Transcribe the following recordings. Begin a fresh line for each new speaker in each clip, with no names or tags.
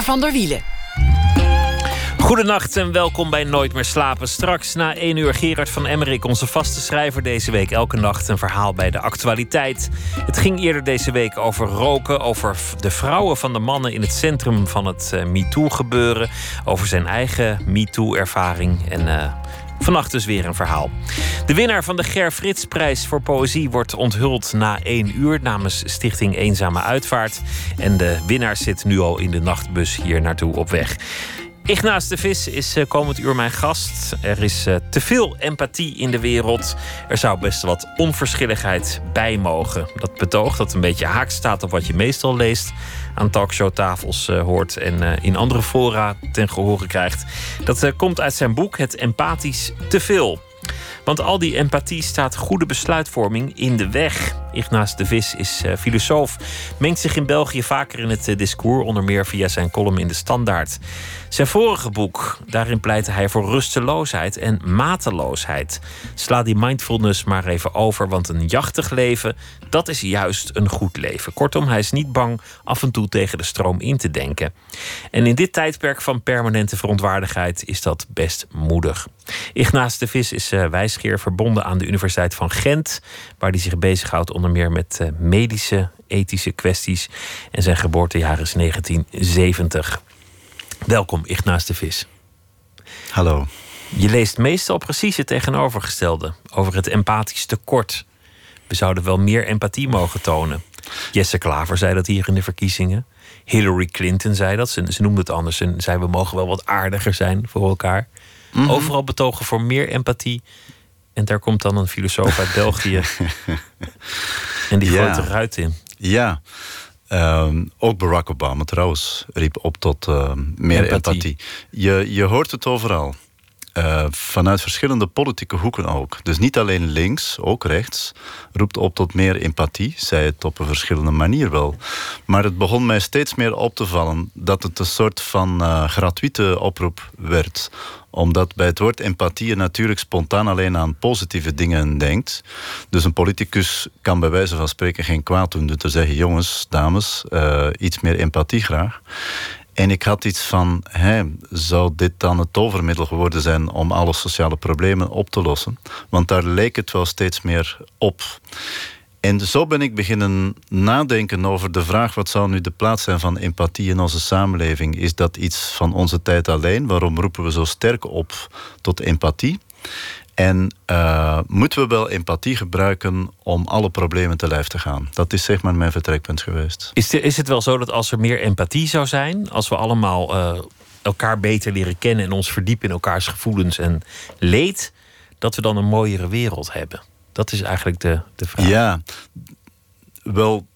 Van der Wielen.
Goedenacht en welkom bij Nooit meer slapen. Straks na 1 uur Gerard van Emmerik, onze vaste schrijver deze week. Elke nacht een verhaal bij de actualiteit. Het ging eerder deze week over roken, over de vrouwen van de mannen in het centrum van het uh, MeToo-gebeuren. Over zijn eigen MeToo-ervaring en... Uh, Vannacht dus weer een verhaal. De winnaar van de Ger Fritsprijs voor poëzie wordt onthuld na één uur namens Stichting Eenzame Uitvaart. En de winnaar zit nu al in de nachtbus hier naartoe op weg. Ignaas de Vis is uh, komend uur mijn gast. Er is uh, te veel empathie in de wereld. Er zou best wat onverschilligheid bij mogen. Dat betoog dat een beetje haak staat op wat je meestal leest aan talkshowtafels uh, hoort en in andere fora ten gehore krijgt. Dat komt uit zijn boek Het Empathisch Te Veel. Want al die empathie staat goede besluitvorming in de weg. Ignaas de Vis is uh, filosoof, mengt zich in België vaker in het uh, discours, onder meer via zijn column in de Standaard. Zijn vorige boek, daarin pleitte hij voor rusteloosheid en mateloosheid. Sla die mindfulness maar even over, want een jachtig leven, dat is juist een goed leven. Kortom, hij is niet bang af en toe tegen de stroom in te denken. En in dit tijdperk van permanente verontwaardigheid is dat best moedig. Ignaas de Vis is uh, wijsgeer verbonden aan de Universiteit van Gent, waar hij zich bezighoudt onder meer met uh, medische, ethische kwesties. En zijn geboortejaar is 1970. Welkom, Ignaas de Vis.
Hallo.
Je leest meestal precies het tegenovergestelde over het empathisch tekort. We zouden wel meer empathie mogen tonen. Jesse Klaver zei dat hier in de verkiezingen. Hillary Clinton zei dat. Ze, ze noemde het anders en zei we mogen wel wat aardiger zijn voor elkaar. Mm -hmm. Overal betogen voor meer empathie. En daar komt dan een filosoof uit België. en die gooit ja. eruit in.
Ja. Um, ook Barack Obama trouwens riep op tot uh, meer empathie. empathie. Je, je hoort het overal. Uh, vanuit verschillende politieke hoeken ook. Dus niet alleen links, ook rechts, roept op tot meer empathie. Zij het op een verschillende manier wel. Maar het begon mij steeds meer op te vallen dat het een soort van uh, gratuite oproep werd omdat bij het woord empathie je natuurlijk spontaan alleen aan positieve dingen denkt. Dus een politicus kan bij wijze van spreken geen kwaad doen. Dus te zeggen, jongens, dames, uh, iets meer empathie graag. En ik had iets van, hè, zou dit dan het tovermiddel geworden zijn om alle sociale problemen op te lossen? Want daar leek het wel steeds meer op. En zo ben ik beginnen nadenken over de vraag: wat zou nu de plaats zijn van empathie in onze samenleving? Is dat iets van onze tijd alleen? Waarom roepen we zo sterk op tot empathie? En uh, moeten we wel empathie gebruiken om alle problemen te lijf te gaan? Dat is zeg maar mijn vertrekpunt geweest.
Is, de, is het wel zo dat als er meer empathie zou zijn, als we allemaal uh, elkaar beter leren kennen en ons verdiepen in elkaars gevoelens en leed, dat we dan een mooiere wereld hebben? Dat is eigenlijk de, de vraag.
Ja, wel,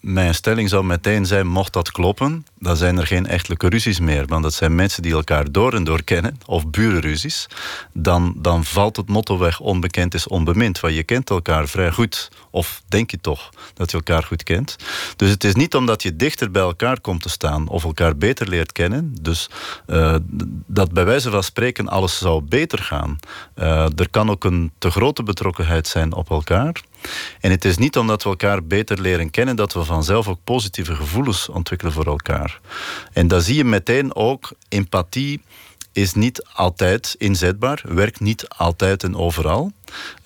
mijn stelling zou meteen zijn: mocht dat kloppen, dan zijn er geen echtelijke ruzies meer. Want dat zijn mensen die elkaar door en door kennen, of burenruzies. Dan, dan valt het motto weg: onbekend is onbemind. Want je kent elkaar vrij goed, of denk je toch dat je elkaar goed kent. Dus het is niet omdat je dichter bij elkaar komt te staan of elkaar beter leert kennen. Dus uh, dat bij wijze van spreken alles zou beter gaan. Uh, er kan ook een te grote betrokkenheid zijn op elkaar. En het is niet omdat we elkaar beter leren kennen dat we vanzelf ook positieve gevoelens ontwikkelen voor elkaar. En dan zie je meteen ook empathie is niet altijd inzetbaar, werkt niet altijd en overal.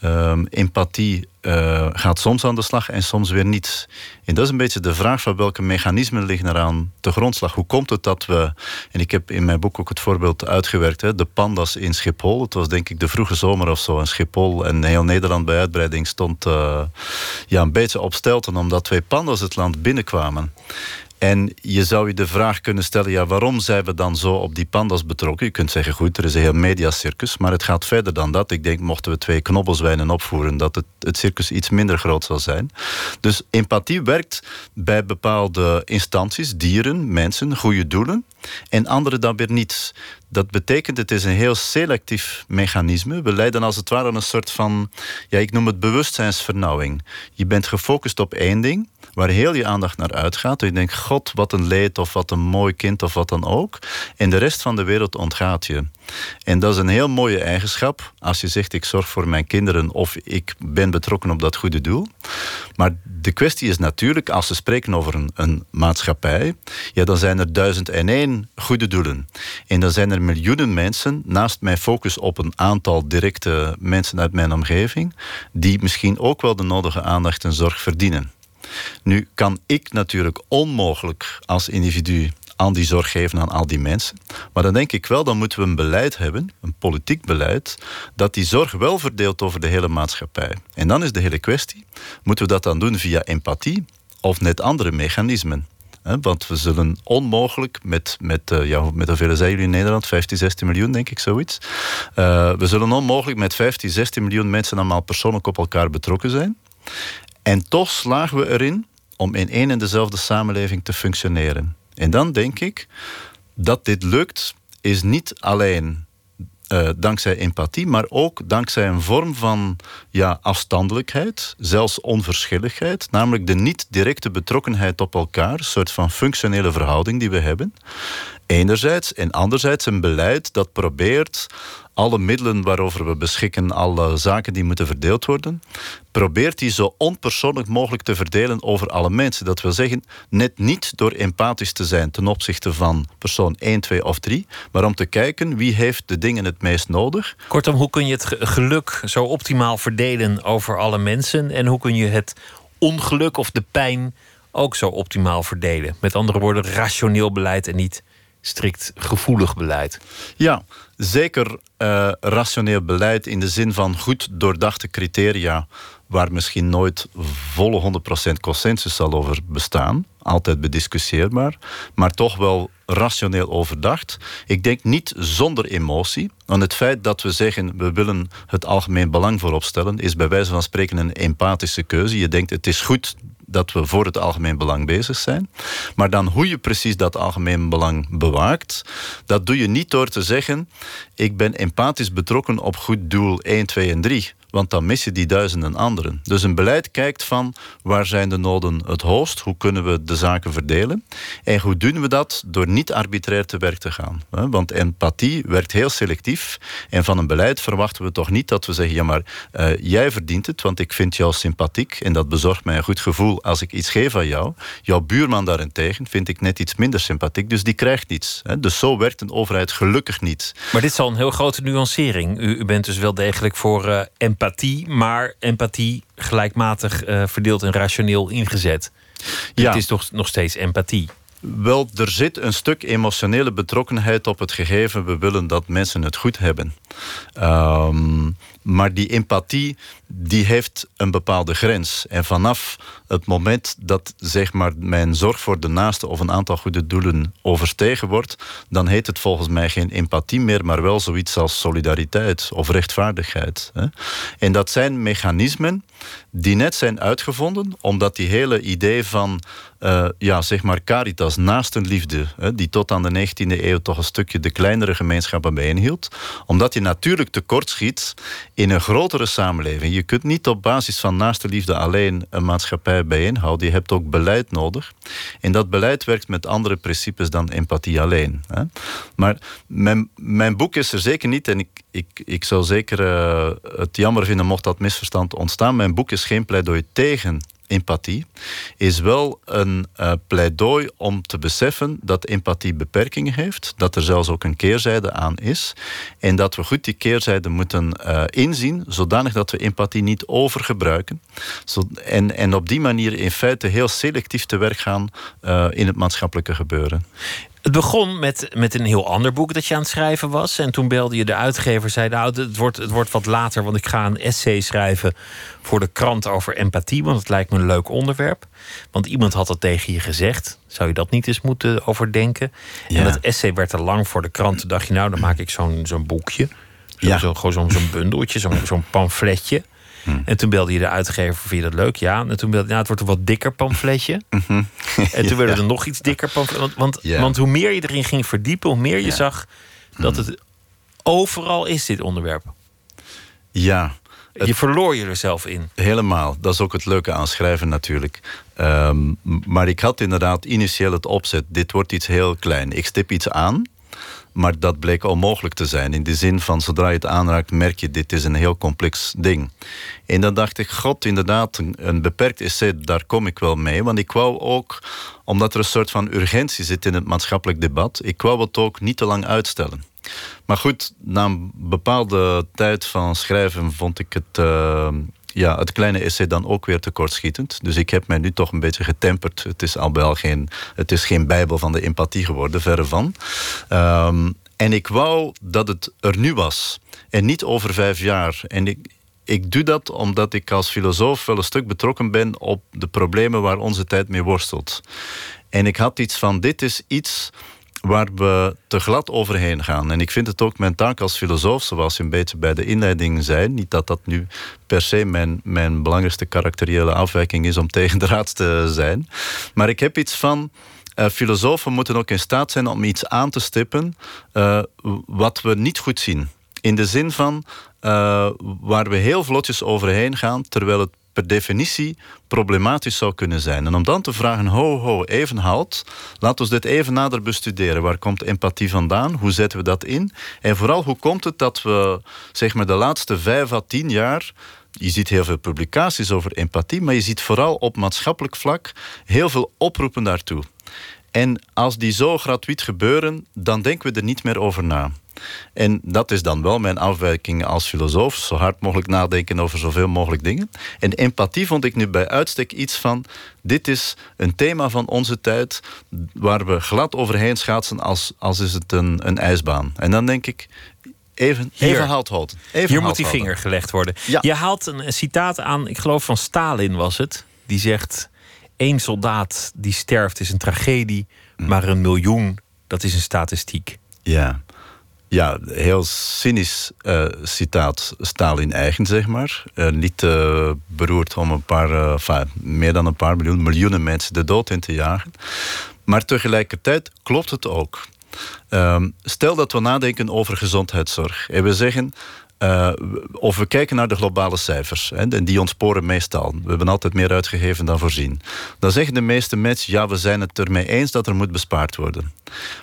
Um, empathie uh, gaat soms aan de slag en soms weer niet. En dat is een beetje de vraag van welke mechanismen liggen er aan de grondslag. Hoe komt het dat we, en ik heb in mijn boek ook het voorbeeld uitgewerkt, hè, de pandas in Schiphol. Het was denk ik de vroege zomer of zo in Schiphol en heel Nederland bij uitbreiding stond uh, ja, een beetje op stelten omdat twee pandas het land binnenkwamen. En je zou je de vraag kunnen stellen: ja, waarom zijn we dan zo op die pandas betrokken? Je kunt zeggen: goed, er is een heel mediacircus, maar het gaat verder dan dat. Ik denk, mochten we twee knobbelswijnen opvoeren, dat het, het circus iets minder groot zal zijn. Dus empathie werkt bij bepaalde instanties, dieren, mensen, goede doelen. En andere dan weer niet. Dat betekent, het is een heel selectief mechanisme. We leiden als het ware een soort van, ja, ik noem het bewustzijnsvernauwing. Je bent gefocust op één ding, waar heel je aandacht naar uitgaat. Je denkt, god, wat een leed of wat een mooi kind of wat dan ook. En de rest van de wereld ontgaat je. En dat is een heel mooie eigenschap als je zegt, ik zorg voor mijn kinderen of ik ben betrokken op dat goede doel. Maar de kwestie is natuurlijk, als we spreken over een, een maatschappij, ja, dan zijn er duizend en één goede doelen. En dan zijn er miljoenen mensen, naast mijn focus op een aantal directe mensen uit mijn omgeving, die misschien ook wel de nodige aandacht en zorg verdienen. Nu kan ik natuurlijk onmogelijk als individu aan die zorg geven aan al die mensen. Maar dan denk ik wel, dan moeten we een beleid hebben, een politiek beleid, dat die zorg wel verdeelt over de hele maatschappij. En dan is de hele kwestie, moeten we dat dan doen via empathie of net andere mechanismen? want we zullen onmogelijk met, met, uh, ja, met hoeveel zijn jullie in Nederland? 15, 16 miljoen, denk ik, zoiets. Uh, we zullen onmogelijk met 15, 16 miljoen mensen allemaal persoonlijk op elkaar betrokken zijn. En toch slagen we erin om in één en dezelfde samenleving te functioneren. En dan denk ik dat dit lukt, is niet alleen uh, dankzij empathie, maar ook dankzij een vorm van ja, afstandelijkheid, zelfs onverschilligheid, namelijk de niet-directe betrokkenheid op elkaar, een soort van functionele verhouding die we hebben. Enerzijds en anderzijds een beleid dat probeert alle middelen waarover we beschikken, alle zaken die moeten verdeeld worden, probeert die zo onpersoonlijk mogelijk te verdelen over alle mensen. Dat wil zeggen, net niet door empathisch te zijn ten opzichte van persoon 1, 2 of 3, maar om te kijken wie heeft de dingen het meest nodig.
Kortom, hoe kun je het geluk zo optimaal verdelen over alle mensen en hoe kun je het ongeluk of de pijn ook zo optimaal verdelen? Met andere woorden, rationeel beleid en niet strikt gevoelig beleid.
Ja, zeker uh, rationeel beleid in de zin van goed doordachte criteria waar misschien nooit volle 100% consensus zal over bestaan. Altijd bediscussieerbaar, maar toch wel rationeel overdacht. Ik denk niet zonder emotie. Want het feit dat we zeggen we willen het algemeen belang voorop stellen, is bij wijze van spreken een empathische keuze. Je denkt het is goed dat we voor het algemeen belang bezig zijn. Maar dan hoe je precies dat algemeen belang bewaakt, dat doe je niet door te zeggen: ik ben empathisch betrokken op goed doel 1, 2 en 3 want dan mis je die duizenden anderen. Dus een beleid kijkt van waar zijn de noden het hoogst, hoe kunnen we de zaken verdelen en hoe doen we dat door niet arbitrair te werk te gaan. Want empathie werkt heel selectief en van een beleid verwachten we toch niet dat we zeggen ja maar uh, jij verdient het, want ik vind jou sympathiek en dat bezorgt mij een goed gevoel als ik iets geef aan jou. Jouw buurman daarentegen vind ik net iets minder sympathiek, dus die krijgt niets. Dus zo werkt een overheid gelukkig niet.
Maar dit is al een heel grote nuancering. U, u bent dus wel degelijk voor uh, empathie empathie, maar empathie gelijkmatig uh, verdeeld en rationeel ingezet. Ja. Het is toch nog steeds empathie.
Wel, er zit een stuk emotionele betrokkenheid op het gegeven. We willen dat mensen het goed hebben. Um, maar die empathie die heeft een bepaalde grens. En vanaf het moment dat zeg maar, mijn zorg voor de naaste of een aantal goede doelen overstegen wordt, dan heet het volgens mij geen empathie meer, maar wel zoiets als solidariteit of rechtvaardigheid. En dat zijn mechanismen die net zijn uitgevonden, omdat die hele idee van uh, ja, zeg maar caritas, naastenliefde, die tot aan de 19e eeuw toch een stukje de kleinere gemeenschappen bijeenhield, omdat je natuurlijk tekortschiet in een grotere samenleving. Je kunt niet op basis van naaste liefde alleen een maatschappij bijeenhouden. Je hebt ook beleid nodig. En dat beleid werkt met andere principes dan empathie alleen. Hè. Maar mijn, mijn boek is er zeker niet, en ik, ik, ik zou zeker uh, het jammer vinden mocht dat misverstand ontstaan. Mijn boek is geen pleidooi tegen empathie, is wel een uh, pleidooi om te beseffen dat empathie beperkingen heeft, dat er zelfs ook een keerzijde aan is en dat we goed die keerzijde moeten uh, inzien, zodanig dat we empathie niet overgebruiken zo, en, en op die manier in feite heel selectief te werk gaan uh, in het maatschappelijke gebeuren.
Het begon met, met een heel ander boek dat je aan het schrijven was. En toen belde je de uitgever zei: Nou, het wordt, het wordt wat later, want ik ga een essay schrijven voor de krant over empathie. Want het lijkt me een leuk onderwerp. Want iemand had dat tegen je gezegd. Zou je dat niet eens moeten overdenken? En dat essay werd te lang voor de krant. Toen dacht je: Nou, dan maak ik zo'n zo'n boekje. Zo, ja. zo, gewoon zo'n bundeltje, zo'n zo'n pamfletje. Hmm. En toen belde je de uitgever, vind je dat leuk? Ja. En toen belde nou, het wordt een wat dikker pamfletje. Mhm. En toen werd het een nog iets dikker pamfletje. Want, want, want, hoe meer je erin ging verdiepen, hoe meer je zag dat hmm. het overal is, dit onderwerp.
Ja.
je verloor je er zelf in.
Helemaal. Dat is ook het leuke aan schrijven natuurlijk. Um, maar ik had inderdaad initieel het opzet. Dit wordt iets heel klein. Ik stip iets aan. Maar dat bleek onmogelijk te zijn. In de zin van zodra je het aanraakt, merk je dit is een heel complex ding. En dan dacht ik, god, inderdaad, een, beperkt essay, daar kom ik wel mee. Want ik wou ook, omdat er een soort van urgentie zit in het maatschappelijk debat, ik wou het ook niet te lang uitstellen. Maar goed, na een bepaalde tijd van schrijven vond ik het. Uh, ja, het kleine essay dan ook weer tekortschietend. Dus ik heb mij nu toch een beetje getemperd. Het is al wel geen, het is geen bijbel van de empathie geworden, verre van. Um, en ik wou dat het er nu was. En niet over vijf jaar. En ik, ik doe dat omdat ik als filosoof wel een stuk betrokken ben op de problemen waar onze tijd mee worstelt. En ik had iets van: dit is iets waar we te glad overheen gaan. En ik vind het ook mijn taak als filosoof, zoals je een beetje bij de inleiding zei, niet dat dat nu per se mijn, mijn belangrijkste karakteriële afwijking is om tegen de raad te zijn. Maar ik heb iets van. Uh, filosofen moeten ook in staat zijn om iets aan te stippen uh, wat we niet goed zien. In de zin van uh, waar we heel vlotjes overheen gaan, terwijl het per definitie problematisch zou kunnen zijn. En om dan te vragen, ho, ho, even halt. Laten we dit even nader bestuderen. Waar komt empathie vandaan? Hoe zetten we dat in? En vooral, hoe komt het dat we zeg maar, de laatste vijf à tien jaar je ziet heel veel publicaties over empathie, maar je ziet vooral op maatschappelijk vlak heel veel oproepen daartoe. En als die zo gratuit gebeuren, dan denken we er niet meer over na. En dat is dan wel mijn afwijking als filosoof. Zo hard mogelijk nadenken over zoveel mogelijk dingen. En empathie vond ik nu bij uitstek iets van... dit is een thema van onze tijd... waar we glad overheen schaatsen als, als is het een, een ijsbaan. En dan denk ik, Even, Hier. even haalt houden. Even
Hier moet die vinger gelegd worden. Je haalt een, een, citaat aan, ik geloof van Stalin was het. Die zegt: één soldaat die sterft is een tragedie, mm. maar een miljoen, dat is een statistiek.
Ja, ja heel cynisch uh, citaat Stalin eigen, zeg maar. Uh, niet uh, beroerd om een paar, meer dan een paar miljoen, miljoenen mensen de dood in te jagen. Maar tegelijkertijd klopt het ook. Ehm, stel dat we nadenken over gezondheidszorg. En we zeggen, uh, of we kijken naar de globale cijfers, en die ontsporen meestal. We hebben altijd meer uitgegeven dan voorzien. Dan zeggen de meeste mensen, ja, we zijn het ermee eens dat er moet bespaard worden.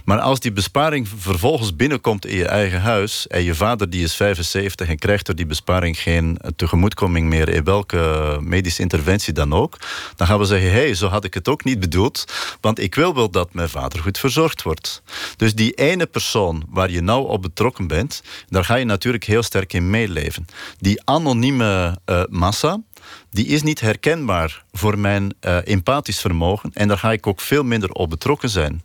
Maar als die besparing vervolgens binnenkomt in je eigen huis... en je vader die is 75 en krijgt door die besparing geen tegemoetkoming meer... in welke medische interventie dan ook... dan gaan we zeggen, hé, hey, zo had ik het ook niet bedoeld... want ik wil wel dat mijn vader goed verzorgd wordt. Dus die ene persoon waar je nou op betrokken bent... daar ga je natuurlijk heel sterk in meeleven. Die anonieme uh, massa, die is niet herkenbaar voor mijn uh, empathisch vermogen. En daar ga ik ook veel minder op betrokken zijn.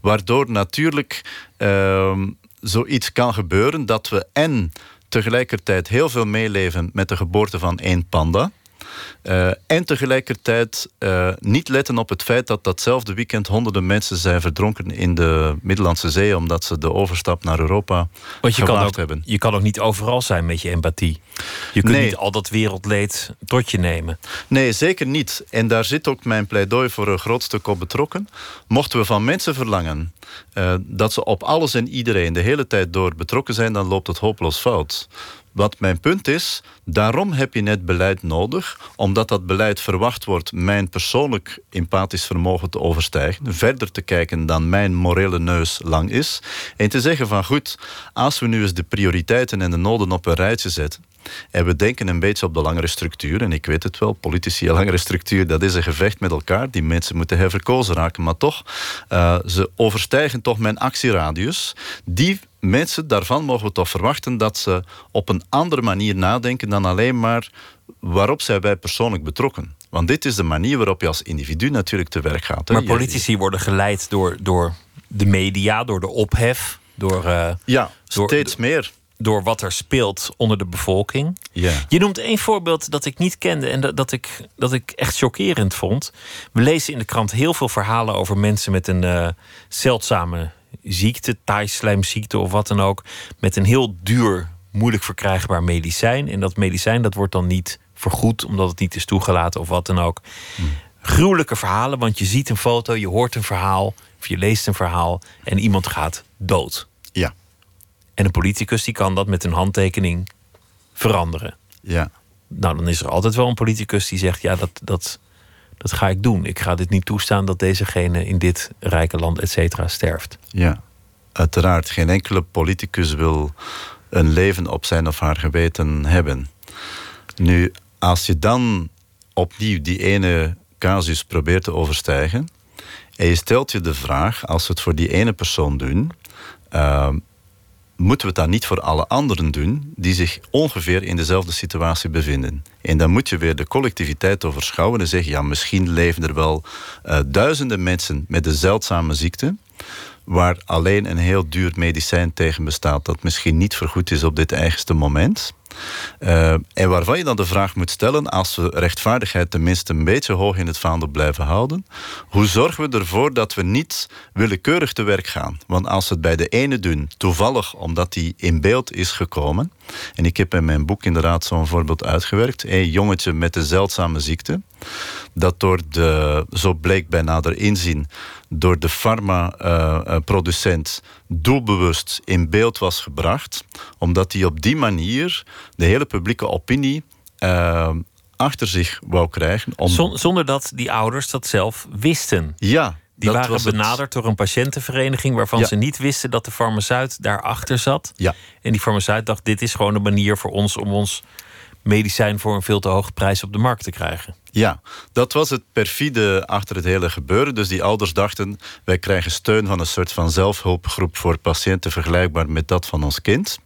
Waardoor natuurlijk uh, zoiets kan gebeuren dat we en tegelijkertijd heel veel meeleven met de geboorte van één panda. Uh, en tegelijkertijd uh, niet letten op het feit dat datzelfde weekend honderden mensen zijn verdronken in de Middellandse Zee omdat ze de overstap naar Europa
Want je
kan
ook,
hebben.
Je kan ook niet overal zijn met je empathie. Je kunt niet al dat wereldleed tot je nemen.
Nee, zeker niet. En daar zit ook mijn pleidooi voor een groot stuk op betrokken. Mochten we van mensen verlangen uh, dat ze op alles en iedereen de hele tijd door betrokken zijn, dan loopt het hopeloos fout. Wat mijn punt is, daarom heb je net beleid nodig, omdat dat beleid verwacht wordt mijn persoonlijk empathisch vermogen te overstijgen, verder te kijken dan mijn morele neus lang is, en te zeggen van goed, als we nu eens de prioriteiten en de noden op een rijtje zetten, en we denken een beetje op de langere structuur. En ik weet het wel, politici en langere structuur, dat is een gevecht met elkaar. Die mensen moeten herverkozen raken. Maar toch, uh, ze overstijgen toch mijn actieradius. Die mensen, daarvan mogen we toch verwachten dat ze op een andere manier nadenken dan alleen maar waarop zijn wij persoonlijk betrokken. Want dit is de manier waarop je als individu natuurlijk te werk gaat.
Hè? Maar politici worden geleid door, door de media, door de ophef. Door, uh,
ja, steeds meer
door wat er speelt onder de bevolking.
Ja.
Je noemt één voorbeeld dat ik niet kende en dat, dat, ik, dat ik echt chockerend vond. We lezen in de krant heel veel verhalen over mensen met een uh, zeldzame ziekte, taaislijmziekte of wat dan ook, met een heel duur, moeilijk verkrijgbaar medicijn. En dat medicijn dat wordt dan niet vergoed omdat het niet is toegelaten of wat dan ook. Hmm. Gruwelijke verhalen, want je ziet een foto, je hoort een verhaal of je leest een verhaal en iemand gaat dood. En een politicus die kan dat met een handtekening veranderen.
Ja.
Nou, dan is er altijd wel een politicus die zegt: ja, dat, dat, dat ga ik doen. Ik ga dit niet toestaan dat dezegene in dit rijke land, et cetera, sterft.
Ja. uiteraard, geen enkele politicus wil een leven op zijn of haar geweten hebben. Nu, als je dan opnieuw die ene casus probeert te overstijgen. en je stelt je de vraag: als we het voor die ene persoon doen. Uh, moeten we het dan niet voor alle anderen doen die zich ongeveer in dezelfde situatie bevinden. En dan moet je weer de collectiviteit overschouwen en zeggen, ja, misschien leven er wel uh, duizenden mensen met de zeldzame ziekte, waar alleen een heel duur medicijn tegen bestaat dat misschien niet vergoed is op dit eigenste moment. Uh, en waarvan je dan de vraag moet stellen, als we rechtvaardigheid tenminste een beetje hoog in het vaandel blijven houden, hoe zorgen we ervoor dat we niet willekeurig te werk gaan? Want als we het bij de ene doen, toevallig omdat die in beeld is gekomen, en ik heb in mijn boek inderdaad zo'n voorbeeld uitgewerkt, een jongetje met een zeldzame ziekte, dat door de, zo bleek bij nader inzien, door de farmaproducent uh, doelbewust in beeld was gebracht, omdat hij op die manier de hele publieke opinie uh, achter zich wou krijgen.
Om... Zonder dat die ouders dat zelf wisten.
Ja.
Die waren benaderd door een patiëntenvereniging waarvan ze niet wisten dat de farmaceut daarachter zat.
Ja.
En die farmaceut dacht: dit is gewoon een manier voor ons om ons medicijn voor een veel te hoge prijs op de markt te krijgen.
Ja, dat was het perfide achter het hele gebeuren. Dus die ouders dachten, wij krijgen steun van een soort van zelfhulpgroep voor patiënten vergelijkbaar met dat van ons kind.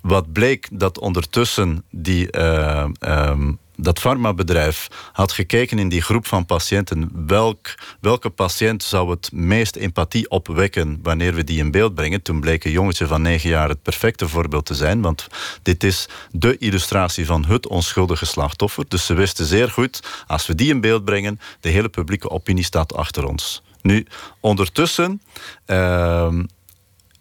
Wat bleek dat ondertussen die uh, um, dat farmabedrijf had gekeken in die groep van patiënten welk, welke patiënt zou het meest empathie opwekken wanneer we die in beeld brengen. Toen bleek een jongetje van negen jaar het perfecte voorbeeld te zijn, want dit is de illustratie van het onschuldige slachtoffer. Dus ze wisten zeer goed, als we die in beeld brengen, de hele publieke opinie staat achter ons. Nu, ondertussen uh,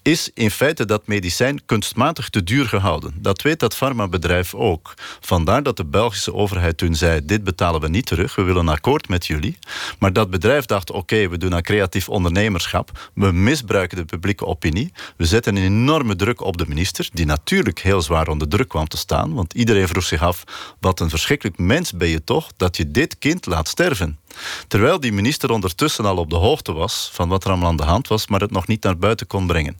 is in feite dat medicijn kunstmatig te duur gehouden. Dat weet dat farmabedrijf ook. Vandaar dat de Belgische overheid toen zei: dit betalen we niet terug, we willen een akkoord met jullie. Maar dat bedrijf dacht: oké, we doen aan creatief ondernemerschap, we misbruiken de publieke opinie, we zetten een enorme druk op de minister, die natuurlijk heel zwaar onder druk kwam te staan, want iedereen vroeg zich af: wat een verschrikkelijk mens ben je toch dat je dit kind laat sterven. Terwijl die minister ondertussen al op de hoogte was van wat er allemaal aan de hand was, maar het nog niet naar buiten kon brengen.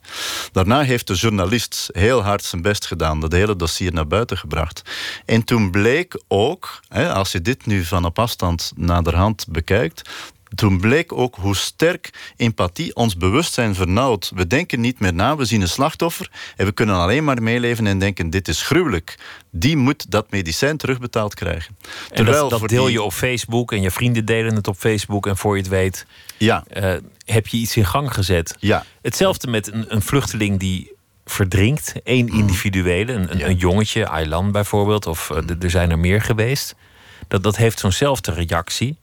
Daarna heeft de journalist heel hard zijn best gedaan, dat hele dossier naar buiten gebracht. En toen bleek ook, als je dit nu van op afstand naderhand bekijkt, toen bleek ook hoe sterk empathie ons bewustzijn vernauwt. We denken niet meer na, we zien een slachtoffer en we kunnen alleen maar meeleven en denken: dit is gruwelijk. Die moet dat medicijn terugbetaald krijgen.
Terwijl dat, deel je op Facebook en je vrienden delen het op Facebook en voor je het weet,
ja.
Uh, heb je iets in gang gezet.
Ja.
Hetzelfde met een, een vluchteling die verdrinkt, één mhm. individuele, een, een, jongetje, Aylan bijvoorbeeld, of uh, er zijn er meer geweest. Dat, dat heeft zo'nzelfde reactie.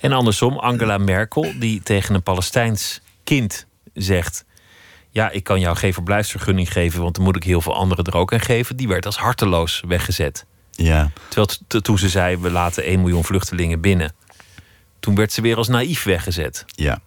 En andersom, Angela Merkel, die tegen een Palestijns kind zegt: Ja, ik kan jou geen verblijfsvergunning geven, want dan moet ik heel veel anderen er ook aan geven. Die werd als harteloos weggezet.
Ja.
Terwijl toen ze zei: We laten 1 miljoen vluchtelingen binnen. Toen werd ze weer als naïef weggezet.
Ja.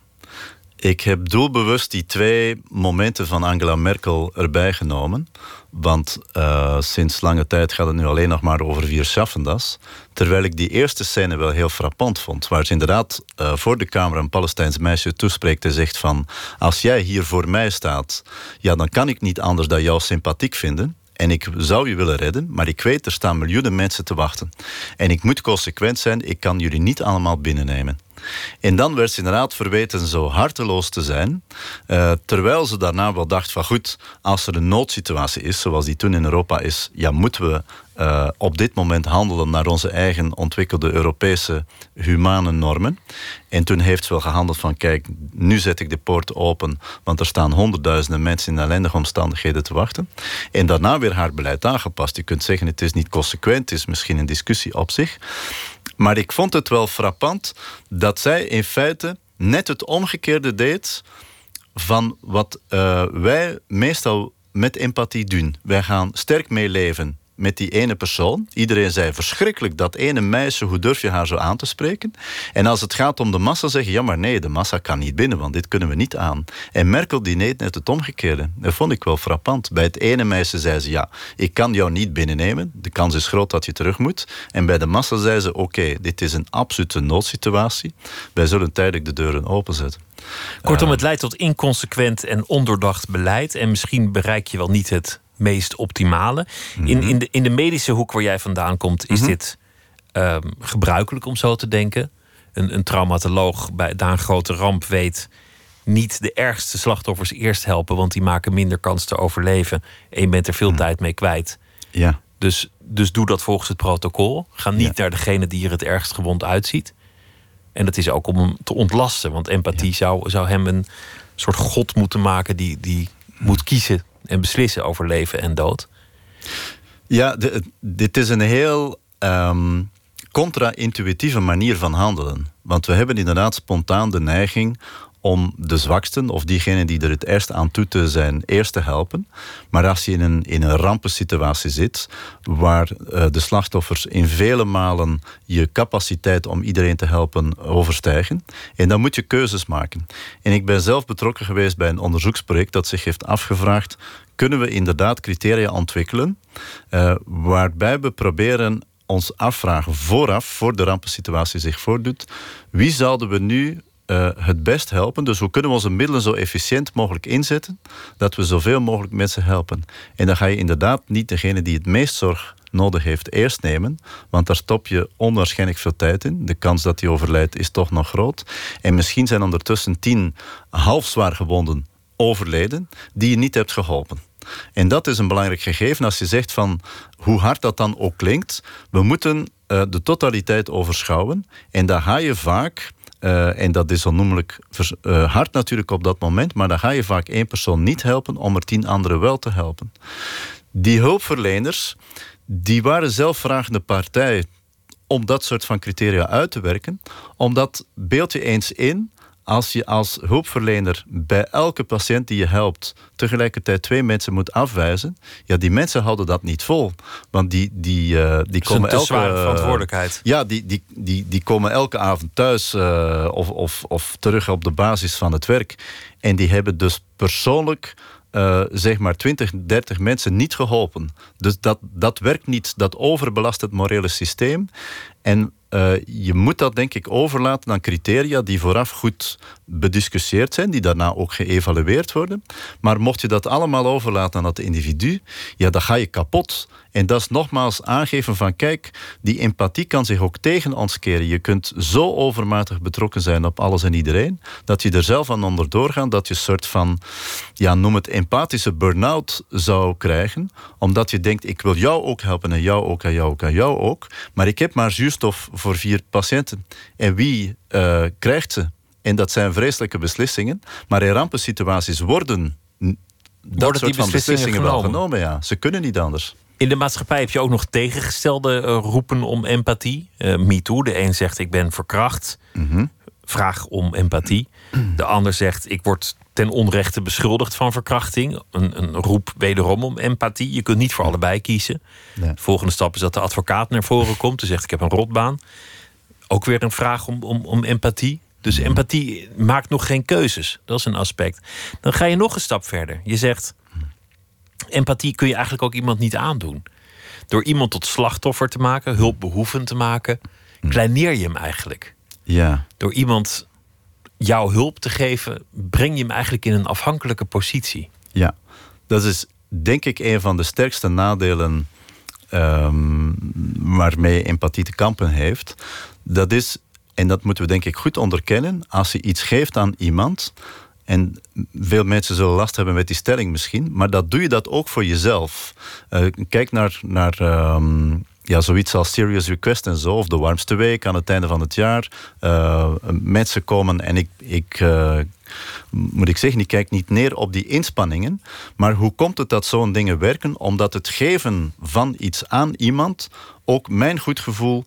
Ik heb doelbewust die twee momenten van Angela Merkel erbij genomen. Want uh, sinds lange tijd gaat het nu alleen nog maar over vier Schaffendas. Terwijl ik die eerste scène wel heel frappant vond. Waar ze inderdaad uh, voor de camera een Palestijns meisje toespreekt en zegt van... als jij hier voor mij staat, ja, dan kan ik niet anders dan jou sympathiek vinden. En ik zou je willen redden, maar ik weet, er staan miljoenen mensen te wachten. En ik moet consequent zijn, ik kan jullie niet allemaal binnennemen. En dan werd ze inderdaad verweten zo harteloos te zijn. Uh, terwijl ze daarna wel dacht van goed, als er een noodsituatie is, zoals die toen in Europa is, ja, moeten we uh, op dit moment handelen naar onze eigen ontwikkelde Europese humane normen. En toen heeft ze wel gehandeld van kijk, nu zet ik de poort open, want er staan honderdduizenden mensen in ellendige omstandigheden te wachten. En daarna weer haar beleid aangepast. Je kunt zeggen het is niet consequent, het is misschien een discussie op zich. Maar ik vond het wel frappant dat zij in feite net het omgekeerde deed van wat uh, wij meestal met empathie doen. Wij gaan sterk meeleven met die ene persoon. Iedereen zei verschrikkelijk dat ene meisje, hoe durf je haar zo aan te spreken? En als het gaat om de massa, zeggen ja, maar nee, de massa kan niet binnen, want dit kunnen we niet aan. En Merkel die deed net het omgekeerde. Dat vond ik wel frappant. Bij het ene meisje zei ze ja, ik kan jou niet binnennemen. De kans is groot dat je terug moet. En bij de massa zei ze oké, dit is een absolute noodsituatie. Wij zullen tijdelijk de deuren openzetten.
Kortom, het leidt tot inconsequent en ondoordacht beleid. En misschien bereik je wel niet het meest optimale. in, mhm. in, de, in de medische hoek waar jij vandaan komt, is mhm. dit ehm, gebruikelijk om zo te denken. Een, een traumatoloog bij na een grote ramp weet niet de ergste slachtoffers eerst helpen, want die maken minder kans te overleven. En je bent er veel mhm. tijd mee kwijt.
Ja.
Dus, dus doe dat volgens het protocol. Ga niet naar degene die er het ergst gewond uitziet. En dat is ook om hem te ontlasten. Want empathie zou, zou hem een soort god moeten maken die, die moet kiezen en beslissen over leven en dood.
Ja, dit is een heel um, contra-intuïtieve manier van handelen. Want we hebben inderdaad spontaan de neiging om de zwaksten of diegenen die er het eerst aan toe te zijn, eerst te helpen. Maar als je in een, in een rampensituatie zit, waar uh, de slachtoffers in vele malen je capaciteit om iedereen te helpen overstijgen, en dan moet je keuzes maken. En ik ben zelf betrokken geweest bij een onderzoeksproject dat zich heeft afgevraagd, kunnen we inderdaad criteria ontwikkelen uh, waarbij we proberen ons afvragen vooraf, voor de rampensituatie zich voordoet, wie zouden we nu uh, het best helpen. Dus hoe kunnen we onze middelen zo efficiënt mogelijk inzetten dat we zoveel mogelijk mensen helpen. En dan ga je inderdaad niet degene die het meest zorg nodig heeft eerst nemen, want daar stop je onwaarschijnlijk veel tijd in. De kans dat hij overlijdt is toch nog groot. En misschien zijn ondertussen tien half zwaar gewonden overleden die je niet hebt geholpen. En dat is een belangrijk gegeven als je zegt van hoe hard dat dan ook klinkt, we moeten uh, de totaliteit overschouwen. En daar ga je vaak uh, en dat is onnoemelijk uh, hard natuurlijk op dat moment, maar dan ga je vaak één persoon niet helpen om er tien anderen wel te helpen. Die hulpverleners, die waren zelf vragende partij om dat soort van criteria uit te werken, omdat beeld je eens in als je als hulpverlener bij elke patiënt die je helpt tegelijkertijd twee mensen moet afwijzen, ja, die mensen houden dat niet vol. Want die, die, uh, die komen elke
zware verantwoordelijkheid.
ja, die, die, die, die komen elke avond thuis uh, of, of, of terug op de basis van het werk. En die hebben dus persoonlijk zeg maar 20, 30 mensen niet geholpen. Dus dat, dat werkt niet, dat overbelast het morele systeem. En je moet dat denk ik overlaten aan criteria die vooraf goed bediscussieerd zijn, die daarna ook geëvalueerd worden. Maar mocht je dat allemaal overlaten aan het individu, ja, dan ga je kapot. En dat is nogmaals aangeven van kijk, die empathie kan zich ook tegen ons keren. Je kunt zo overmatig betrokken zijn op alles en iedereen, dat je er zelf aan onderdoor gaat, dat je een soort van, ja, noem het empathische burn-out zou krijgen, omdat je denkt, ik wil jou ook helpen en jou ook en jou ook en jou ook, maar ik heb maar zuurstof voor vier patiënten. En wie uh, krijgt ze? En dat zijn vreselijke beslissingen. Maar in rampensituaties worden dat worden soort van beslissingen, wel genomen. Ja. Ze kunnen niet anders.
In de maatschappij heb je ook nog tegengestelde uh, roepen om empathie. Uh, Me Too. De een zegt ik ben verkracht. Mhm. Vraag om empathie. De ander zegt ik word ten onrechte beschuldigd van verkrachting. Een, een roep wederom om empathie. Je kunt niet voor allebei kiezen. De volgende stap is dat de advocaat naar voren komt en zegt ik heb een rotbaan. Ook weer een vraag om, om, om empathie. Dus empathie maakt nog geen keuzes. Dat is een aspect. Dan ga je nog een stap verder. Je zegt, empathie kun je eigenlijk ook iemand niet aandoen. Door iemand tot slachtoffer te maken, hulpbehoevend te maken, kleineer je hem eigenlijk.
Ja.
Door iemand jouw hulp te geven, breng je hem eigenlijk in een afhankelijke positie.
Ja, dat is denk ik een van de sterkste nadelen um, waarmee empathie te kampen heeft. Dat is en dat moeten we denk ik goed onderkennen. Als je iets geeft aan iemand. En veel mensen zullen last hebben met die stelling misschien. Maar dat doe je dat ook voor jezelf. Uh, kijk naar, naar um, ja, zoiets als Serious Request en zo. Of de warmste week aan het einde van het jaar. Uh, mensen komen en ik... ik uh, moet ik zeggen, ik kijk niet neer op die inspanningen. Maar hoe komt het dat zo'n dingen werken? Omdat het geven van iets aan iemand ook mijn goed gevoel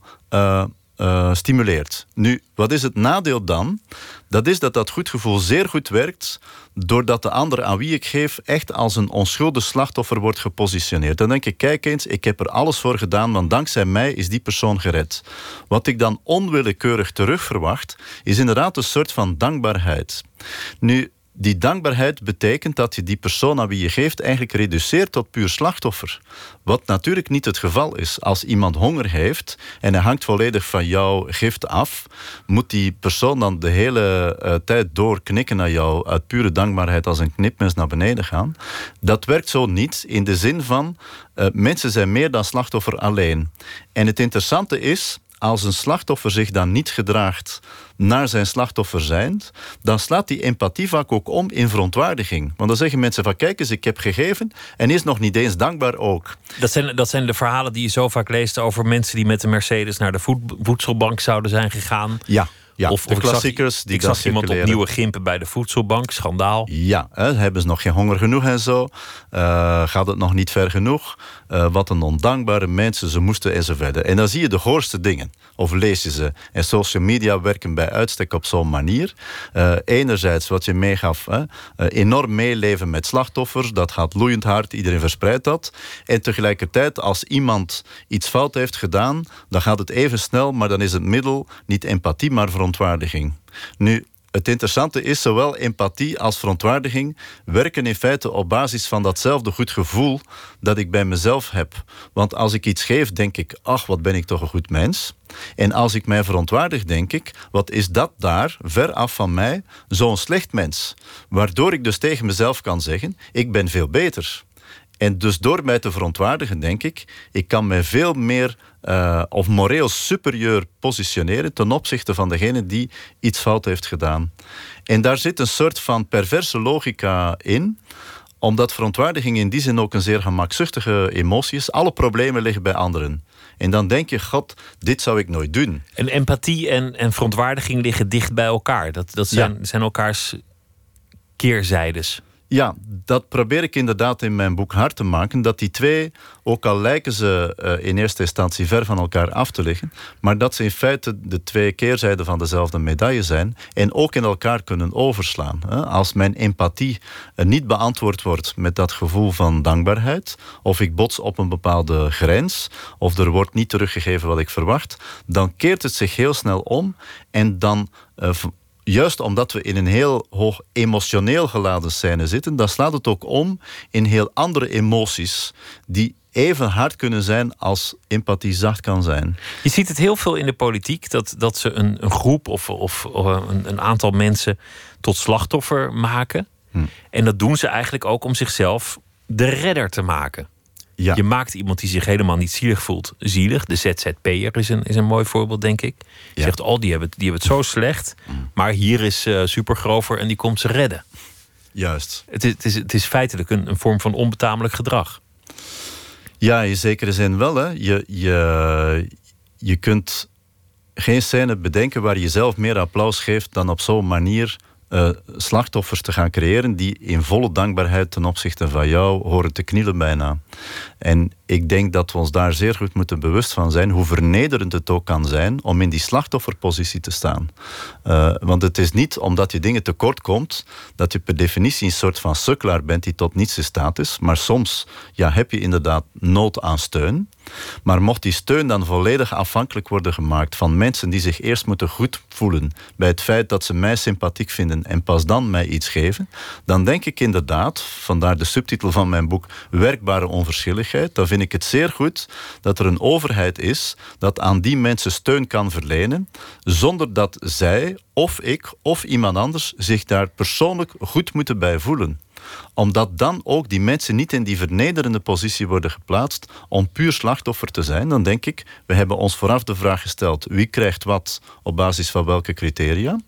uh, stimuleert. Nu, wat is het nadeel dan? Dat is dat dat goed gevoel zeer goed werkt doordat de ander aan wie ik geef echt als een onschuldig slachtoffer wordt gepositioneerd. Dan denk ik, kijk eens, ik heb er alles voor gedaan, want dankzij mij is die persoon gered. Wat ik dan onwillekeurig terugverwacht, is inderdaad een soort van dankbaarheid. Nu, die dankbaarheid betekent dat je die persoon aan wie je geeft eigenlijk reduceert tot puur slachtoffer. Wat natuurlijk niet het geval is. Als iemand honger heeft en hij hangt volledig van jouw gift af, moet die persoon dan de hele uh, tijd doorknikken naar jou uit pure dankbaarheid als een knipmes naar beneden gaan. Dat werkt zo niet in de zin van uh, mensen zijn meer dan slachtoffer alleen. En het interessante is als een slachtoffer zich dan niet gedraagt naar zijn slachtoffer zijn, dan slaat die empathie vaak ook om in verontwaardiging. Want dan zeggen mensen van kijk eens, ik heb gegeven en is nog niet eens dankbaar ook.
Dat zijn, dat zijn de verhalen die je zo vaak leest over mensen die met de Mercedes naar de voedselbank zouden zijn gegaan.
Ja. Ja, of, de klassiekers
ik zag, die ik zag iemand op nieuwe gimpen bij de voedselbank, schandaal.
Ja, hè, hebben ze nog geen honger genoeg en zo? Uh, gaat het nog niet ver genoeg? Uh, wat een ondankbare mensen, ze moesten en zo verder. En dan zie je de goorste dingen, of lees je ze. En social media werken bij uitstek op zo'n manier. Uh, enerzijds, wat je meegaf, hè, enorm meeleven met slachtoffers, dat gaat loeiend hard, iedereen verspreidt dat. En tegelijkertijd, als iemand iets fout heeft gedaan, dan gaat het even snel, maar dan is het middel niet empathie, maar verontwaardiging Nu, het interessante is, zowel empathie als verontwaardiging werken in feite op basis van datzelfde goed gevoel dat ik bij mezelf heb. Want als ik iets geef, denk ik, ach, wat ben ik toch een goed mens. En als ik mij verontwaardig, denk ik, wat is dat daar, ver af van mij, zo'n slecht mens. Waardoor ik dus tegen mezelf kan zeggen, ik ben veel beter. En dus door mij te verontwaardigen, denk ik, ik kan mij veel meer uh, of moreel superieur positioneren ten opzichte van degene die iets fout heeft gedaan. En daar zit een soort van perverse logica in omdat verontwaardiging in die zin ook een zeer gemakzuchtige emotie is. Alle problemen liggen bij anderen. En dan denk je, god, dit zou ik nooit doen.
En empathie en, en verontwaardiging liggen dicht bij elkaar. Dat, dat zijn, zijn elkaars keerzijdes.
Ja, dat probeer ik inderdaad in mijn boek hard te maken. Dat die twee, ook al lijken ze uh, in eerste instantie ver van elkaar af te liggen, maar dat ze in feite de twee keerzijden van dezelfde medaille zijn en ook in elkaar kunnen overslaan. Als mijn empathie uh, niet beantwoord wordt met dat gevoel van dankbaarheid, of ik bots op een bepaalde grens, of er wordt niet teruggegeven wat ik verwacht, dan keert het zich heel snel om en dan uh, juist omdat we in een heel hoog emotioneel geladen scène zitten, dan slaat het ook om in heel andere emoties die even hard kunnen zijn als empathie zacht kan zijn.
Je ziet het heel veel in de politiek dat, dat ze een, een groep of, of, een, een, aantal mensen tot slachtoffer maken. Hm. En dat doen ze eigenlijk ook om zichzelf de redder te maken. Ja. Je maakt iemand die zich helemaal niet zielig voelt, zielig. De ZZP'er is een, is een mooi voorbeeld, denk ik. Je zegt, oh, die hebben, het, die hebben het zo slecht. Mm. Maar hier is uh, Supergrover en die komt ze redden.
Juist.
Het is, het is, het is feitelijk een, een vorm van onbetamelijk gedrag.
Ja, in zekere zin wel. Hè. Je, je, je kunt geen scène bedenken waar je zelf meer applaus geeft dan op zo'n manier uh, slachtoffers te gaan creëren die in volle dankbaarheid ten opzichte van jou horen te knielen bijna. En ik denk dat we ons daar zeer goed moeten bewust van zijn, hoe vernederend het ook kan zijn om in die slachtofferpositie te staan. Uh, want het is niet omdat je dingen tekort komt, dat je per definitie een soort van sukkelaar bent die tot niets in staat is. Maar soms ja, heb je inderdaad nood aan steun. Maar mocht die steun dan volledig afhankelijk worden gemaakt van mensen die zich eerst moeten goed voelen bij het feit dat ze mij sympathiek vinden en pas dan mij iets geven, dan denk ik inderdaad, vandaar de subtitel van mijn boek, werkbare onverschilligheid, dan vind ik het zeer goed dat er een overheid is dat aan die mensen steun kan verlenen, zonder dat zij of ik of iemand anders zich daar persoonlijk goed moeten bij voelen omdat dan ook die mensen niet in die vernederende positie worden geplaatst om puur slachtoffer te zijn. Dan denk ik, we hebben ons vooraf de vraag gesteld, wie krijgt wat op basis van welke criteria.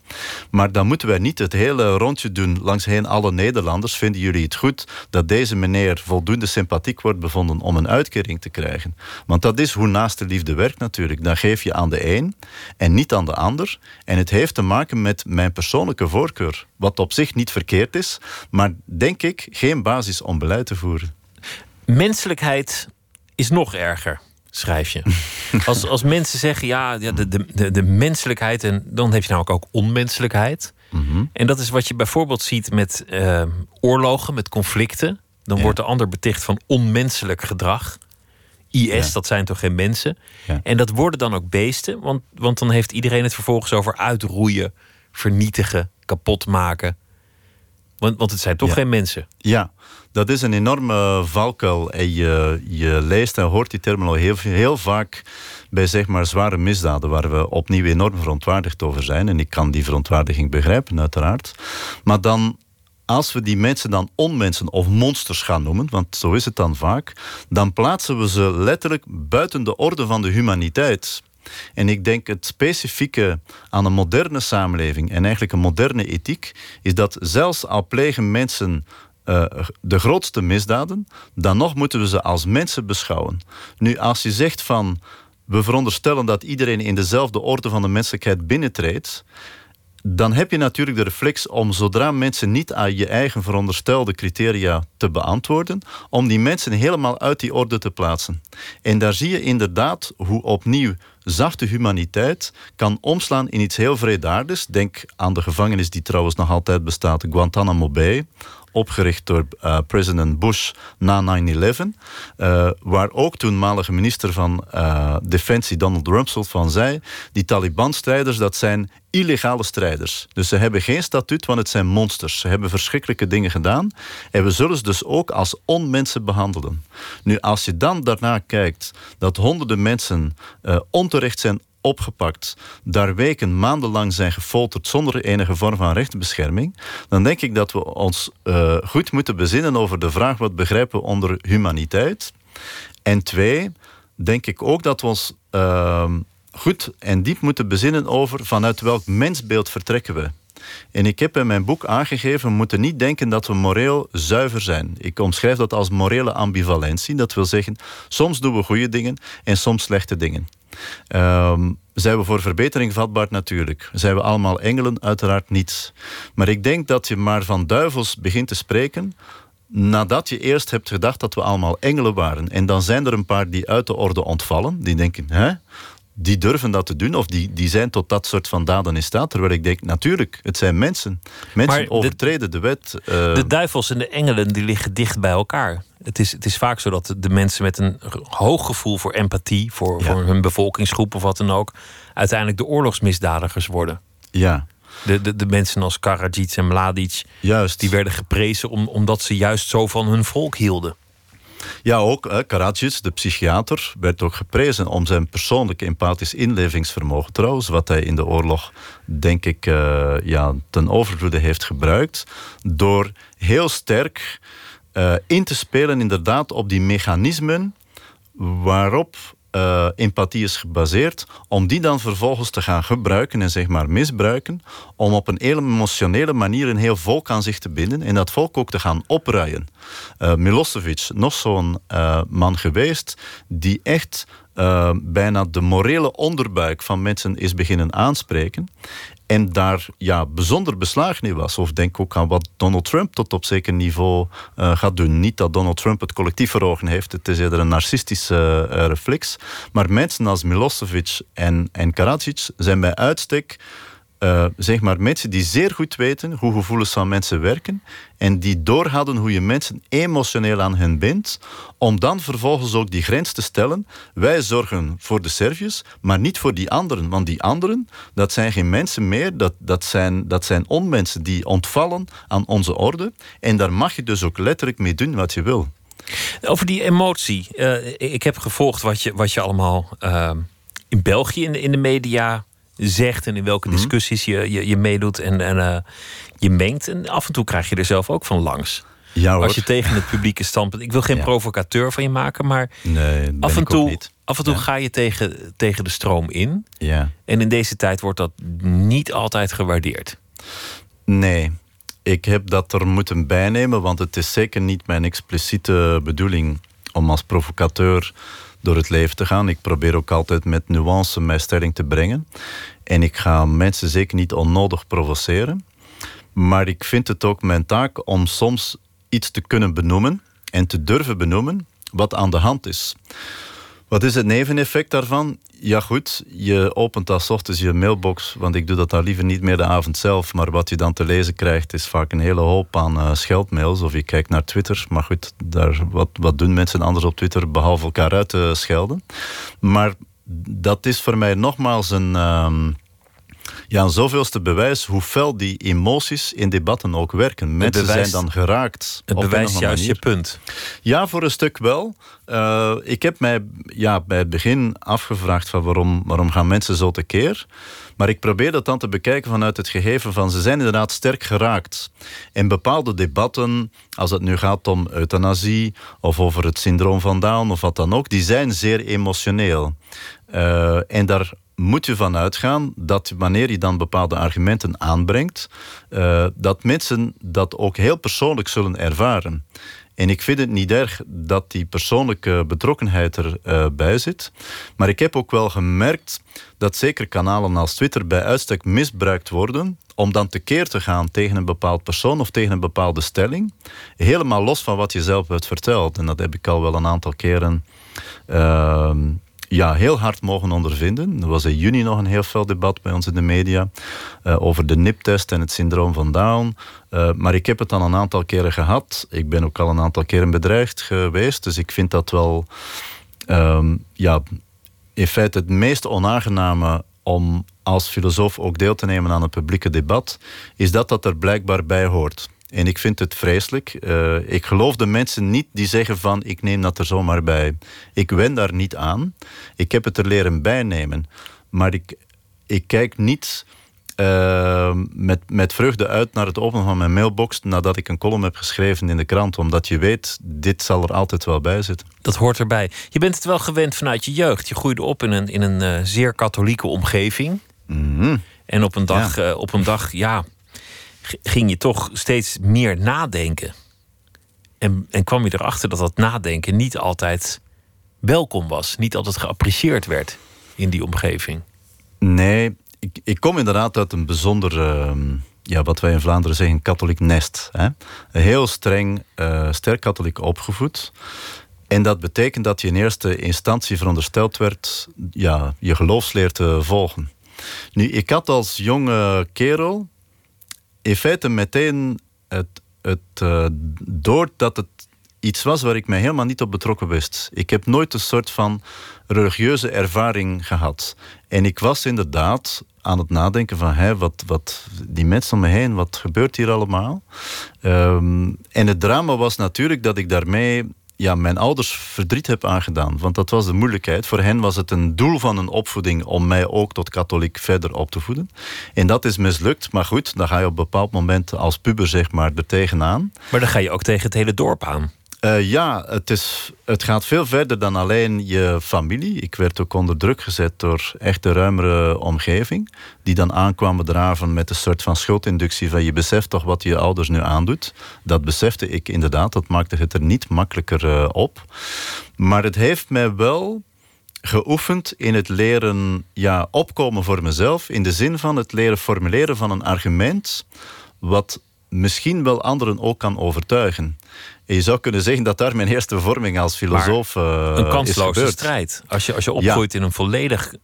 Maar dan moeten wij niet het hele rondje doen langs heen alle Nederlanders. Vinden jullie het goed dat deze meneer voldoende sympathiek wordt bevonden om een uitkering te krijgen? Want dat is hoe naast de liefde werkt natuurlijk. Dan geef je aan de een en niet aan de ander. En het heeft te maken met mijn persoonlijke voorkeur. Wat op zich niet verkeerd is, maar denk ik geen basis om beleid te voeren.
Menselijkheid is nog erger. schrijf je. Als, als mensen zeggen, ja, de, de, de, de menselijkheid... en dan heb je namelijk ook onmenselijkheid.
Mhm.
En dat is wat je bijvoorbeeld ziet met eh, oorlogen, met conflicten. Dan
Ja.
wordt de ander beticht van onmenselijk gedrag. IS,
Ja.
dat zijn toch geen mensen?
Ja.
En dat worden dan ook beesten, want, want dan heeft iedereen het vervolgens over uitroeien, vernietigen, kapot maken. Want, want het zijn toch
Ja.
geen mensen.
Ja, dat is een enorme valkuil. En je, je leest en hoort die termen al heel, heel vaak bij zeg maar zware misdaden, waar we opnieuw enorm verontwaardigd over zijn. En ik kan die verontwaardiging begrijpen, uiteraard. Maar dan, als we die mensen dan onmensen of monsters gaan noemen, want zo is het dan vaak, dan plaatsen we ze letterlijk buiten de orde van de humaniteit. En ik denk het specifieke aan een moderne samenleving en eigenlijk een moderne ethiek is dat zelfs al plegen mensen eh, de grootste misdaden, dan nog moeten we ze als mensen beschouwen. Nu, als je zegt van we veronderstellen dat iedereen in dezelfde orde van de menselijkheid binnentreedt, dan heb je natuurlijk de reflex om zodra mensen niet aan je eigen veronderstelde criteria te beantwoorden, om die mensen helemaal uit die orde te plaatsen. En daar zie je inderdaad hoe opnieuw zachte humaniteit kan omslaan in iets heel vredaardigs. Denk aan de gevangenis die trouwens nog altijd bestaat, Guantanamo Bay opgericht door eh, president Bush na 9-11. eh, waar ook toenmalige minister van eh, Defensie Donald Rumsfeld van zei... die Taliban-strijders, dat zijn illegale strijders. Dus ze hebben geen statuut, want het zijn monsters. Ze hebben verschrikkelijke dingen gedaan. En we zullen ze dus ook als onmensen behandelen. Nu, als je dan daarna kijkt dat honderden mensen onterecht zijn opgepakt, daar weken, maandenlang zijn gefolterd zonder enige vorm van rechtsbescherming, dan denk ik dat we ons eh, goed moeten bezinnen over de vraag wat begrijpen we onder humaniteit. En twee, denk ik ook dat we ons ehm, goed en diep moeten bezinnen over vanuit welk mensbeeld vertrekken we. En ik heb in mijn boek aangegeven, we moeten niet denken dat we moreel zuiver zijn. Ik omschrijf dat als morele ambivalentie. Dat wil zeggen, soms doen we goede dingen en soms slechte dingen. Ehm, zijn we voor verbetering vatbaar? Natuurlijk. Zijn we allemaal engelen? Uiteraard niet. Maar ik denk dat je maar van duivels begint te spreken nadat je eerst hebt gedacht dat we allemaal engelen waren. En dan zijn er een paar die uit de orde ontvallen. Die denken, hè? Die durven dat te doen of die, die zijn tot dat soort van daden in staat. Terwijl ik denk, natuurlijk, het zijn mensen. Mensen
Maar
overtreden de wet. eh,
De duivels en de engelen die liggen dicht bij elkaar. Het is, het is vaak zo dat de mensen met een hoog gevoel voor empathie, voor,
Ja.
voor hun bevolkingsgroep of wat dan ook, uiteindelijk de oorlogsmisdadigers worden.
ja,
De, de, de mensen als Karadzic en Mladic,
juist.
die werden geprezen om, omdat ze juist zo van hun volk hielden.
Ja, ook hè, de psychiater, werd ook geprezen om zijn persoonlijke empathisch inlevingsvermogen. Trouwens, wat hij in de oorlog, denk ik, eh, ja, ten overvloede heeft gebruikt. Door heel sterk eh, in te spelen, inderdaad, op die mechanismen waarop eh, empathie is gebaseerd, om die dan vervolgens te gaan gebruiken en zeg maar misbruiken, om op een hele emotionele manier een heel volk aan zich te binden en dat volk ook te gaan opruien. Eh, Milosevic, nog zo'n eh, man geweest, die echt bijna de morele onderbuik van mensen is beginnen aanspreken. En daar ja, bijzonder beslagen in was. Of denk ook aan wat Donald Trump tot op zeker niveau eh, gaat doen. Niet dat Donald Trump het collectief voor ogen heeft. Het is eerder een narcistische eh, reflex. Maar mensen als Milosevic en, en Karadzic zijn bij uitstek... eh, zeg maar mensen die zeer goed weten hoe gevoelens van mensen werken en die doorhadden hoe je mensen emotioneel aan hen bindt, om dan vervolgens ook die grens te stellen. Wij zorgen voor de Serviërs, maar niet voor die anderen. Want die anderen, dat zijn geen mensen meer, dat, dat, zijn, dat zijn onmensen die ontvallen aan onze orde. En daar mag je dus ook letterlijk mee doen wat je wil.
Over die emotie. eh, ik heb gevolgd wat je, wat je allemaal eh, in België in de, in de media zegt en in welke
Mhm.
discussies je, je, je meedoet en, en eh, je mengt. En af en toe krijg je er zelf ook van langs.
Ja.
Als je tegen het publieke standpunt. Ik wil geen
Ja.
provocateur van je maken, maar
Nee,
af en toe, af en toe
Ja.
ga je tegen, tegen de stroom in.
Ja.
En in deze tijd wordt dat niet altijd gewaardeerd.
Nee, ik heb dat er moeten bijnemen, want het is zeker niet mijn expliciete bedoeling om als provocateur door het leven te gaan. Ik probeer ook altijd met nuance mijn stelling te brengen. En ik ga mensen zeker niet onnodig provoceren. Maar ik vind het ook mijn taak om soms iets te kunnen benoemen en te durven benoemen wat aan de hand is. Wat is het neveneffect daarvan? Ja, goed, je opent als ochtends je mailbox, want ik doe dat dan liever niet meer de avond zelf. Maar wat je dan te lezen krijgt, is vaak een hele hoop aan uh, scheldmails. Of je kijkt naar Twitter. Maar goed, daar, wat, wat doen mensen anders op Twitter behalve elkaar uit te schelden? Maar dat is voor mij nogmaals een. Ehm, ja, zoveelste bewijs hoe fel die emoties in debatten ook werken. Mensen zijn dan geraakt.
Het bewijst juist je punt.
Ja, voor een stuk wel. Uh, ik heb mij ja, bij het begin afgevraagd van waarom, waarom gaan mensen zo tekeer. Maar ik probeer dat dan te bekijken vanuit het gegeven van ze zijn inderdaad sterk geraakt. In bepaalde debatten, als het nu gaat om euthanasie of over het syndroom van Down of wat dan ook, die zijn zeer emotioneel. Uh, en daar moet je van uitgaan dat wanneer je dan bepaalde argumenten aanbrengt, uh, dat mensen dat ook heel persoonlijk zullen ervaren. En ik vind het niet erg dat die persoonlijke betrokkenheid erbij uh, zit. Maar ik heb ook wel gemerkt dat zeker kanalen als Twitter bij uitstek misbruikt worden om dan tekeer te gaan tegen een bepaald persoon of tegen een bepaalde stelling. Helemaal los van wat je zelf hebt verteld. En dat heb ik al wel een aantal keren uh, ja, heel hard mogen ondervinden. Er was in juni nog een heel veel debat bij ons in de media uh, over de NIP-test en het syndroom van Down. Uh, maar ik heb het dan een aantal keren gehad. Ik ben ook al een aantal keren bedreigd geweest. Dus ik vind dat wel um, ja, in feite het meest onaangename om als filosoof ook deel te nemen aan het publieke debat, is dat dat er blijkbaar bij hoort. En ik vind het vreselijk. Uh, ik geloof de mensen niet die zeggen van ik neem dat er zomaar bij. Ik wen daar niet aan. Ik heb het er leren bijnemen. Maar ik, ik kijk niet uh, met, met vreugde uit naar het openen van mijn mailbox nadat ik een column heb geschreven in de krant. Omdat je weet, dit zal er altijd wel bij zitten.
Dat hoort erbij. Je bent het wel gewend vanuit je jeugd. Je groeide op in een, in een uh, zeer katholieke omgeving.
Mm -hmm.
En op een dag, ja. op een dag ja, ging je toch steeds meer nadenken. En, en kwam je erachter dat dat nadenken niet altijd welkom was, niet altijd geapprecieerd werd in die omgeving.
Nee, ik, ik kom inderdaad uit een bijzonder, uh, ja, wat wij in Vlaanderen zeggen, katholiek nest. Hè? Heel streng, uh, sterk katholiek opgevoed. En dat betekent dat je in eerste instantie verondersteld werd ja, je geloofsleer te volgen. Nu, ik had als jonge kerel in feite meteen het, het uh, door dat het iets was waar ik mij helemaal niet op betrokken wist. Ik heb nooit een soort van religieuze ervaring gehad. En ik was inderdaad aan het nadenken van... Hé, wat, wat, die mensen om me heen, wat gebeurt hier allemaal? Um, en het drama was natuurlijk dat ik daarmee ja, mijn ouders verdriet heb aangedaan. Want dat was de moeilijkheid. Voor hen was het een doel van een opvoeding om mij ook tot katholiek verder op te voeden. En dat is mislukt. Maar goed, dan ga je op een bepaald moment als puber zeg maar er tegenaan.
Maar dan ga je ook tegen het hele dorp aan.
Uh, ja, het, is, het gaat veel verder dan alleen je familie. Ik werd ook onder druk gezet door echt de ruimere omgeving. Die dan aankwamen draven met een soort van schuldinductie van je beseft toch wat je ouders nu aandoet. Dat besefte ik inderdaad, dat maakte het er niet makkelijker uh, op. Maar het heeft mij wel geoefend in het leren ja, opkomen voor mezelf. In de zin van het leren formuleren van een argument... wat misschien wel anderen ook kan overtuigen. En je zou kunnen zeggen dat daar mijn eerste vorming als filosoof uh,
Een kansloze strijd. Als je, als je opgroeit ja. in een volledig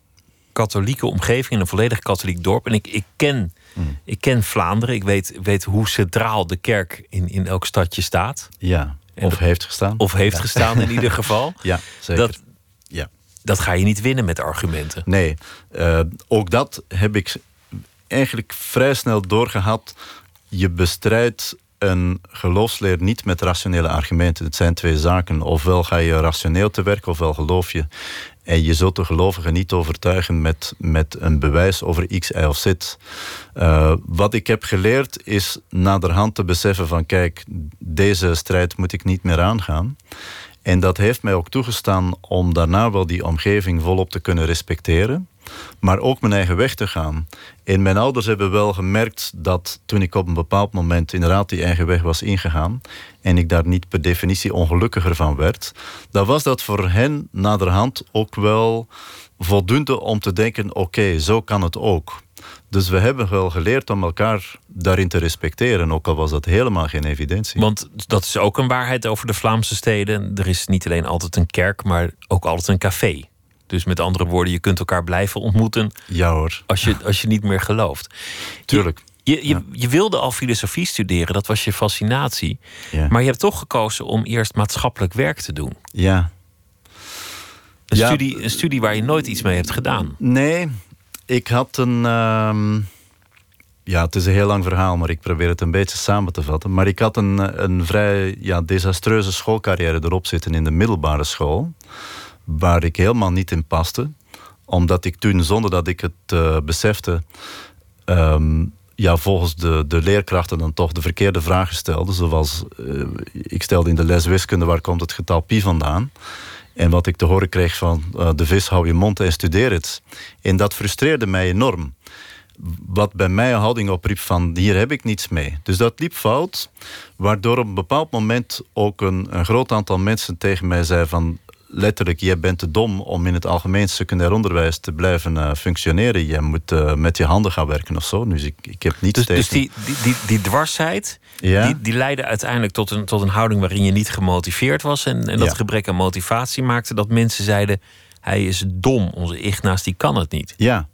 katholieke omgeving... in een volledig katholiek dorp. En ik, ik, ken, mm. ik ken Vlaanderen. Ik weet, weet hoe centraal de kerk in, in elk stadje staat.
Ja, of dat, heeft gestaan.
Of heeft
ja.
gestaan in ieder geval.
Ja, zeker.
Dat, ja. dat ga je niet winnen met argumenten.
Nee, uh, ook dat heb ik eigenlijk vrij snel doorgehad je bestrijdt een geloofsleer niet met rationele argumenten. Het zijn twee zaken. Ofwel ga je rationeel te werk, ofwel geloof je. En je zult de gelovigen niet overtuigen met, met een bewijs over X, Y of Z. Uh, wat ik heb geleerd is naderhand te beseffen van... kijk, deze strijd moet ik niet meer aangaan. En dat heeft mij ook toegestaan om daarna wel die omgeving volop te kunnen respecteren maar ook mijn eigen weg te gaan. En mijn ouders hebben wel gemerkt dat toen ik op een bepaald moment inderdaad die eigen weg was ingegaan en ik daar niet per definitie ongelukkiger van werd, dan was dat voor hen naderhand ook wel voldoende om te denken: oké, zo kan het ook. Dus we hebben wel geleerd om elkaar daarin te respecteren, ook al was dat helemaal geen evidentie.
Want dat is ook een waarheid over de Vlaamse steden. Er is niet alleen altijd een kerk, maar ook altijd een café. Dus met andere woorden, je kunt elkaar blijven ontmoeten.
Ja hoor.
Als je, als je niet meer gelooft.
Tuurlijk.
Je, je, je, wilde al filosofie studeren, dat was je fascinatie. Ja. Maar je hebt toch gekozen om eerst maatschappelijk werk te doen.
Ja.
Een, studie, een studie waar je nooit iets mee hebt gedaan.
Nee, ik had een. Ehm, ja, het is een heel lang verhaal, maar ik probeer het een beetje samen te vatten. Maar ik had een, een vrij ja, desastreuze schoolcarrière erop zitten in de middelbare school. Waar ik helemaal niet in paste. Omdat ik toen, zonder dat ik het uh, besefte. Ehm, ja, volgens de, de leerkrachten dan toch de verkeerde vragen stelde. Zoals, uh, ik stelde in de les wiskunde, waar komt het getal pi vandaan? En wat ik te horen kreeg van uh, de vis, hou je mond en studeer het. En dat frustreerde mij enorm. Wat bij mij een houding opriep van hier heb ik niets mee. Dus dat liep fout, waardoor op een bepaald moment ook een, een groot aantal mensen tegen mij zei van letterlijk, jij bent te dom om in het algemeen secundair onderwijs te blijven uh, functioneren. Je moet uh, met je handen gaan werken of zo. Dus ik, ik heb niet
dus, dus die, die, die, die dwarsheid, ja? die, die leidde uiteindelijk tot een, tot een houding waarin je niet gemotiveerd was. En, en dat ja. gebrek aan motivatie maakte dat mensen zeiden: hij is dom, onze Ignaas, die kan het niet.
Ja.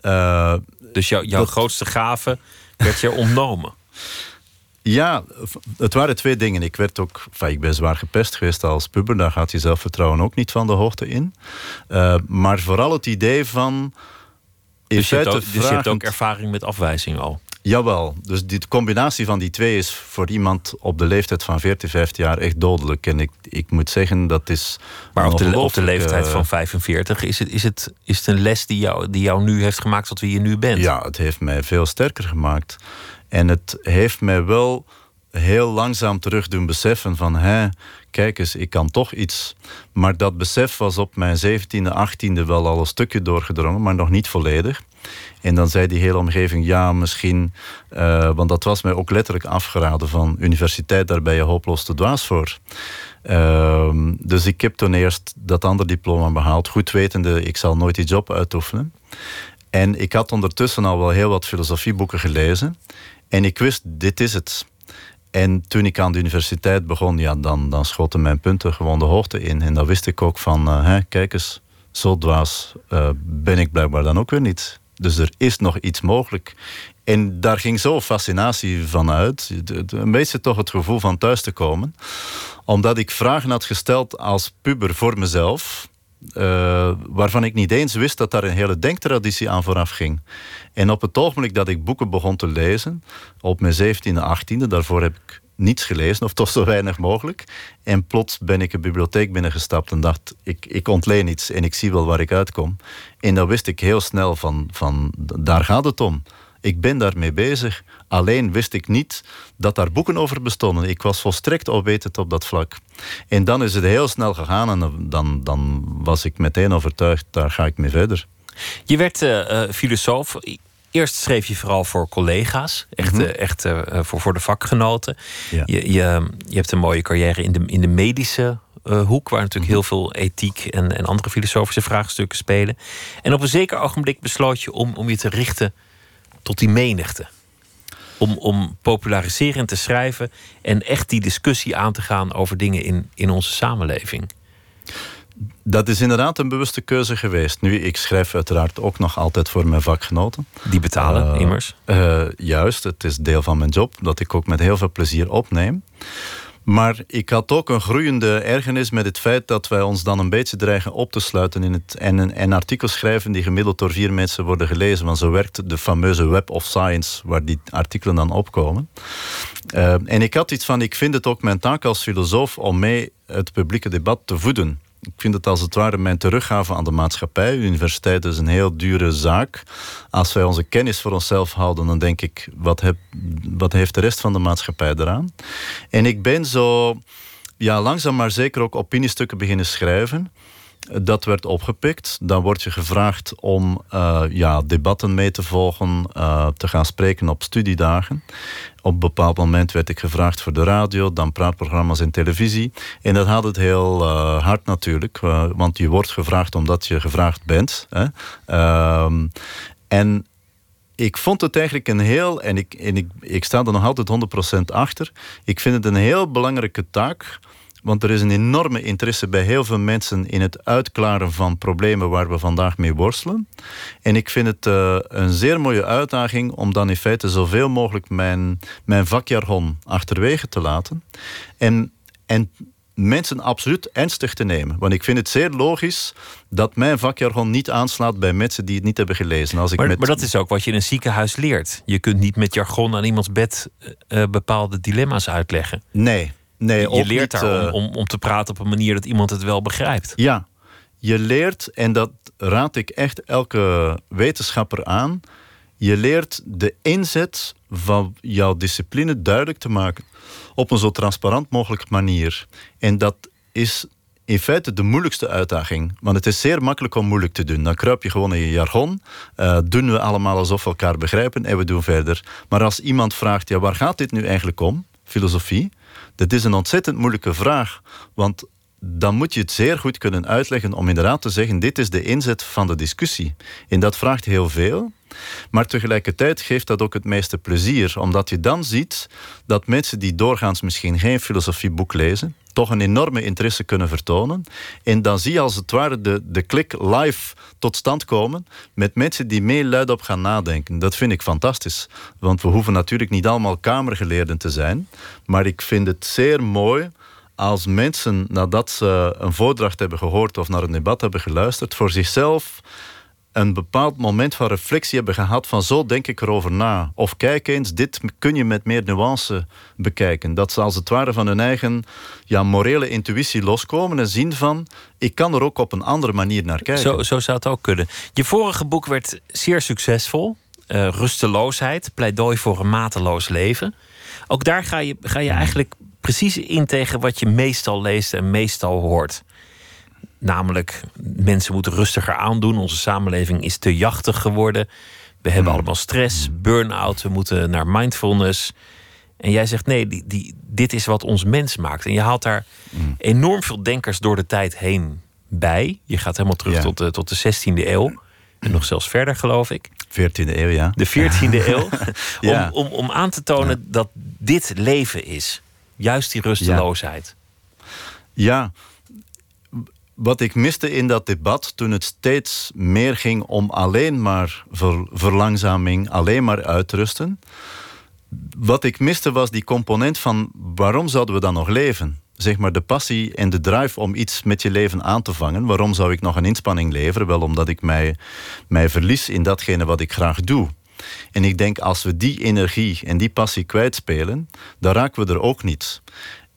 Uh, dus jou, jouw dat... grootste gave werd je ontnomen.
Ja, het waren twee dingen. Ik werd ook, enfin, ik ben zwaar gepest geweest als puber. Daar gaat je zelfvertrouwen ook niet van de hoogte in. Uh, maar vooral het idee van.
Dus, je, ook, dus je hebt ook ervaring met afwijzing al?
Jawel, dus die combinatie van die twee is voor iemand op de leeftijd van 14, 15 jaar echt dodelijk. En ik, ik moet zeggen, dat is.
Maar op de, op de leeftijd van 45 is het, is, het, is het een les die jou, die jou nu heeft gemaakt tot wie je nu bent?
Ja, het heeft mij veel sterker gemaakt. En het heeft mij wel heel langzaam terug doen beseffen van... Hé, kijk eens, ik kan toch iets. Maar dat besef was op mijn 17e, 18e wel al een stukje doorgedrongen... maar nog niet volledig. En dan zei die hele omgeving, ja, misschien... Uh, want dat was mij ook letterlijk afgeraden van... universiteit, daar ben je hopeloos te dwaas voor. Uh, dus ik heb toen eerst dat andere diploma behaald. Goed wetende, ik zal nooit die job uitoefenen. En ik had ondertussen al wel heel wat filosofieboeken gelezen... En ik wist, dit is het. En toen ik aan de universiteit begon, ja, dan, dan schoten mijn punten gewoon de hoogte in. En dan wist ik ook van, uh, hè, kijk eens, zo dwaas uh, ben ik blijkbaar dan ook weer niet. Dus er is nog iets mogelijk. En daar ging zo fascinatie van uit. Een beetje toch het gevoel van thuis te komen. Omdat ik vragen had gesteld als puber voor mezelf. Uh, waarvan ik niet eens wist dat daar een hele denktraditie aan vooraf ging. En op het ogenblik dat ik boeken begon te lezen, op mijn 17e, 18e, daarvoor heb ik niets gelezen, of toch zo weinig mogelijk. En plots ben ik een bibliotheek binnengestapt en dacht, ik, ik ontleen iets en ik zie wel waar ik uitkom. En dan wist ik heel snel van, van daar gaat het om. Ik ben daarmee bezig. Alleen wist ik niet dat daar boeken over bestonden. Ik was volstrekt onwetend op dat vlak. En dan is het heel snel gegaan en dan, dan was ik meteen overtuigd, daar ga ik mee verder.
Je werd uh, filosoof. Eerst schreef je vooral voor collega's, echt, mm -hmm. echt uh, voor, voor de vakgenoten. Ja. Je, je, je hebt een mooie carrière in de, in de medische uh, hoek, waar natuurlijk -hmm. heel veel ethiek en, en andere filosofische vraagstukken spelen. En op een zeker ogenblik besloot je om, om je te richten tot die menigte. Om, om populariserend te schrijven en echt die discussie aan te gaan over dingen in, in onze samenleving.
Dat is inderdaad een bewuste keuze geweest. Nu, ik schrijf uiteraard ook nog altijd voor mijn vakgenoten.
Die betalen uh, immers?
Uh, juist, het is deel van mijn job dat ik ook met heel veel plezier opneem. Maar ik had ook een groeiende ergernis met het feit dat wij ons dan een beetje dreigen op te sluiten in het, en, en artikels schrijven die gemiddeld door vier mensen worden gelezen. Want zo werkt de fameuze Web of Science, waar die artikelen dan opkomen. Uh, en ik had iets van, ik vind het ook mijn taak als filosoof om mee het publieke debat te voeden ik vind het als het ware mijn teruggave aan de maatschappij. Universiteit is een heel dure zaak. Als wij onze kennis voor onszelf houden, dan denk ik, wat, heb, wat heeft de rest van de maatschappij eraan? En ik ben zo ja, langzaam maar zeker ook opiniestukken beginnen schrijven. Dat werd opgepikt. Dan word je gevraagd om uh, ja, debatten mee te volgen, uh, te gaan spreken op studiedagen. Op een bepaald moment werd ik gevraagd voor de radio, dan praatprogramma's en televisie. En dat had het heel uh, hard natuurlijk, want je wordt gevraagd omdat je gevraagd bent. Hè. en ik vond het eigenlijk een heel, en ik, en ik, ik sta er nog altijd 100% achter. Ik vind het een heel belangrijke taak. Want er is een enorme interesse bij heel veel mensen in het uitklaren van problemen waar we vandaag mee worstelen. En ik vind het uh, een zeer mooie uitdaging om dan in feite zoveel mogelijk mijn, mijn vakjargon achterwege te laten. En, en mensen absoluut ernstig te nemen. Want ik vind het zeer logisch dat mijn vakjargon niet aanslaat bij mensen die het niet hebben gelezen. Als ik
maar,
met...
maar dat is ook wat je in een ziekenhuis leert. Je kunt niet met jargon aan iemands bed uh, bepaalde dilemma's uitleggen.
Nee, nee
je leert
niet,
daar
uh...
om, om, om te praten op een manier dat iemand het wel begrijpt.
Ja, je leert, en dat raad ik echt elke wetenschapper aan. Je leert de inzet van jouw discipline duidelijk te maken op een zo transparant mogelijke manier. En dat is in feite de moeilijkste uitdaging. Want het is zeer makkelijk om moeilijk te doen. Dan kruip je gewoon in je jargon. Uh, doen we allemaal alsof we elkaar begrijpen en we doen verder. Maar als iemand vraagt, ja, waar gaat dit nu eigenlijk om? Filosofie. Dat is een ontzettend moeilijke vraag. Want dan moet je het zeer goed kunnen uitleggen om inderdaad te zeggen: dit is de inzet van de discussie. En dat vraagt heel veel. Maar tegelijkertijd geeft dat ook het meeste plezier, omdat je dan ziet dat mensen die doorgaans misschien geen filosofieboek lezen, toch een enorme interesse kunnen vertonen. En dan zie je als het ware de, de klik live tot stand komen met mensen die mee luid gaan nadenken. Dat vind ik fantastisch. Want we hoeven natuurlijk niet allemaal kamergeleerden te zijn. Maar ik vind het zeer mooi als mensen nadat ze een voordracht hebben gehoord of naar een debat hebben geluisterd, voor zichzelf een bepaald moment van reflectie hebben gehad van zo denk ik erover na. Of kijk eens, dit kun je met meer nuance bekijken. Dat ze als het ware van hun eigen ja, morele intuïtie loskomen en zien van ik kan er ook op een andere manier naar kijken.
Zo, zo zou het ook kunnen. Je vorige boek werd zeer succesvol. Uh, rusteloosheid, pleidooi voor een mateloos leven. Ook daar ga je, ga je eigenlijk precies in tegen wat je meestal leest en meestal hoort. Namelijk, mensen moeten rustiger aandoen. Onze samenleving is te jachtig geworden. We hebben allemaal stress, burn-out. We moeten naar mindfulness. En jij zegt nee, die, die, dit is wat ons mens maakt. En je haalt daar enorm veel denkers door de tijd heen bij. Je gaat helemaal terug
Ja.
tot, de, tot de 16e eeuw. En nog zelfs verder, geloof ik.
14e eeuw, ja.
De 14e eeuw.
Ja.
om, om, om aan te tonen dat dit leven is. Juist die rusteloosheid.
Ja, wat ik miste in dat debat toen het steeds meer ging om alleen maar ver- verlangzaming, alleen maar uitrusten. Wat ik miste was die component van waarom zouden we dan nog leven? Zeg maar de passie en de drive om iets met je leven aan te vangen. Waarom zou ik nog een inspanning leveren? Wel omdat ik mij, mij verlies in datgene wat ik graag doe. En ik denk als we die energie en die passie kwijtspelen, dan raken we er ook niet.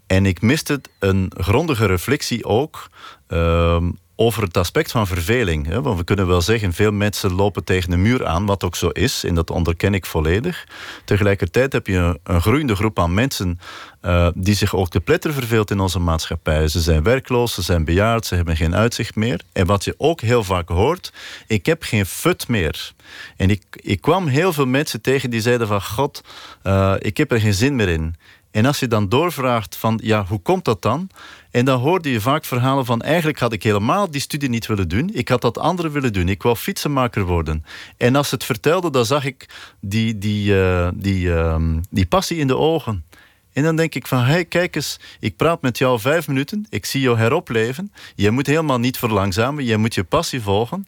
En ik miste een grondige reflectie ook ehm, over het aspect van verveling. Hè? Want we kunnen wel zeggen, veel mensen lopen tegen een muur aan, wat ook zo is, en dat onderken ik volledig. Tegelijkertijd heb je een, groeiende groep aan mensen eh, die zich ook te pletter verveelt in onze maatschappij. Ze zijn werkloos, ze zijn bejaard, ze hebben geen uitzicht meer. En wat je ook heel vaak hoort, ik heb geen fut meer. En ik, ik kwam heel veel mensen tegen die zeiden van, god, eh, ik heb er geen zin meer in. En als je dan doorvraagt van, ja, hoe komt dat dan? En dan hoorde je vaak verhalen van, eigenlijk had ik helemaal die studie niet willen doen. Ik had dat andere willen doen. Ik wou fietsenmaker worden. En als ze het vertelde, dan zag ik die, die, eh, die, ehm, die passie in de ogen. En dan denk ik van, hey, kijk eens, ik praat met jou vijf minuten. Ik zie jou heropleven. Je moet helemaal niet verlangzamen. Je moet je passie volgen.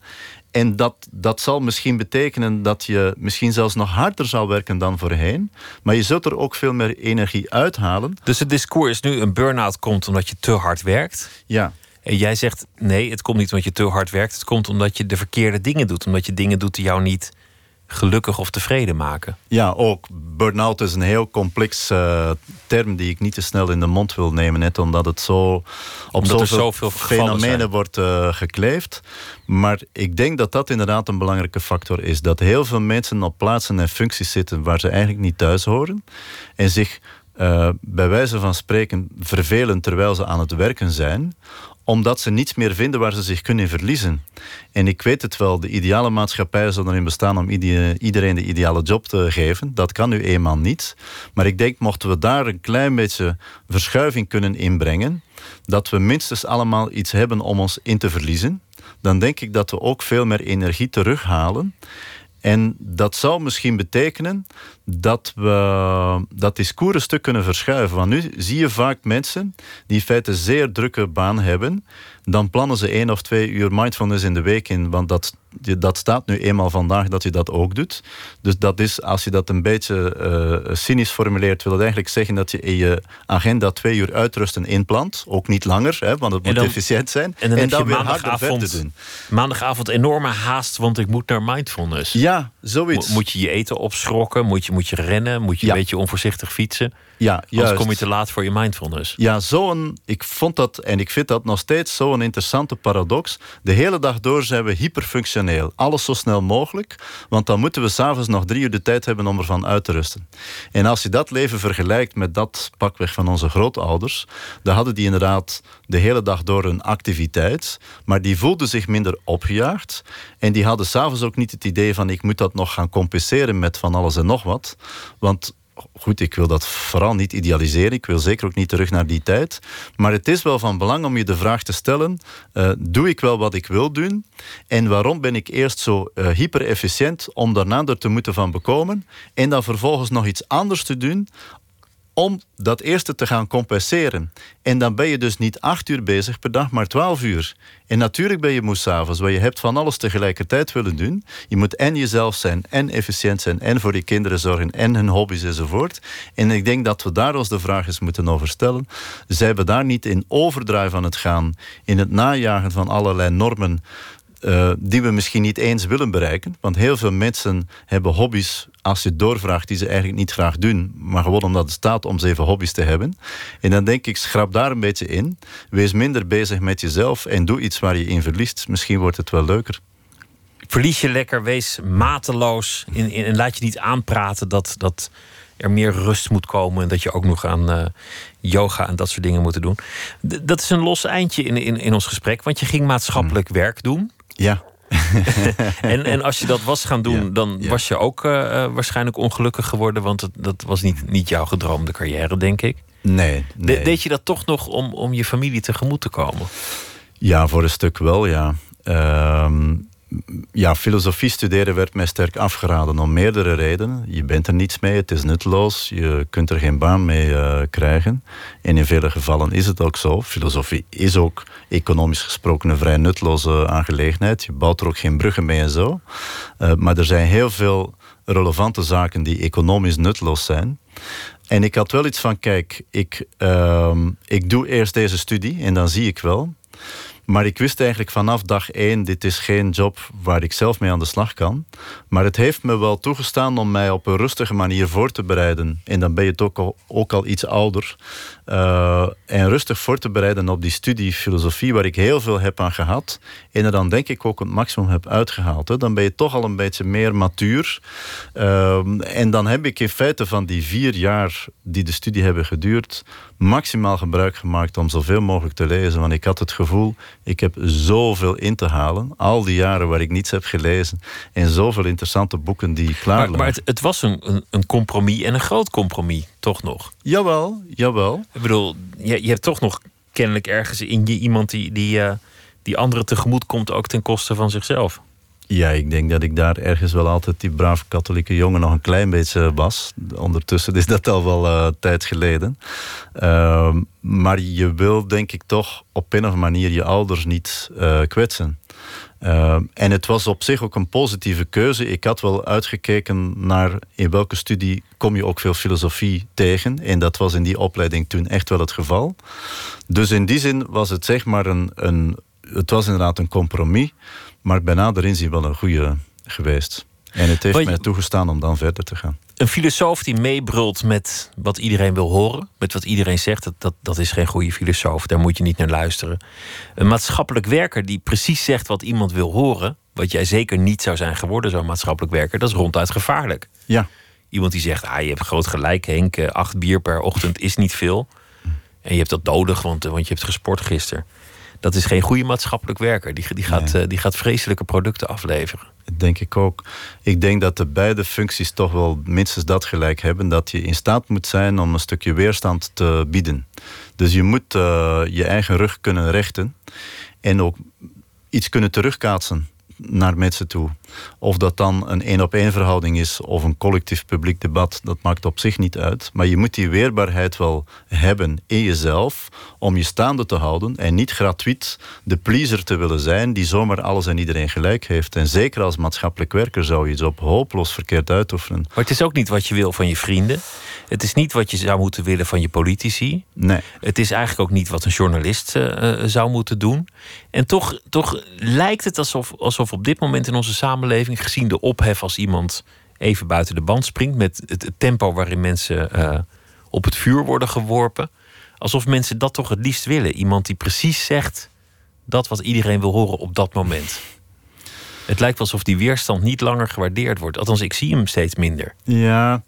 En dat, dat zal misschien betekenen dat je misschien zelfs nog harder zal werken dan voorheen. Maar je zult er ook veel meer energie uithalen.
Dus het discours is nu een burn-out komt omdat je te hard werkt.
Ja,
En jij zegt nee, het komt niet omdat je te hard werkt. Het komt omdat je de verkeerde dingen doet. Omdat je dingen doet die jou niet gelukkig of tevreden maken.
ja ook. Burn-out is een heel complex eh, term die ik niet te snel in de mond wil nemen. Net omdat het zo op
Omdat
zoveel
zoveel
fenomenen
zijn.
wordt eh, gekleefd. Maar ik denk dat dat inderdaad een belangrijke factor is. Dat heel veel mensen op plaatsen en functies zitten waar ze eigenlijk niet thuis horen. En zich eh, bij wijze van spreken vervelen terwijl ze aan het werken zijn omdat ze niets meer vinden waar ze zich kunnen verliezen. En ik weet het wel, de ideale maatschappij zou erin bestaan om iedereen de ideale job te geven. Dat kan nu eenmaal niet. Maar ik denk, mochten we daar een klein beetje verschuiving kunnen inbrengen, dat we minstens allemaal iets hebben om ons in te verliezen, dan denk ik dat we ook veel meer energie terughalen. En dat zou misschien betekenen dat we dat discours een stuk kunnen verschuiven. Want nu zie je vaak mensen die in feite zeer drukke baan hebben. Dan plannen ze één of twee uur mindfulness in de week in. Want dat, dat staat nu eenmaal vandaag dat je dat ook doet. Dus dat is, als je dat een beetje uh, cynisch formuleert, wil het eigenlijk zeggen dat je in je agenda twee uur uitrusten inplant. Ook niet langer, hè, want het moet efficiënt zijn.
En dan, en dan, weer maandagavond, doen. maandagavond enorme haast, want ik moet naar mindfulness.
Ja, zoiets.
moet je je eten opschrokken? Moet je, moet je rennen? Moet je een beetje onvoorzichtig fietsen?
Ja,
juist. kom je te laat voor je mindfulness.
Ja, zo'n. Ik vond dat en ik vind dat nog steeds zo'n interessante paradox. De hele dag door zijn we hyperfunctioneel. Alles zo snel mogelijk. Want dan moeten we s'avonds nog drie uur de tijd hebben om ervan uit te rusten. En als je dat leven vergelijkt met dat pakweg van onze grootouders, dan hadden die inderdaad de hele dag door een activiteit. Maar die voelden zich minder opgejaagd. En die hadden s'avonds ook niet het idee van ik moet dat nog gaan compenseren met van alles en nog wat. Want goed, ik wil dat vooral niet idealiseren. Ik wil zeker ook niet terug naar die tijd. Maar het is wel van belang om je de vraag te stellen: uh, doe ik wel wat ik wil doen? En waarom ben ik eerst zo uh, hyper-efficiënt om daarna er te moeten van bekomen? En dan vervolgens nog iets anders te doen om dat eerste te gaan compenseren. En dan ben je dus niet acht uur bezig per dag, maar twaalf uur. En natuurlijk ben je moe s'avonds, want je hebt van alles tegelijkertijd willen doen. Je moet en jezelf zijn, en efficiënt zijn, en voor je kinderen zorgen, en hun hobby's enzovoort. En ik denk dat we daar ons de vraag eens moeten over stellen. Zijn we daar niet in overdrive van het gaan, in het najagen van allerlei normen uh, die we misschien niet eens willen bereiken. Want heel veel mensen hebben hobby's, als je doorvraagt, die ze eigenlijk niet graag doen. Maar gewoon omdat het staat om zeven hobby's te hebben. En dan denk ik, schrap daar een beetje in. Wees minder bezig met jezelf en doe iets waar je in verliest. Misschien wordt het wel leuker.
Verlies je lekker, wees mateloos. En, laat je niet aanpraten dat, dat er meer rust moet komen. En dat je ook nog aan uh, yoga en dat soort dingen moet doen. dat is een los eindje in, in, in ons gesprek. Want je ging maatschappelijk hmm. werk doen.
Ja.
en, en als je dat was gaan doen, dan was je ook uh, waarschijnlijk ongelukkig geworden. Want het, dat was niet, niet jouw gedroomde carrière, denk ik.
Nee. nee.
deed je dat toch nog om, om je familie tegemoet te komen?
Ja, voor een stuk wel, ja. Uh, ja, filosofie studeren werd mij sterk afgeraden om meerdere redenen. Je bent er niets mee, het is nutteloos, je kunt er geen baan mee uh, krijgen. En in vele gevallen is het ook zo. Filosofie is ook economisch gesproken een vrij nutteloze aangelegenheid. Je bouwt er ook geen bruggen mee en zo. Uh, maar er zijn heel veel relevante zaken die economisch nutteloos zijn. En ik had wel iets van, kijk, ik, uh, ik doe eerst deze studie en dan zie ik wel. Maar ik wist eigenlijk vanaf dag één, dit is geen job waar ik zelf mee aan de slag kan. Maar het heeft me wel toegestaan om mij op een rustige manier voor te bereiden. En dan ben je toch ook al iets ouder. Uh, en rustig voor te bereiden op die studie filosofie, waar ik heel veel heb aan gehad. En er dan denk ik ook het maximum heb uitgehaald. Hè. Dan ben je toch al een beetje meer matuur. Uh, en dan heb ik in feite van die vier jaar die de studie hebben geduurd, maximaal gebruik gemaakt om zoveel mogelijk te lezen. Want ik had het gevoel, ik heb zoveel in te halen. Al die jaren waar ik niets heb gelezen. En zoveel interessante boeken die klaar
maar, maar het, het, was een, een compromis en een groot compromis, toch nog?
Jawel, jawel.
Ik bedoel, je, je hebt toch nog kennelijk ergens in je iemand die, die, uh, die anderen tegemoet komt, ook ten koste van zichzelf.
Ja, ik denk dat ik daar ergens wel altijd die brave katholieke jongen nog een klein beetje was. Ondertussen is dat al wel uh, tijd geleden. Uh, maar je wil denk ik toch op een of manier je ouders niet uh, kwetsen. Uh, en het was op zich ook een positieve keuze. Ik had wel uitgekeken naar in welke studie kom je ook veel filosofie tegen. En dat was in die opleiding toen echt wel het geval. Dus in die zin was het zeg maar een, een het was inderdaad een compromis. Maar bij nader inzien wel een goede geweest. En het heeft mij toegestaan om dan verder te gaan.
Een filosoof die meebrult met wat iedereen wil horen, met wat iedereen zegt, dat, dat, dat is geen goede filosoof. Daar moet je niet naar luisteren. Een maatschappelijk werker die precies zegt wat iemand wil horen, wat jij zeker niet zou zijn geworden, zo'n maatschappelijk werker, dat is ronduit gevaarlijk.
Ja.
Iemand die zegt, ah, je hebt groot gelijk, Henk, eh, acht bier per ochtend is niet veel. En je hebt dat nodig, want, want je hebt gesport gisteren dat is geen goede maatschappelijk werker. Die, die, gaat, eh, die gaat vreselijke producten afleveren.
Denk ik ook. Ik denk dat de beide functies toch wel minstens dat gelijk hebben. Dat je in staat moet zijn om een stukje weerstand te bieden. Dus je moet uh, je eigen rug kunnen rechten. En ook iets kunnen terugkaatsen. Naar mensen toe. Of dat dan een één-op-één verhouding is of een collectief publiek debat, dat maakt op zich niet uit. Maar je moet die weerbaarheid wel hebben in jezelf om je staande te houden en niet gratuit de pleaser te willen zijn die zomaar alles en iedereen gelijk heeft. En zeker als maatschappelijk werker zou je iets op hopeloos verkeerd uitoefenen.
Maar het is ook niet wat je wil van je vrienden. Het is niet wat je zou moeten willen van je politici.
Nee.
Het is eigenlijk ook niet wat een journalist uh, zou moeten doen. En toch, toch lijkt het alsof, alsof op dit moment in onze samenleving, gezien de ophef als iemand even buiten de band springt, met het, tempo waarin mensen uh, op het vuur worden geworpen, alsof mensen dat toch het liefst willen. Iemand die precies zegt dat wat iedereen wil horen op dat moment. Het lijkt alsof die weerstand niet langer gewaardeerd wordt. Althans, ik zie hem steeds minder.
Ja,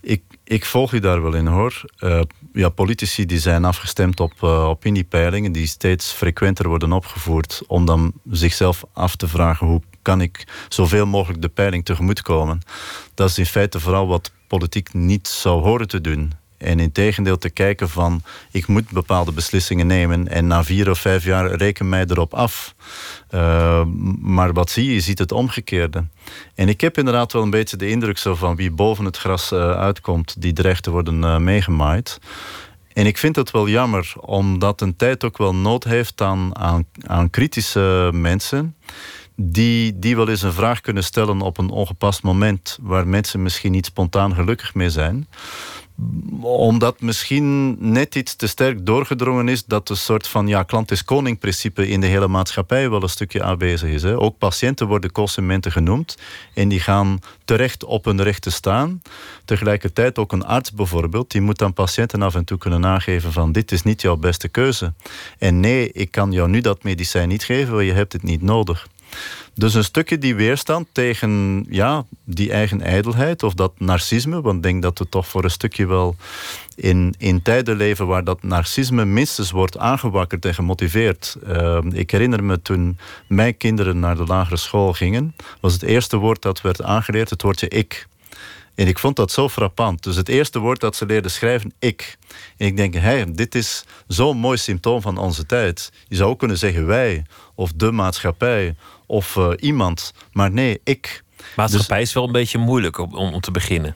ik, ik volg u daar wel in hoor. Uh, ja, politici die zijn afgestemd op uh, opiniepeilingen die steeds frequenter worden opgevoerd om dan zichzelf af te vragen hoe kan ik zoveel mogelijk de peiling tegemoetkomen. Dat is in feite vooral wat politiek niet zou horen te doen. En in tegendeel te kijken van ik moet bepaalde beslissingen nemen en na vier of vijf jaar reken mij erop af. Uh, maar wat zie je? Je ziet het omgekeerde. En ik heb inderdaad wel een beetje de indruk zo van wie boven het gras uh, uitkomt, die dreigt te worden uh, meegemaaid. En ik vind het wel jammer, omdat een tijd ook wel nood heeft aan, aan, aan kritische mensen die, die wel eens een vraag kunnen stellen op een ongepast moment waar mensen misschien niet spontaan gelukkig mee zijn omdat misschien net iets te sterk doorgedrongen is dat een soort van ja, klant is koning principe in de hele maatschappij wel een stukje aanwezig is. Hè. Ook patiënten worden consumenten genoemd en die gaan terecht op hun rechten staan. Tegelijkertijd ook een arts bijvoorbeeld, die moet dan patiënten af en toe kunnen nageven van dit is niet jouw beste keuze. En nee, ik kan jou nu dat medicijn niet geven, want je hebt het niet nodig. Dus een stukje die weerstand tegen ja, die eigen ijdelheid of dat narcisme. Want ik denk dat we toch voor een stukje wel in, in tijden leven waar dat narcisme minstens wordt aangewakkerd en gemotiveerd. Uh, ik herinner me toen mijn kinderen naar de lagere school gingen, was het eerste woord dat werd aangeleerd het woordje ik. En ik vond dat zo frappant. Dus het eerste woord dat ze leerden schrijven, ik. En ik denk, hey, dit is zo'n mooi symptoom van onze tijd. Je zou ook kunnen zeggen wij, of de maatschappij, of uh, iemand. Maar nee, ik.
Maatschappij dus, is wel een beetje moeilijk om, om te beginnen.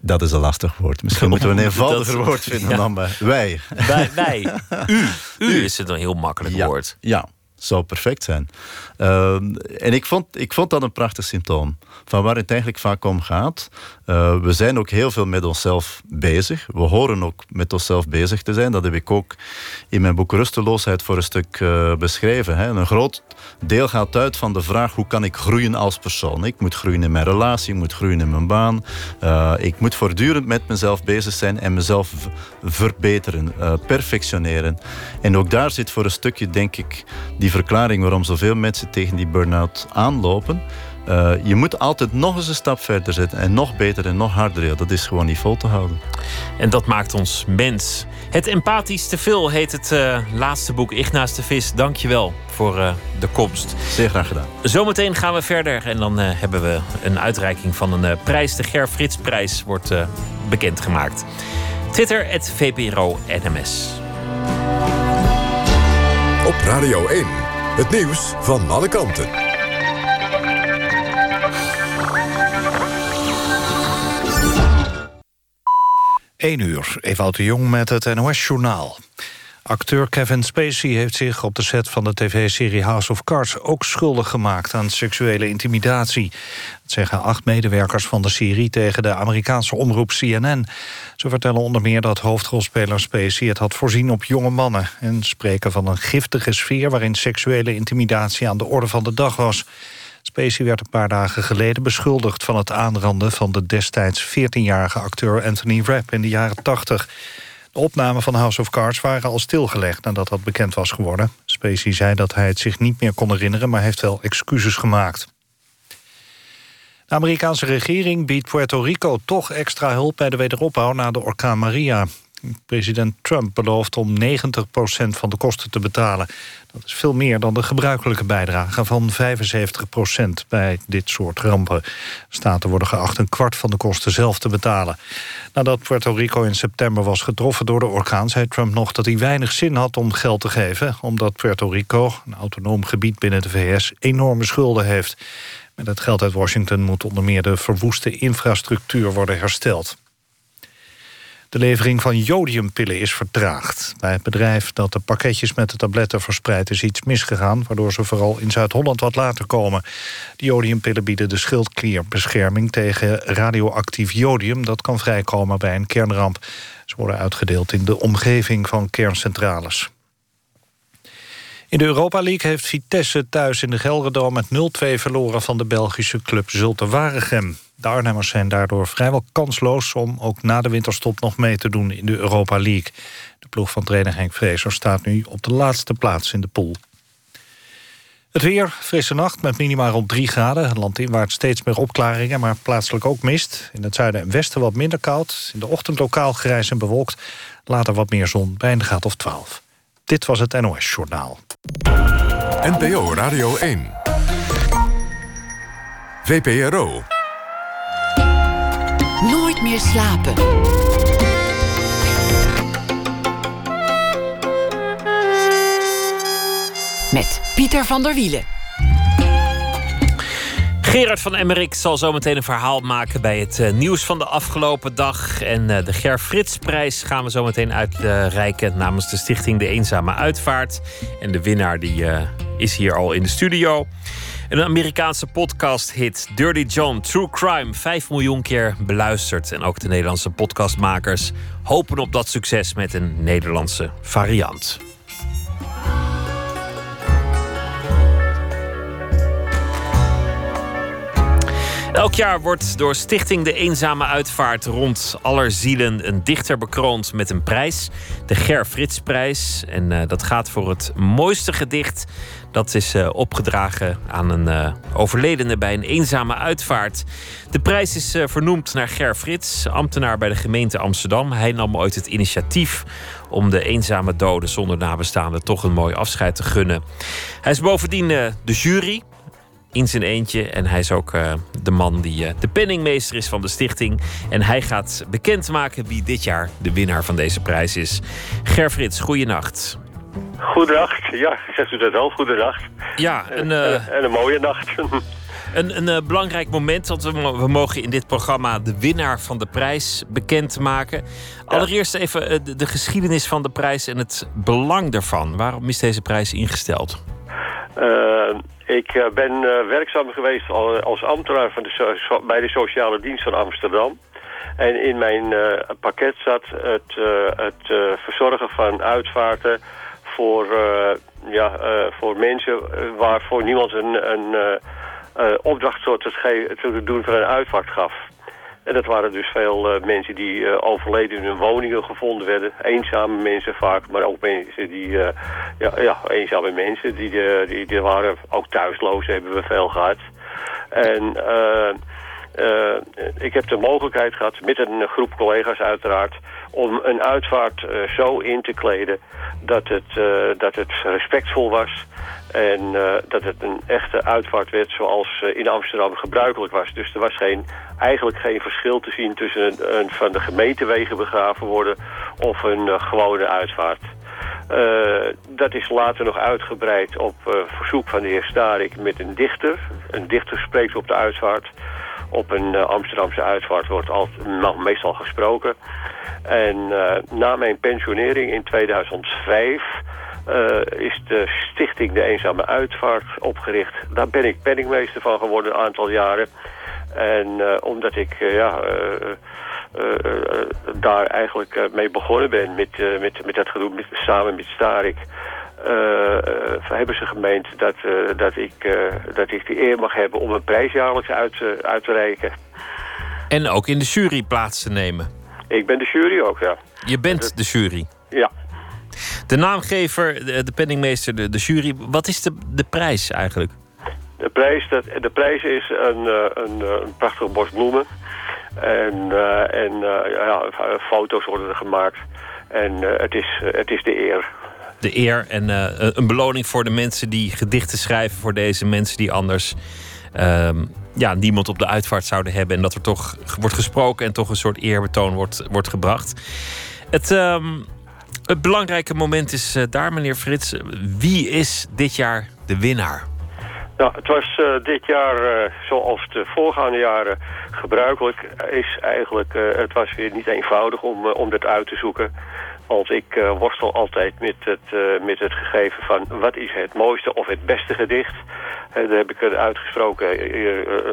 Dat is een lastig woord. Misschien moeten we een eenvoudiger woord vinden ja. dan bij wij.
Wij, wij. U. U is het een heel makkelijk
ja,
woord.
Ja, zou perfect zijn. Uh, en ik vond, ik vond dat een prachtig symptoom. Van waar het eigenlijk vaak om gaat. Uh, we zijn ook heel veel met onszelf bezig. We horen ook met onszelf bezig te zijn. Dat heb ik ook in mijn boek Rusteloosheid voor een stuk uh, beschreven. Hè. Een groot deel gaat uit van de vraag hoe kan ik groeien als persoon. Ik moet groeien in mijn relatie, ik moet groeien in mijn baan. Uh, ik moet voortdurend met mezelf bezig zijn en mezelf verbeteren, perfectioneren. En ook daar zit voor een stukje, denk ik, die verklaring waarom zoveel mensen tegen die burn-out aanlopen. Uh, je moet altijd nog eens een stap verder zetten en nog beter en nog harder. Ja, dat is gewoon niet vol te houden.
En dat maakt ons mens. Het Empathisch te veel heet het uh, laatste boek Ignaas de Vis. Dank je wel voor uh, de komst.
Zeer graag gedaan.
Zometeen gaan we verder en dan hebben we een uitreiking van een prijs. De Ger Frits prijs wordt bekendgemaakt. Twitter, het VPRO NMS.
Op Radio 1, het nieuws van alle kanten.
1 uur, Ewout de Jong met het NOS-journaal. Acteur Kevin Spacey heeft zich op de set van de tv-serie House of Cards... ook schuldig gemaakt aan seksuele intimidatie. Dat zeggen acht medewerkers van de serie tegen de Amerikaanse omroep CNN. Ze vertellen onder meer dat hoofdrolspeler Spacey het had voorzien op jonge mannen... en spreken van een giftige sfeer waarin seksuele intimidatie aan de orde van de dag was... Spacey werd een paar dagen geleden beschuldigd van het aanranden... van de destijds 14-jarige acteur Anthony Rapp in de jaren 80. De opnamen van House of Cards waren al stilgelegd nadat dat bekend was geworden. Spacey zei dat hij het zich niet meer kon herinneren... maar heeft wel excuses gemaakt. De Amerikaanse regering biedt Puerto Rico toch extra hulp bij de wederopbouw na de orkaan Maria. President Trump belooft om 90% van de kosten te betalen. Dat is veel meer dan de gebruikelijke bijdrage van 75% bij dit soort rampen. Staten worden geacht een kwart van de kosten zelf te betalen. Nadat Puerto Rico in september was getroffen door de orkaan... zei Trump nog dat hij weinig zin had om geld te geven... omdat Puerto Rico, een autonoom gebied binnen de VS, enorme schulden heeft. Met het geld uit Washington moet onder meer de verwoeste infrastructuur worden hersteld. De levering van jodiumpillen is vertraagd. Bij het bedrijf dat de pakketjes met de tabletten verspreidt... is iets misgegaan, waardoor ze vooral in Zuid-Holland wat later komen. De jodiumpillen bieden de schildklierbescherming tegen radioactief jodium... dat kan vrijkomen bij een kernramp. Ze worden uitgedeeld in de omgeving van kerncentrales. In de Europa League heeft Vitesse thuis in de Gelredome met 0-2 verloren van de Belgische club Zulte Waregem. De Arnhemmers zijn daardoor vrijwel kansloos om ook na de winterstop nog mee te doen in de Europa League. De ploeg van trainer Henk Vrezer staat nu op de laatste plaats in de pool. Het weer, frisse nacht met minima rond 3 graden. Landinwaarts steeds meer opklaringen, maar plaatselijk ook mist. In het zuiden en westen wat minder koud. In de ochtend lokaal grijs en bewolkt. Later wat meer zon bij een graad of 12. Dit was het NOS Journaal.
NPO Radio 1. VPRO.
Meer slapen. Met Pieter van der Wielen.
Gerard van Emmerik zal zometeen een verhaal maken bij het uh, nieuws van de afgelopen dag. En uh, de Ger Fritsprijs gaan we zometeen uitreiken namens de stichting De Eenzame Uitvaart. En de winnaar die, uh, is hier al in de studio. Een Amerikaanse podcast-hit Dirty John True Crime 5 miljoen keer beluisterd. En ook de Nederlandse podcastmakers hopen op dat succes met een Nederlandse variant. Elk jaar wordt door Stichting De Eenzame Uitvaart rond aller zielen een dichter bekroond met een prijs. De Ger Fritsprijs. En uh, dat gaat voor het mooiste gedicht. Dat is uh, opgedragen aan een uh, overledene bij een eenzame uitvaart. De prijs is vernoemd naar Ger Frits, ambtenaar bij de gemeente Amsterdam. Hij nam ooit het initiatief om de eenzame doden zonder nabestaanden toch een mooi afscheid te gunnen. Hij is bovendien de jury in zijn eentje. En hij is ook de man die de penningmeester is van de stichting. En hij gaat bekendmaken wie dit jaar de winnaar van deze prijs is. Gerfrits, goeienacht.
Goedenacht, ja, zegt u dat al, goedenacht.
Ja, een,
uh... en, en, een mooie nacht.
een, een belangrijk moment, want we, we, mogen in dit programma de winnaar van de prijs bekendmaken. Allereerst even de, de geschiedenis van de prijs en het belang daarvan. Waarom is deze prijs ingesteld?
Ik ben werkzaam geweest als ambtenaar van de so bij de sociale dienst van Amsterdam. En in mijn pakket zat het, het verzorgen van uitvaarten voor, ja, voor mensen waarvoor niemand een, een opdracht te, te doen van een uitvaart gaf. En dat waren dus veel mensen die overleden in hun woningen gevonden werden. Eenzame mensen vaak, maar ook mensen die... Ja, ja, eenzame mensen, die, die, die waren ook thuisloos, hebben we veel gehad. En ik heb de mogelijkheid gehad, met een groep collega's uiteraard... om een uitvaart zo in te kleden dat het, dat het respectvol was... En dat het een echte uitvaart werd zoals in Amsterdam gebruikelijk was. Dus er was geen, eigenlijk geen verschil te zien tussen een, van de gemeentewegen begraven worden of een gewone uitvaart. dat is later nog uitgebreid op verzoek van de heer Starik met een dichter. Een dichter spreekt op de uitvaart. Op een Amsterdamse uitvaart wordt altijd, meestal gesproken. En na mijn pensionering in 2005 uh, is de stichting De Eenzame Uitvaart opgericht. Daar ben ik penningmeester van geworden een aantal jaren. En omdat ik ja, daar eigenlijk mee begonnen ben met, met, met dat gedoe met, samen met Starik... hebben ze gemeend dat, dat, ik, dat ik de eer mag hebben om een prijs jaarlijks uit, uit te reiken.
En ook in de jury plaats te nemen.
Ik ben de jury ook, ja.
Je bent de jury?
Ja.
De naamgever, de, de penningmeester, de, de, jury. Wat is de, de prijs eigenlijk?
De prijs, dat, de prijs is een, eh, een, eh, een prachtige bos bloemen. En, en ja, foto's worden er gemaakt. En het, is, het is de eer
de eer en een beloning voor de mensen die gedichten schrijven voor deze mensen die anders uh, ja, niemand op de uitvaart zouden hebben. En dat er toch wordt gesproken en toch een soort eerbetoon wordt, wordt gebracht. Het, ehm, het belangrijke moment is uh, daar, meneer Frits. Wie is dit jaar de winnaar?
Nou, het was uh, dit jaar, zoals de voorgaande jaren gebruikelijk, is eigenlijk, het was weer niet eenvoudig om, om dit uit te zoeken. Want ik uh, worstel altijd met het, uh, met het gegeven van wat is het mooiste of het beste gedicht. Uh, daar heb ik een uitgesproken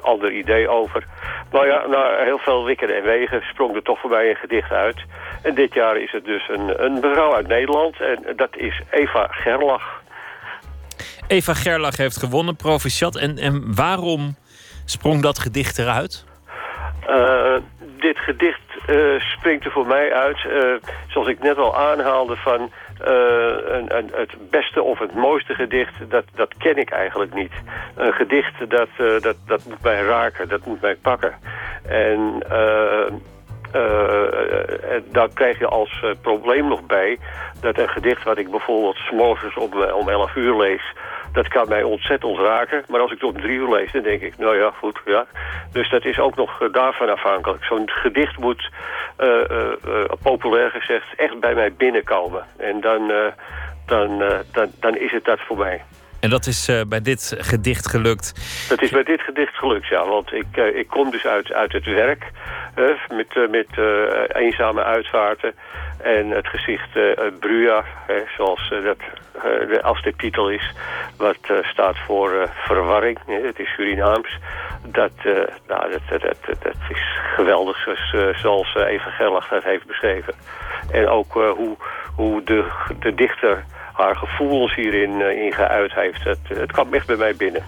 ander idee over. Maar ja, na heel veel wikken en wegen sprong er toch voor mij een gedicht uit. En dit jaar is het dus een, een mevrouw uit Nederland en dat is Eva Gerlach.
Eva Gerlach heeft gewonnen, proficiat. En, en waarom sprong dat gedicht eruit?
Dit gedicht uh, springt er voor mij uit, uh, zoals ik net al aanhaalde van een, een, het beste of het mooiste gedicht, dat, dat ken ik eigenlijk niet. Een gedicht, dat, dat, dat moet mij raken, dat moet mij pakken. En daar krijg je als probleem nog bij dat een gedicht wat ik bijvoorbeeld s'morgens om, om 11 uur lees dat kan mij ontzettend raken. Maar als ik het om drie uur lees, dan denk ik, nou ja, goed, ja. Dus dat is ook nog uh, daarvan afhankelijk. Zo'n gedicht moet, uh, uh, populair gezegd, echt bij mij binnenkomen. En dan, dan, dan, dan is het dat voor mij.
En dat is bij dit gedicht gelukt?
Dat is bij dit gedicht gelukt, ja. Want ik, ik kom dus uit, uit het werk met, met eenzame uitvaarten. En het gezicht hè, zoals dat de titel is, wat staat voor verwarring. Het is Surinaams. Dat, nou, dat, dat, dat, is geweldig zoals, zoals Eva Gerlach dat heeft beschreven. En ook hoe, hoe de, de dichter haar gevoelens hierin in geuit heeft. Het, het kwam echt bij mij binnen.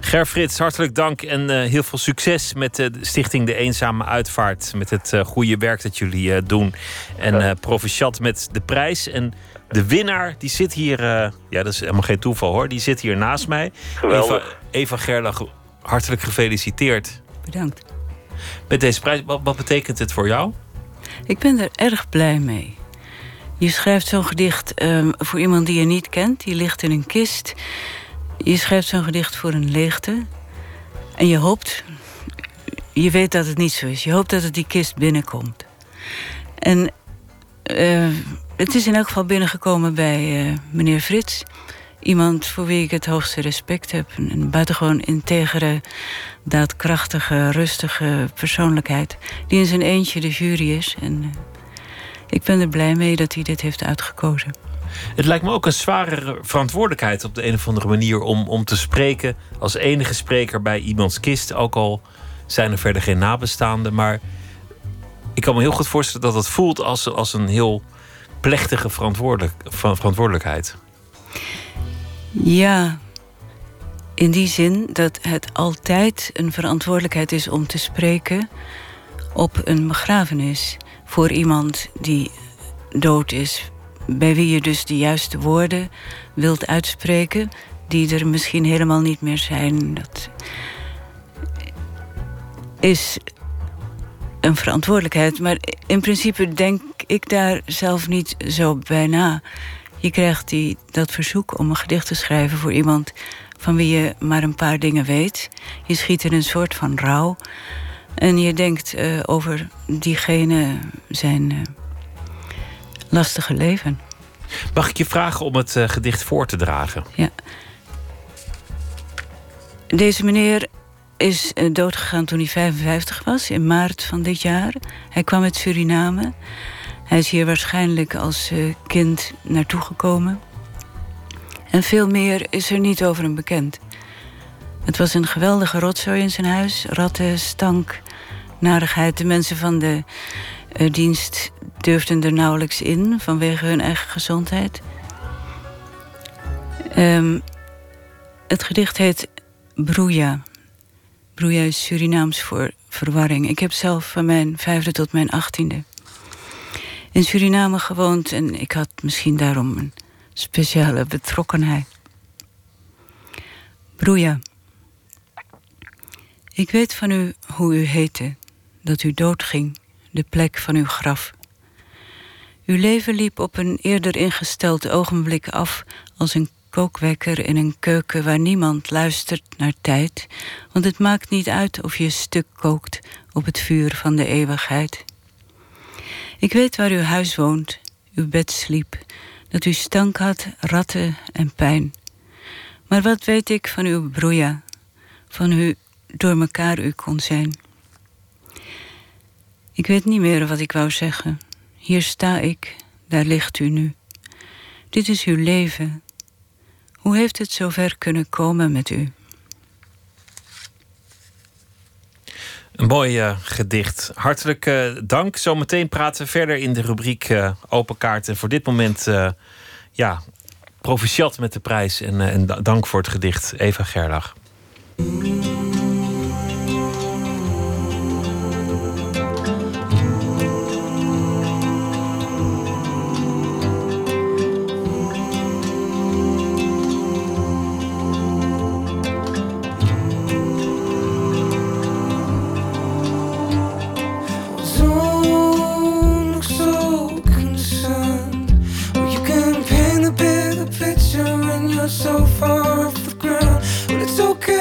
Ger Frits, hartelijk dank en uh, heel veel succes met uh, de stichting De Eenzame Uitvaart. Met het uh, goede werk dat jullie doen. En ja. proficiat met de prijs. En de winnaar, die zit hier... ja, dat is helemaal geen toeval hoor. Die zit hier naast mij.
Geweldig.
Eva, Eva Gerlach, hartelijk gefeliciteerd.
Bedankt.
Met deze prijs, wat, wat betekent het voor jou?
Ik ben er erg blij mee. Je schrijft zo'n gedicht um, voor iemand die je niet kent. Die ligt in een kist... Je schrijft zo'n gedicht voor een leegte. En je hoopt... Je weet dat het niet zo is. Je hoopt dat het die kist binnenkomt. En uh, het is in elk geval binnengekomen bij uh, meneer Frits. Iemand voor wie ik het hoogste respect heb. Een, buitengewoon integere, daadkrachtige, rustige persoonlijkheid. Die in zijn eentje de jury is. En uh, ik ben er blij mee dat hij dit heeft uitgekozen.
Het lijkt me ook een zware verantwoordelijkheid op de een of andere manier om, om te spreken als enige spreker bij iemands kist. Ook al zijn er verder geen nabestaanden. Maar ik kan me heel goed voorstellen dat het voelt als, als een heel plechtige verantwoordelijk, verantwoordelijkheid.
Ja, in die zin dat het altijd een verantwoordelijkheid is om te spreken op een begrafenis voor iemand die dood is, bij wie je dus de juiste woorden wilt uitspreken, die er misschien helemaal niet meer zijn. Dat is een verantwoordelijkheid. Maar in principe denk ik daar zelf niet zo bij na. Je krijgt die, dat verzoek om een gedicht te schrijven voor iemand van wie je maar een paar dingen weet. Je schiet in een soort van rouw. En je denkt uh, over diegene zijn. Uh, lastige leven.
Mag ik je vragen om het uh, gedicht voor te dragen?
Ja. Deze meneer is doodgegaan toen hij 55 was, in maart van dit jaar. Hij kwam uit Suriname. Hij is hier waarschijnlijk als kind naartoe gekomen. En veel meer is er niet over hem bekend. Het was een geweldige rotzooi in zijn huis. Ratten, stank, narigheid. De mensen van de uh, dienst durfden er nauwelijks in vanwege hun eigen gezondheid. Um, het gedicht heet Broeja. Broeja is Surinaams voor verwarring. Ik heb zelf van mijn vijfde tot mijn achttiende in Suriname gewoond en ik had misschien daarom een speciale betrokkenheid. Broeja. Ik weet van u hoe u heette dat u doodging, de plek van uw graf. Uw leven liep op een eerder ingesteld ogenblik af als een kookwekker in een keuken waar niemand luistert naar tijd, want het maakt niet uit of je stuk kookt op het vuur van de eeuwigheid. Ik weet waar uw huis woont, uw bed sliep, dat u stank had, ratten en pijn. Maar wat weet ik van uw broeia, van hoe door mekaar u kon zijn? Ik weet niet meer wat ik wou zeggen. Hier sta ik, daar ligt u nu. Dit is uw leven. Hoe heeft het zover kunnen komen met u?
Een mooi uh, gedicht. Hartelijk uh, dank. Zometeen praten we verder in de rubriek uh, Open Kaarten. Voor dit moment, ja, proficiat met de prijs. En, en dank voor het gedicht, Eva Gerlach.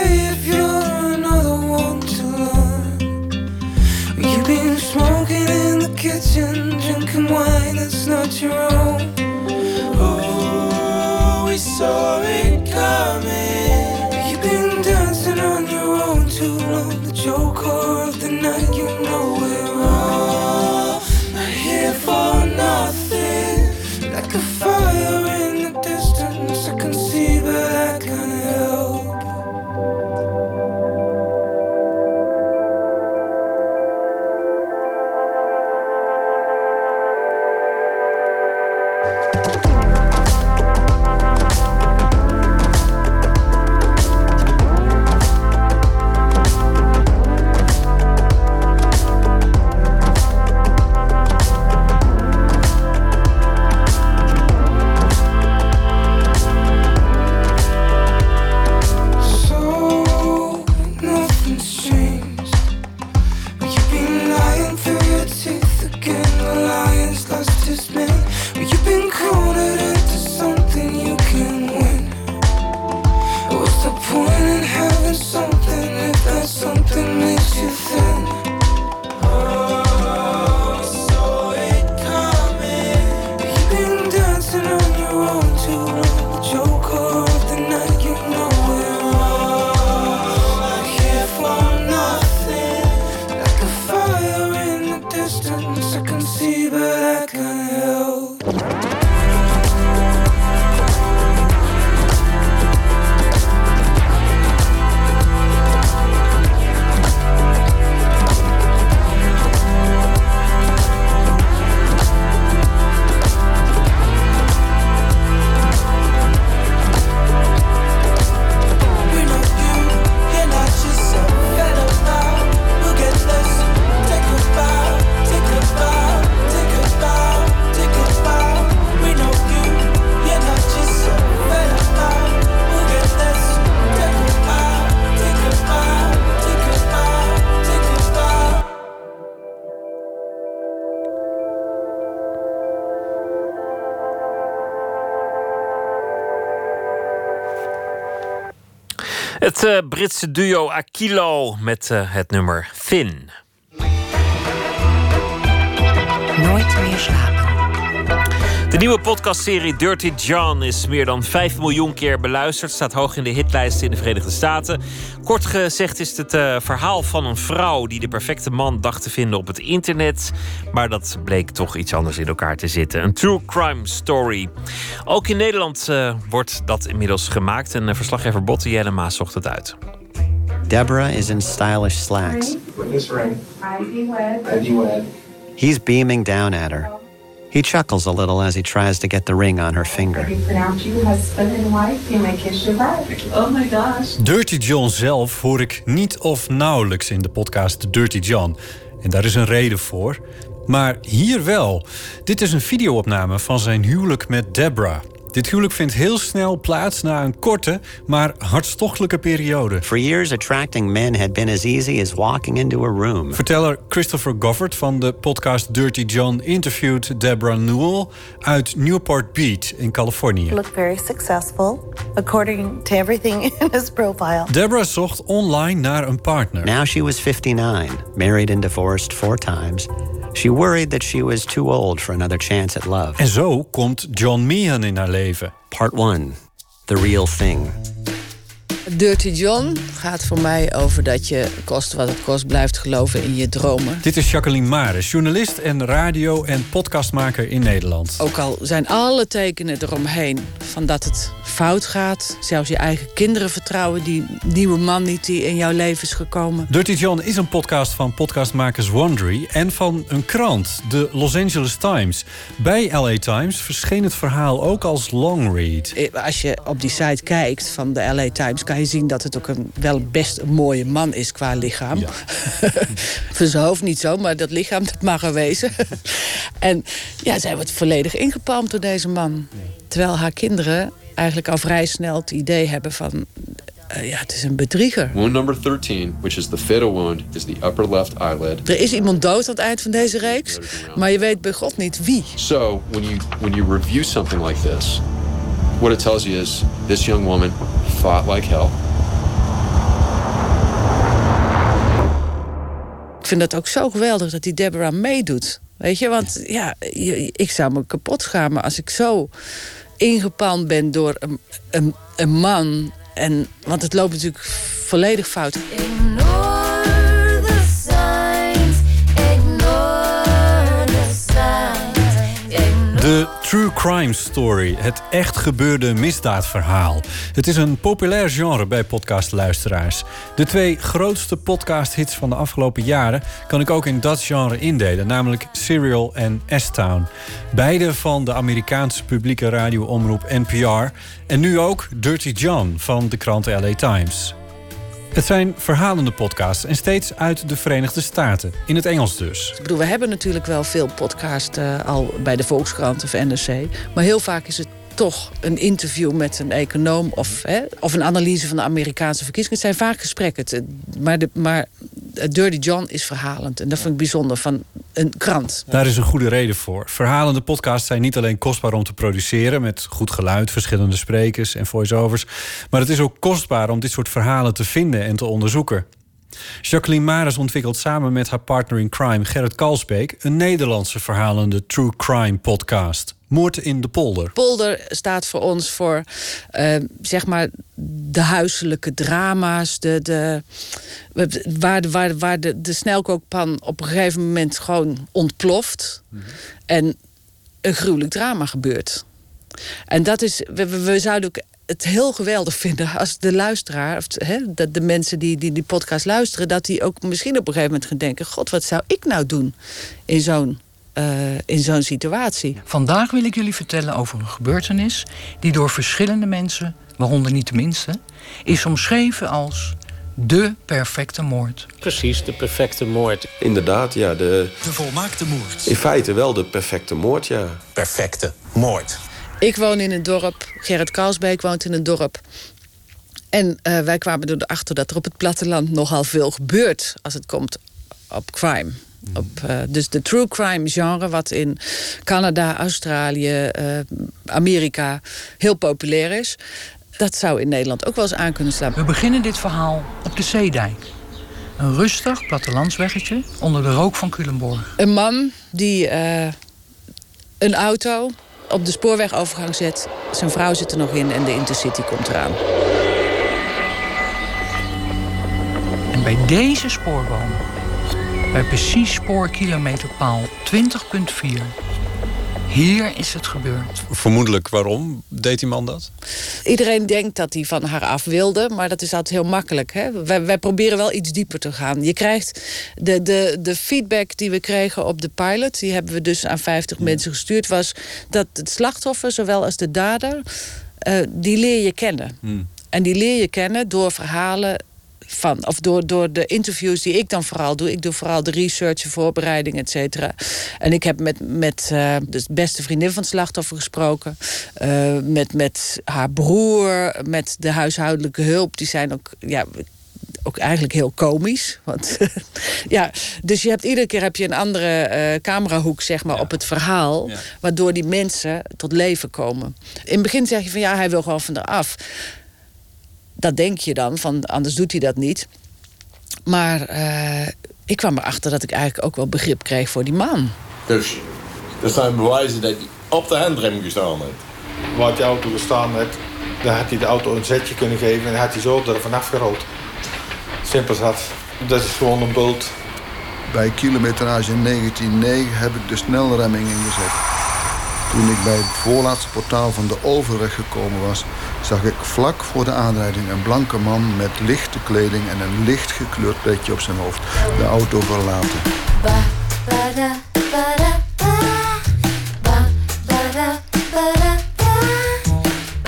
if you're another one to learn. You've been smoking in the kitchen, drinking wine that's not your own. Het uh, Britse duo Aquilo met uh, het nummer Thin.
Nooit meer slapen.
De nieuwe podcastserie Dirty John is meer dan 5 miljoen keer beluisterd. Staat hoog in de hitlijsten in de Verenigde Staten. Kort gezegd is het uh, verhaal van een vrouw die de perfecte man dacht te vinden op het internet. Maar dat bleek toch iets anders in elkaar te zitten. Een true crime story. Ook in Nederland uh, wordt dat inmiddels gemaakt. En uh, verslaggever Botte Jellema zocht het uit.
Deborah is in stylish slacks. He's beaming down at her. He chuckles a little as he tries to get the ring on her finger.
Oh my gosh. Dirty John zelf hoor ik niet of nauwelijks in de podcast Dirty John. En daar is een reden voor. Maar hier wel. Dit is een videoopname van zijn huwelijk met Deborah. Dit huwelijk vindt heel snel plaats na een korte, maar hartstochtelijke periode.
For years, attracting men had been as easy as walking into a room.
Verteller Christopher Goffard van de podcast Dirty John interviewed Deborah Newell uit Newport Beach in Californië.
Looked very successful, according to everything in his profile.
Deborah zocht online naar een partner.
Now she was 59, married and divorced four times. She worried that she was too old for another chance at love.
En zo komt John Meehan in haar leven.
Part 1 The Real Thing.
Dirty John gaat voor mij over dat je, kost wat het kost, blijft geloven in je dromen.
Dit is Jacqueline Maris, journalist en radio- en podcastmaker in Nederland.
Ook al zijn alle tekenen eromheen van dat het fout gaat. Zelfs je eigen kinderen vertrouwen die nieuwe man niet die in jouw leven is gekomen.
Dirty John is een podcast van podcastmakers Wondery en van een krant, de Los Angeles Times. Bij LA Times verscheen het verhaal ook als long read.
Eh, Als je op die site kijkt van de LA Times... kan je zien dat het ook een, wel best een mooie man is qua lichaam. Voor zijn hoofd niet zo, maar dat lichaam dat mag er wezen. en ja, zij wordt volledig ingepalmd door deze man. Terwijl haar kinderen eigenlijk al vrij snel het idee hebben van... eh, ja, het is een bedrieger.
Wound number 13, which is the fatal wound, is the upper left eyelid.
Er is iemand dood aan het eind van deze reeks, maar je weet bij God niet wie.
So, when you when you review something like this, what it tells you is this young woman fought like hell.
Ik vind dat ook zo geweldig dat die Deborah meedoet. Weet je, want ja, je- ik zou me kapot schamen als ik zo ingepalmd ben door een, een, een man. En, want het loopt natuurlijk volledig fout.
De True Crime Story, het echt gebeurde misdaadverhaal. Het is een populair genre bij podcastluisteraars. De twee grootste podcasthits van de afgelopen jaren kan ik ook in dat genre indelen, namelijk Serial en S-Town. Beide van de Amerikaanse publieke radioomroep NPR en nu ook Dirty John van de krant LA Times. Het zijn verhalende podcasts en steeds uit de Verenigde Staten, in het Engels dus.
Ik bedoel, we hebben natuurlijk wel veel podcasts eh, al bij de Volkskrant of NRC. Maar heel vaak is het toch een interview met een econoom of, hè, of een analyse van de Amerikaanse verkiezingen. Het zijn vaak gesprekken. Maar, de, maar Dirty John is verhalend. En dat vind ik bijzonder van een krant.
Daar is een goede reden voor. Verhalende podcasts zijn niet alleen kostbaar om te produceren... met goed geluid, verschillende sprekers en voice-overs... maar het is ook kostbaar om dit soort verhalen te vinden en te onderzoeken. Jacqueline Maris ontwikkelt samen met haar partner in crime Gerrit Kalsbeek... een Nederlandse verhalende true crime podcast. Moord in de polder.
Polder staat voor ons voor eh, zeg maar de huiselijke drama's, de, de, waar, de, waar, waar de, de snelkookpan op een gegeven moment gewoon ontploft en een gruwelijk drama gebeurt. En dat is, we, we, zouden ook het heel geweldig vinden als de luisteraar, of dat de mensen die, die die podcast luisteren, dat die ook misschien op een gegeven moment gaan denken: God, wat zou ik nou doen in zo'n eh, in zo'n situatie?
Vandaag wil ik jullie vertellen over een gebeurtenis die door verschillende mensen, waaronder niet de minste, is omschreven als de perfecte moord.
Precies, de perfecte moord.
Inderdaad, ja. De,
De volmaakte moord.
in feite wel de perfecte moord, ja.
Perfecte moord.
Ik woon in een dorp, Gerrit Kalsbeek woont in een dorp. En eh, wij kwamen erachter dat er op het platteland nogal veel gebeurt als het komt op crime. Op, eh, dus de true crime genre, wat in Canada, Australië, eh, Amerika heel populair is. Dat zou in Nederland ook wel eens aan kunnen slaan.
We beginnen dit verhaal op de Zeedijk. Een rustig plattelandsweggetje onder de rook van Culemborg.
Een man die eh, een auto op de spoorwegovergang zet. Zijn vrouw zit er nog in en de Intercity komt eraan.
En bij deze spoorboom, bij precies spoorkilometerpaal 20.4, hier is het gebeurd.
Vermoedelijk waarom deed die man dat?
Iedereen denkt dat hij van haar af wilde, maar dat is altijd heel makkelijk. Hè? Wij, wij proberen wel iets dieper te gaan. Je krijgt de, de, de feedback die we kregen op de pilot, die hebben we dus aan 50 mensen gestuurd, was dat het slachtoffer, zowel als de dader, eh, die leer je kennen. En die leer je kennen door verhalen van. Of door, door de interviews die ik dan vooral doe. Ik doe vooral de research, de voorbereiding, et cetera. En ik heb met, met uh, de beste vriendin van het slachtoffer gesproken. Uh, met, met haar broer, met de huishoudelijke hulp. Die zijn ook. Ja, ook eigenlijk heel komisch. Want, ja, dus je hebt iedere keer heb je een andere uh, camerahoek zeg maar, ja. op het verhaal. Ja. Waardoor die mensen tot leven komen. In het begin zeg je van ja, hij wil gewoon van eraf. Dat denk je dan, van anders doet hij dat niet. Maar uh, ik kwam erachter dat ik eigenlijk ook wel begrip kreeg voor die man.
Dus er zijn bewijzen dat hij op de handrem gestaan heeft.
Waar die auto gestaan heeft, dan had hij de auto een zetje kunnen geven en had hij zo er vanaf gerold. Simpel zat. Dat is gewoon een bult.
Bij kilometrage 1909 heb ik de snelremming ingezet. Toen ik bij het voorlaatste portaal van de overweg gekomen was... zag ik vlak voor de aanrijding een blanke man met lichte kleding... en een licht gekleurd petje op zijn hoofd de auto verlaten.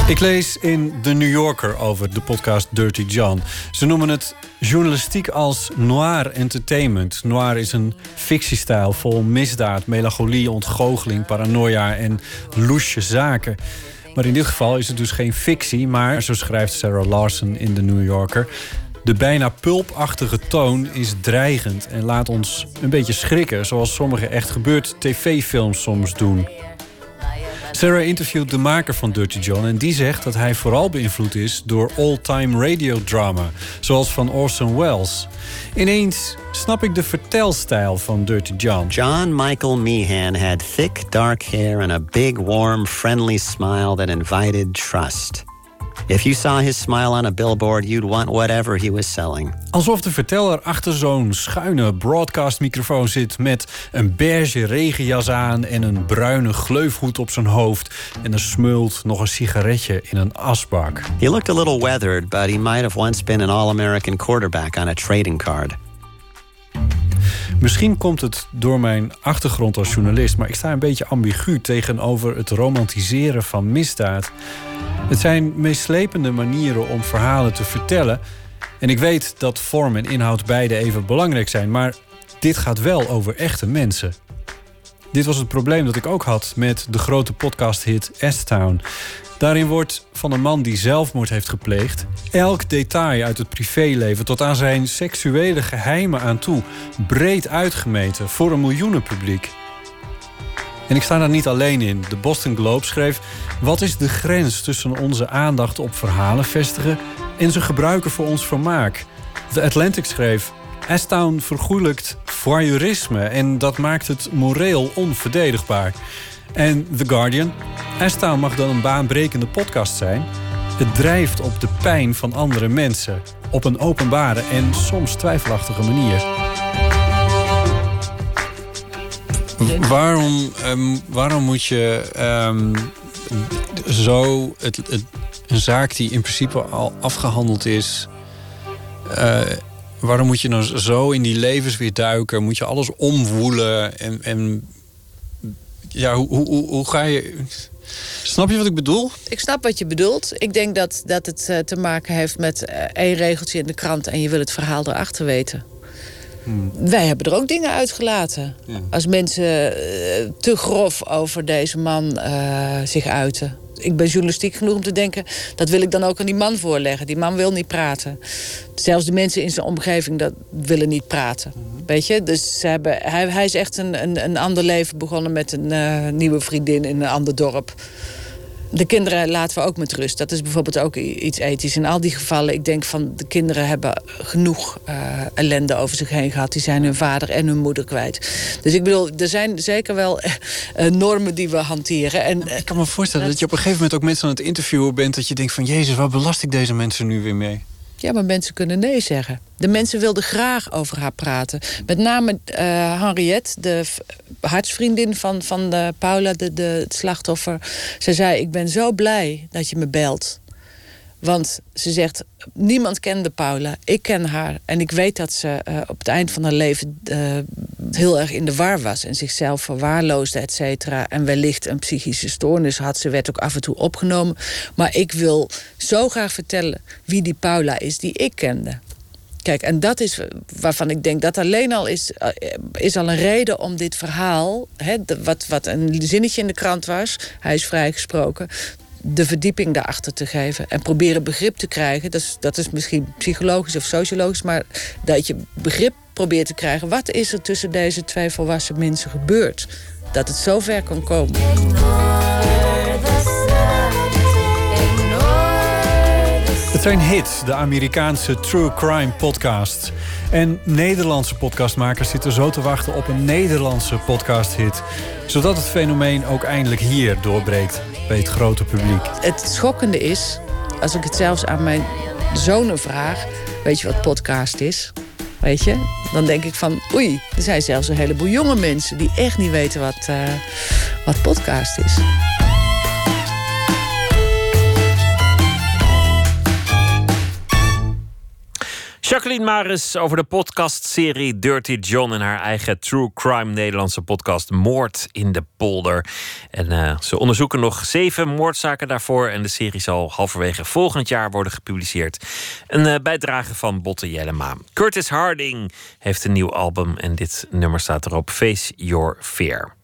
Ik lees in The New Yorker over de podcast Dirty John. Ze noemen het journalistiek als noir entertainment. Noir is een fictiestijl vol misdaad, melancholie, ontgoocheling, paranoia en loesje zaken. Maar in dit geval is het dus geen fictie, maar zo schrijft Sarah Larson in The New Yorker. De bijna pulpachtige toon is dreigend en laat ons een beetje schrikken, zoals sommige echt gebeurd tv-films soms doen. Sarah interviewt de maker van Dirty John en die zegt dat hij vooral beïnvloed is door all-time radiodrama, zoals van Orson Welles. Ineens snap ik de vertelstijl van Dirty John.
John Michael Meehan had thick dark hair and a big warm friendly smile that invited trust. If you saw his smile on a billboard, you'd want whatever he was selling.
Alsof de verteller achter zo'n schuine broadcastmicrofoon zit met een beige regenjas aan en een bruine gleufhoed op zijn hoofd en er smult nog een sigaretje in een asbak.
He looked a little weathered, but he might have once been an All-American quarterback on a trading card.
Misschien komt het door mijn achtergrond als journalist, maar ik sta een beetje ambigu tegenover het romantiseren van misdaad. Het zijn meeslepende manieren om verhalen te vertellen. En ik weet dat vorm en inhoud beide even belangrijk zijn, maar dit gaat wel over echte mensen. Dit was het probleem dat ik ook had met de grote podcasthit S-Town. Daarin wordt van een man die zelfmoord heeft gepleegd... elk detail uit het privéleven tot aan zijn seksuele geheimen aan toe... breed uitgemeten voor een miljoenenpubliek. En ik sta daar niet alleen in. De Boston Globe schreef... wat is de grens tussen onze aandacht op verhalen vestigen... en ze gebruiken voor ons vermaak? The Atlantic schreef... S-Town vergoelijkt voyeurisme en dat maakt het moreel onverdedigbaar. En The Guardian. S-Town mag dan een baanbrekende podcast zijn. Het drijft op de pijn van andere mensen. Op een openbare en soms twijfelachtige manier.
Waarom, um, waarom moet je um, zo het, het, een zaak die in principe al afgehandeld is... Uh, waarom moet je nou zo in die levens weer duiken? Moet je alles omwoelen en... en ja, hoe, hoe, hoe ga je... Snap je wat ik bedoel?
Ik snap wat je bedoelt. Ik denk dat, dat het uh, te maken heeft met uh, één regeltje in de krant... en je wil het verhaal erachter weten. Hmm. Wij hebben er ook dingen uitgelaten. Ja. Als mensen uh, te grof over deze man zich uiten. Ik ben journalistiek genoeg om te denken... dat wil ik dan ook aan die man voorleggen. Die man wil niet praten. Zelfs de mensen in zijn omgeving dat willen niet praten. Weet je? Dus ze hebben, hij, hij is echt een, een, een ander leven begonnen... met een uh, nieuwe vriendin in een ander dorp. De kinderen laten we ook met rust. Dat is bijvoorbeeld ook iets ethisch. In al die gevallen, ik denk van de kinderen hebben genoeg uh, ellende over zich heen gehad. Die zijn hun vader en hun moeder kwijt. Dus ik bedoel, er zijn zeker wel uh, normen die we hanteren. En,
ik kan me voorstellen dat je op een gegeven moment ook mensen aan het interviewen bent. Dat je denkt van, jezus, waar belast ik deze mensen nu weer mee?
Ja, maar mensen kunnen nee zeggen. De mensen wilden graag over haar praten. Met name uh, Henriette, de hartsvriendin van, van de Paula, de, de, het slachtoffer. Ze zei, ik ben zo blij dat je me belt. Want ze zegt, niemand kende Paula. Ik ken haar. En ik weet dat ze uh, op het eind van haar leven uh, heel erg in de war was. En zichzelf verwaarloosde, et cetera. En wellicht een psychische stoornis had. Ze werd ook af en toe opgenomen. Maar ik wil zo graag vertellen wie die Paula is die ik kende. Kijk, en dat is waarvan ik denk dat alleen al is, eh, is al een reden om dit verhaal, hè, wat, wat een zinnetje in de krant was, hij is vrijgesproken, de verdieping daarachter te geven en proberen begrip te krijgen. Dat is, dat is misschien psychologisch of sociologisch, maar dat je begrip probeert te krijgen. Wat is er tussen deze twee volwassen mensen gebeurd? Dat het zo ver kan komen.
Zijn hits, de Amerikaanse true crime podcasts. En Nederlandse podcastmakers zitten zo te wachten op een Nederlandse podcasthit. Zodat het fenomeen ook eindelijk hier doorbreekt bij het grote publiek.
Het schokkende is, als ik het zelfs aan mijn zonen vraag... weet je wat podcast is? Weet je? Dan denk ik van, oei, er zijn zelfs een heleboel jonge mensen... die echt niet weten wat, eh, wat podcast is.
Jacqueline Maris over de podcastserie Dirty John en haar eigen true crime Nederlandse podcast Moord in de Polder. En eh, ze onderzoeken nog zeven moordzaken daarvoor en de serie zal halverwege volgend jaar worden gepubliceerd. Een eh, bijdrage van Botte Jellema. Curtis Harding heeft een nieuw album en dit nummer staat erop Face Your Fear.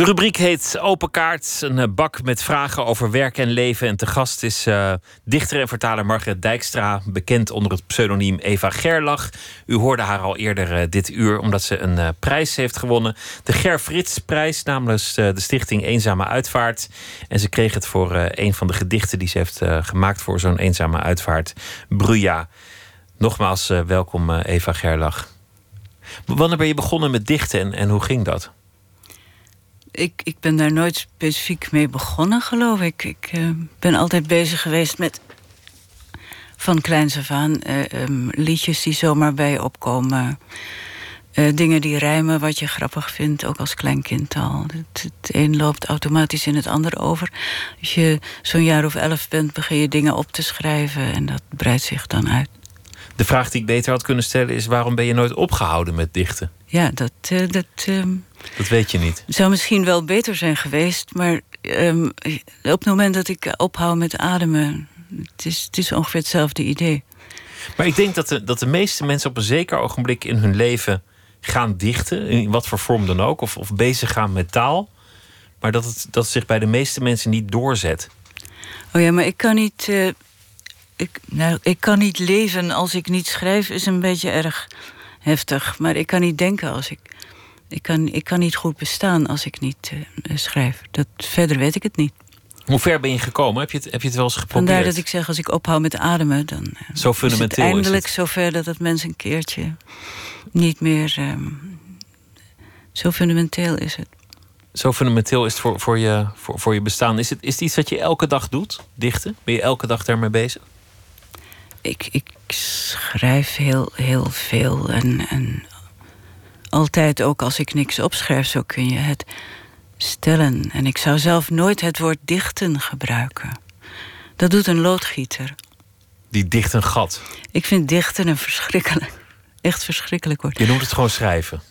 De rubriek heet Open Kaart. Een eh, bak met vragen over werk en leven. En te gast is eh, dichter en vertaler Margret Dijkstra. Bekend onder het pseudoniem Eva Gerlach. U hoorde haar al eerder eh, dit uur omdat ze een prijs heeft gewonnen. De Ger Frits prijs namens de stichting Eenzame Uitvaart. En ze kreeg het voor een van de gedichten die ze heeft gemaakt voor zo'n eenzame uitvaart. Bruja. Nogmaals welkom Eva Gerlach. Wanneer ben je begonnen met dichten en, en hoe ging dat?
Ik, ik ben daar nooit specifiek mee begonnen, geloof ik. Ik eh, ben altijd bezig geweest met van kleins af aan eh, ehm, liedjes die zomaar bij je opkomen. Eh, dingen die rijmen, wat je grappig vindt, ook als kleinkind al. Het, het een loopt automatisch in het ander over. Als je zo'n jaar of elf bent, begin je dingen op te schrijven en dat breidt zich dan uit.
De vraag die ik beter had kunnen stellen is: waarom ben je nooit opgehouden met dichten?
Ja, dat, dat ehm,
Dat weet je niet.
zou misschien wel beter zijn geweest, maar ehm, op het moment dat ik ophoud met ademen, het is, het is ongeveer hetzelfde idee.
Maar ik denk dat de, dat de meeste mensen op een zeker ogenblik in hun leven gaan dichten, in wat voor vorm dan ook, of, of bezig gaan met taal. Maar dat het, dat het zich bij de meeste mensen niet doorzet.
Oh ja, maar ik kan niet. eh, ik, nou, ik kan niet leven als ik niet schrijf, is een beetje erg heftig. Maar ik kan niet denken als ik. Ik kan, ik kan niet goed bestaan als ik niet eh, schrijf. Dat, verder weet ik het niet.
Hoe ver ben je gekomen? Heb je het, heb je het wel eens geprobeerd?
Vandaar dat ik zeg, als ik ophoud met ademen, dan eh,
Zo
is het
fundamenteel is
eindelijk
het.
zover dat het mens een keertje niet meer. ehm, zo fundamenteel is het.
Zo fundamenteel is het voor, voor, je, voor, voor je bestaan. Is het, is het iets dat je elke dag doet, dichten? Ben je elke dag daarmee bezig?
Ik, ik schrijf heel, heel veel. En, en altijd ook als ik niks opschrijf, zo kun je het stellen. En ik zou zelf nooit het woord dichten gebruiken. Dat doet een loodgieter.
Die dicht een gat.
Ik vind dichten een verschrikkelijk, echt verschrikkelijk woord.
Je noemt het gewoon schrijven.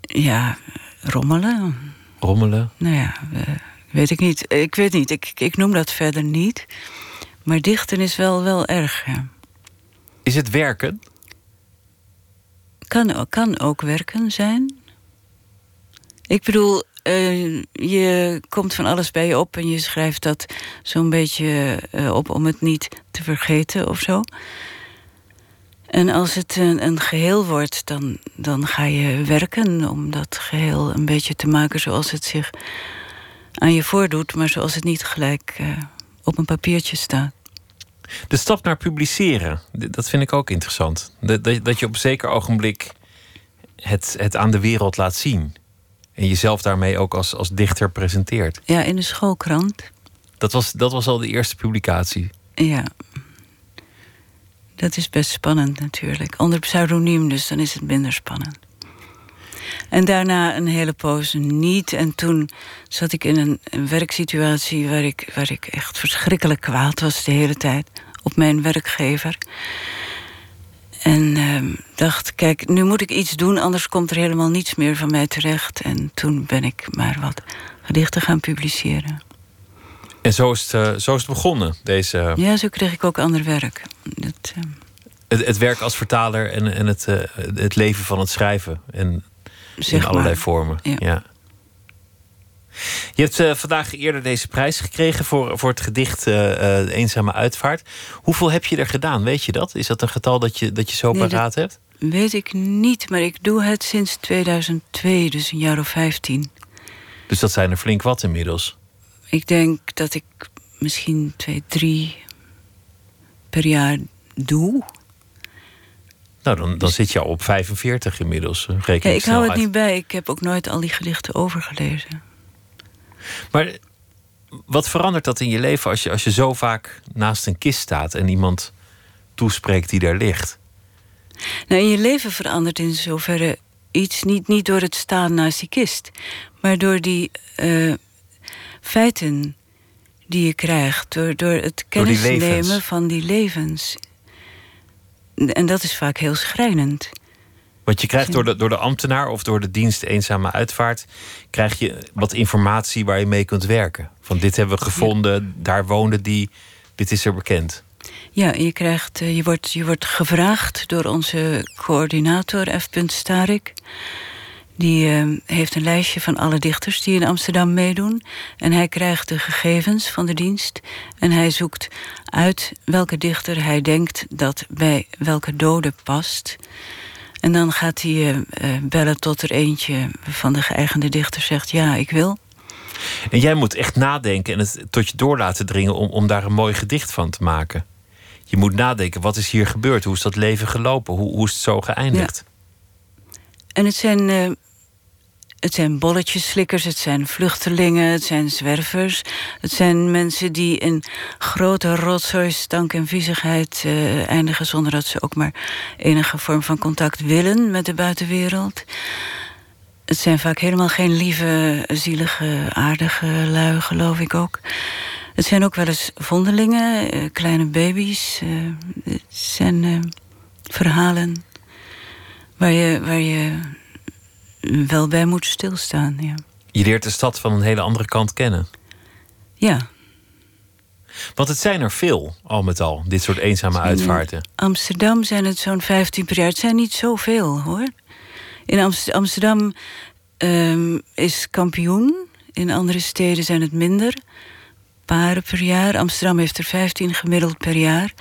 Ja, rommelen.
Rommelen.
Nou ja, eh, weet ik niet. Ik weet niet, ik, ik noem dat verder niet. Maar dichten is wel, wel erg, ja.
Is het werken?
Kan, kan ook werken zijn. Ik bedoel, eh, je komt van alles bij je op en je schrijft dat zo'n beetje eh, op om het niet te vergeten of zo. En als het een, een geheel wordt, dan, dan ga je werken om dat geheel een beetje te maken zoals het zich aan je voordoet, maar zoals het niet gelijk eh, op een papiertje staat.
De stap naar publiceren, dat vind ik ook interessant. Dat, dat, dat je op een zeker ogenblik het, het aan de wereld laat zien. En jezelf daarmee ook als, als dichter presenteert.
Ja, in de schoolkrant.
Dat was, dat was al de eerste publicatie.
Ja. Dat is best spannend natuurlijk. Onder pseudoniem, dus dan is het minder spannend. En daarna een hele poos niet. En toen zat ik in een, een werksituatie waar ik, waar ik echt verschrikkelijk kwaad was de hele tijd op mijn werkgever. En ehm, dacht, kijk, nu moet ik iets doen, anders komt er helemaal niets meer van mij terecht. En toen ben ik maar wat gedichten gaan publiceren.
En zo is het, eh, zo is het begonnen, deze,
Ja, zo kreeg ik ook ander werk. Dat, ehm,
het, het werk als vertaler en, en het, eh, het leven van het schrijven. En
Zeg
in allerlei
maar.
vormen.
Ja.
Je hebt eh, vandaag eerder deze prijs gekregen voor, voor het gedicht eh, eh, Eenzame Uitvaart. Hoeveel heb je er gedaan? Weet je dat? Is dat een getal dat je, dat je zo
Nee,
paraat hebt?
Weet ik niet, maar ik doe het sinds 2002, dus een jaar of 15.
Dus dat zijn er flink wat inmiddels.
Ik denk dat ik misschien twee, drie per jaar doe.
Nou, dan, dan zit je al op 45 inmiddels. eh, Reken
Ja,
ik
hou het
uit.
niet bij. Ik heb ook nooit al die gedichten overgelezen.
Maar wat verandert dat in je leven als je, als je zo vaak naast een kist staat en iemand toespreekt die daar ligt?
Nou, in je leven verandert in zoverre iets niet, niet door het staan naast die kist, maar door die eh, feiten die je krijgt, door, door het
Door die
kennis
levens.
nemen van die levens. En dat is vaak heel schrijnend.
Want je krijgt door de, door de ambtenaar of door de dienst Eenzame Uitvaart... krijg je wat informatie waar je mee kunt werken. Van dit hebben we gevonden, daar woonde die, dit is er bekend.
Ja, je, krijgt, eh, je, wordt, je wordt gevraagd door onze coördinator F. Starik. Die eh, heeft een lijstje van alle dichters die in Amsterdam meedoen. En hij krijgt de gegevens van de dienst. En hij zoekt uit welke dichter hij denkt dat bij welke dode past. En dan gaat hij eh, eh, bellen tot er eentje van de geëigende dichter zegt: Ja, ik wil.
En jij moet echt nadenken en het tot je door laten dringen om, om daar een mooi gedicht van te maken. Je moet nadenken, wat is hier gebeurd? Hoe is dat leven gelopen? Hoe, hoe is het zo geëindigd?
En het zijn, eh, het zijn bolletjesslikkers, het zijn vluchtelingen, het zijn zwervers. Het zijn mensen die in grote rotzooi, stank en viezigheid eh, eindigen... zonder dat ze ook maar enige vorm van contact willen met de buitenwereld. Het zijn vaak helemaal geen lieve, zielige, aardige lui, geloof ik ook. Het zijn ook wel eens vondelingen, eh, kleine baby's. eh, het zijn verhalen waar je, waar je wel bij moet stilstaan. Ja.
Je leert de stad van een hele andere kant kennen.
ja.
Want het zijn er veel, al met al, dit soort eenzame uitvaarten.
Amsterdam zijn het zo'n 15 per jaar. Het zijn niet zoveel hoor. In Amst- Amsterdam ehm, is kampioen. In andere steden zijn het minder. Paren per jaar. Amsterdam heeft er 15 gemiddeld per jaar.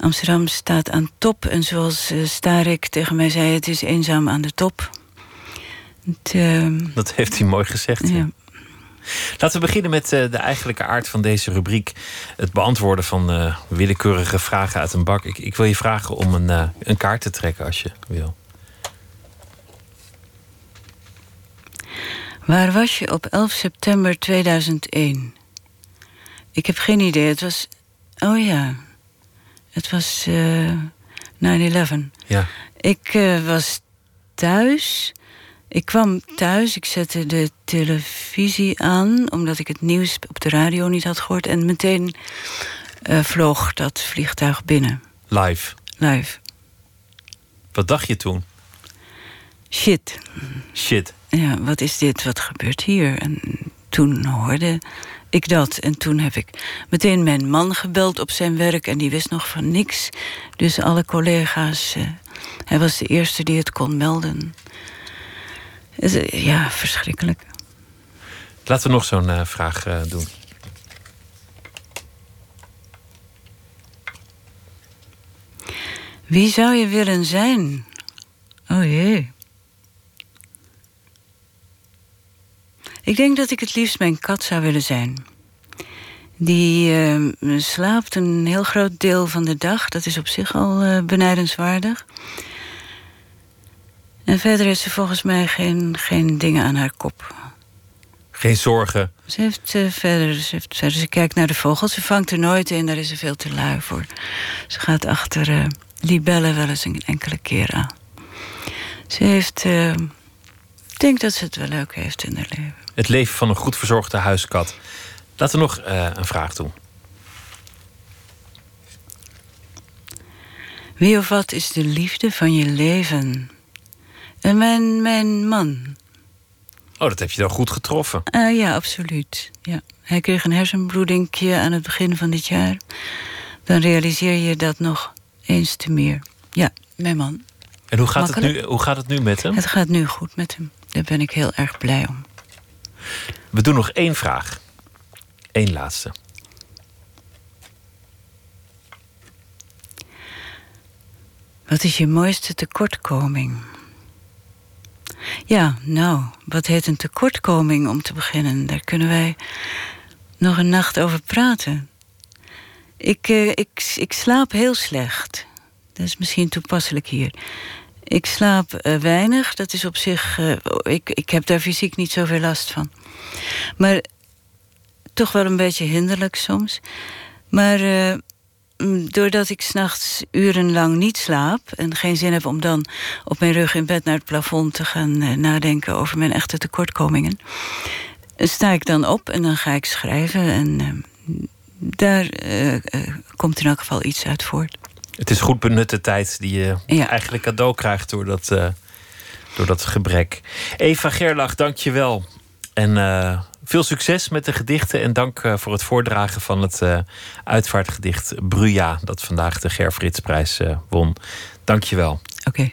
Amsterdam staat aan top. En zoals eh, Starik tegen mij zei, het is eenzaam aan de top. Het, ehm,
Dat heeft hij mooi gezegd. ja.
ja.
Laten we beginnen met eh, de eigenlijke aard van deze rubriek. Het beantwoorden van eh, willekeurige vragen uit een bak. Ik, ik wil je vragen om een, eh, een kaart te trekken als je wil.
Waar was je op 11 september 2001? Ik heb geen idee. Het was. Oh ja. Het was eh 9-11.
Ja.
Ik was thuis. Ik kwam thuis. Ik zette de televisie aan. omdat ik het nieuws op de radio niet had gehoord. En meteen eh, vloog dat vliegtuig binnen.
Live.
Live.
Wat dacht je toen?
Shit.
Shit.
ja, wat is dit? Wat gebeurt hier? En toen hoorde ik dat. En toen heb ik meteen mijn man gebeld op zijn werk. En die wist nog van niks. Dus alle collega's. eh, hij was de eerste die het kon melden. Ja, verschrikkelijk.
Laten we nog zo'n eh, vraag eh, doen.
Wie zou je willen zijn? Oh jee. Ik denk dat ik het liefst mijn kat zou willen zijn. Die eh, slaapt een heel groot deel van de dag. Dat is op zich al eh, benijdenswaardig. En verder heeft ze volgens mij geen, geen dingen aan haar kop.
Geen zorgen.
Ze, heeft, eh, verder, ze, heeft verder, ze kijkt naar de vogels. Ze vangt er nooit in, daar is ze veel te lui voor. Ze gaat achter eh, libellen wel eens een enkele keer aan. Ze heeft... eh, ik denk dat ze het wel leuk heeft in haar leven.
Het leven van een goed verzorgde huiskat. Laten we nog een vraag doen.
Wie of wat is de liefde van je leven? En mijn, mijn man.
Oh, dat heb je dan goed getroffen.
Ah, ja, absoluut. Ja. Hij kreeg een hersenbloedingje aan het begin van dit jaar. Dan realiseer je dat nog eens te meer. Ja, mijn man.
En hoe gaat, het nu, hoe gaat het nu met hem?
Het gaat nu goed met hem. Daar ben ik heel erg blij om.
We doen nog één vraag. Eén laatste.
Wat is je mooiste tekortkoming? Ja, nou, wat heet een tekortkoming om te beginnen? Daar kunnen wij nog een nacht over praten. Ik, eh, ik, ik slaap heel slecht. Dat is misschien toepasselijk hier. Ik slaap eh, weinig. Dat is op zich. eh, ik, ik heb daar fysiek niet zoveel last van. Maar toch wel een beetje hinderlijk soms. Maar doordat ik s'nachts urenlang niet slaap en geen zin heb om dan op mijn rug in bed naar het plafond te gaan eh, nadenken over mijn echte tekortkomingen, sta ik dan op en dan ga ik schrijven en eh, daar eh, komt in elk geval iets uit voort.
Het is goed benutte tijd die je
Ja.
eigenlijk cadeau krijgt door dat, door dat gebrek. Eva Gerlach, dank je wel. En veel succes met de gedichten en dank eh, voor het voordragen van het eh, uitvaartgedicht Bruja, dat vandaag de Ger Fritsprijs eh, won. Dank je wel.
Oké.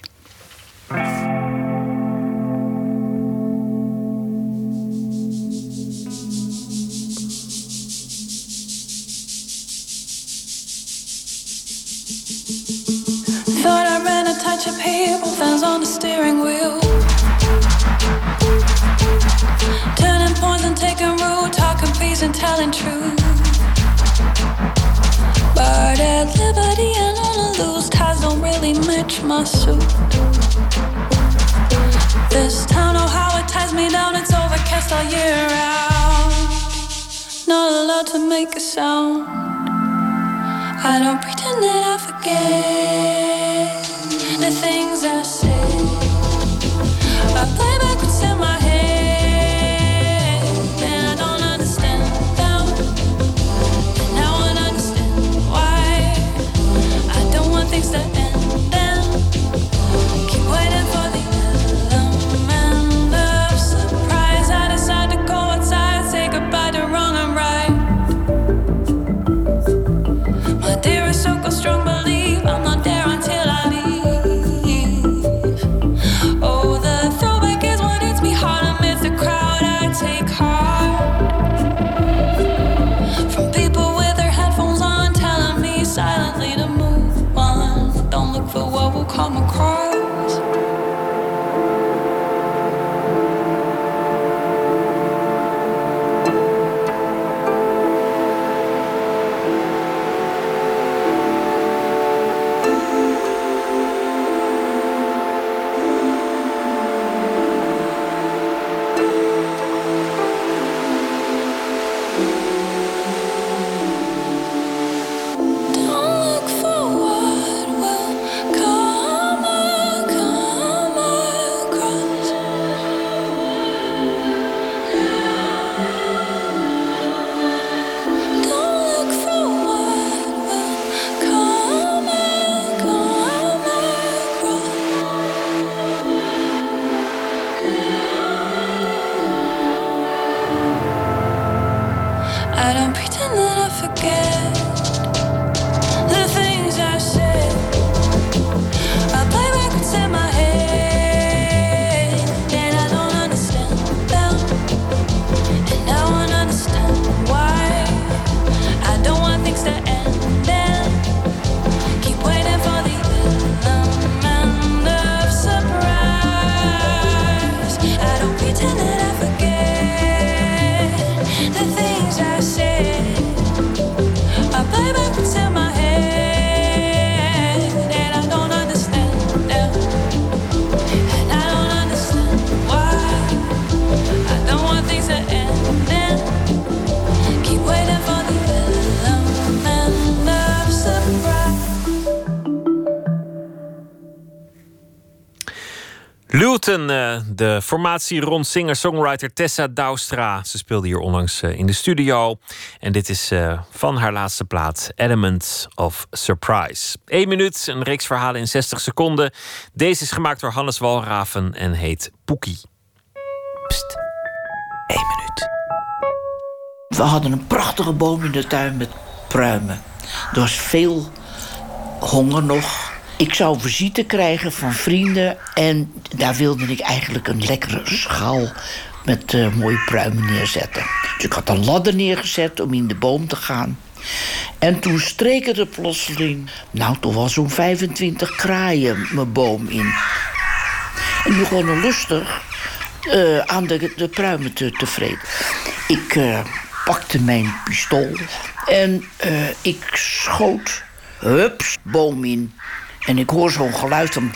Steering wheel. Telling truth. But at liberty and on a loose, ties don't really match my suit. This town, oh how it ties me down, it's overcast all year round. Not allowed to make a sound. I don't pretend that I forget the things I say. I
Eh, de formatie rond singer-songwriter Tessa Douwstra. Ze speelde hier onlangs eh, in de studio. En dit is eh, van haar laatste plaat, Element of Surprise. Eén minuut, een reeks verhalen in 60 seconden. Deze is gemaakt door Hannes Walraven en heet Poekie.
We hadden een prachtige boom in de tuin met pruimen. Er was veel honger nog. Ik zou visite krijgen van vrienden. En daar wilde ik eigenlijk een lekkere schaal met eh, mooie pruimen neerzetten. Dus ik had een ladder neergezet om in de boom te gaan. En toen streken er plotseling, nou toch wel zo'n 25 kraaien mijn boom in. En die begonnen lustig eh, aan de, de pruimen te, te vreten. Ik eh, pakte mijn pistool en ik schoot, hups, boom in. En ik hoor zo'n geluid van...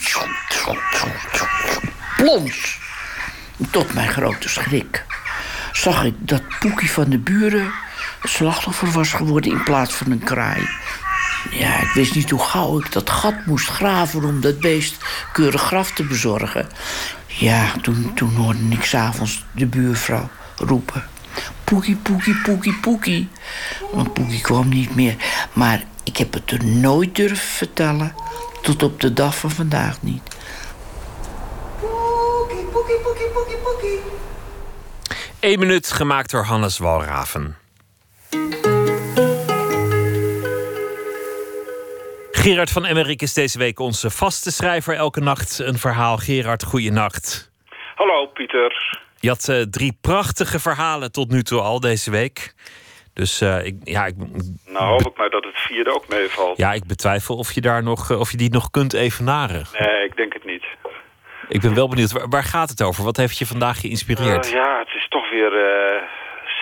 Plons! Tot mijn grote schrik zag ik dat Poekie van de buren slachtoffer was geworden in plaats van een kraai. Ja, ik wist niet hoe gauw ik dat gat moest graven om dat beest keurig graf te bezorgen. Ja, toen, toen hoorde ik s'avonds de buurvrouw roepen. Poekie, poekie, poekie, poekie. Want poekie kwam niet meer. Maar ik heb het er nooit durven vertellen. Tot op de dag van vandaag niet.
Poekie, poekie, poekie, poekie, poekie.
Eén minuut gemaakt door Hannes Walraven. Gerard van Emmerik is deze week onze vaste schrijver. Elke nacht een verhaal. Gerard, goeienacht.
Hallo Pieter.
Je had eh, drie prachtige verhalen tot nu toe al deze week. Dus eh, ik, ja, ik,
Nou hoop ik maar dat het vierde ook meevalt.
ja, ik betwijfel of je, daar nog, eh, of je die nog kunt evenaren.
Nee, ik denk het niet.
Ik ben wel benieuwd, waar, waar gaat het over? Wat heeft je vandaag geïnspireerd?
Eh, ja, het is toch weer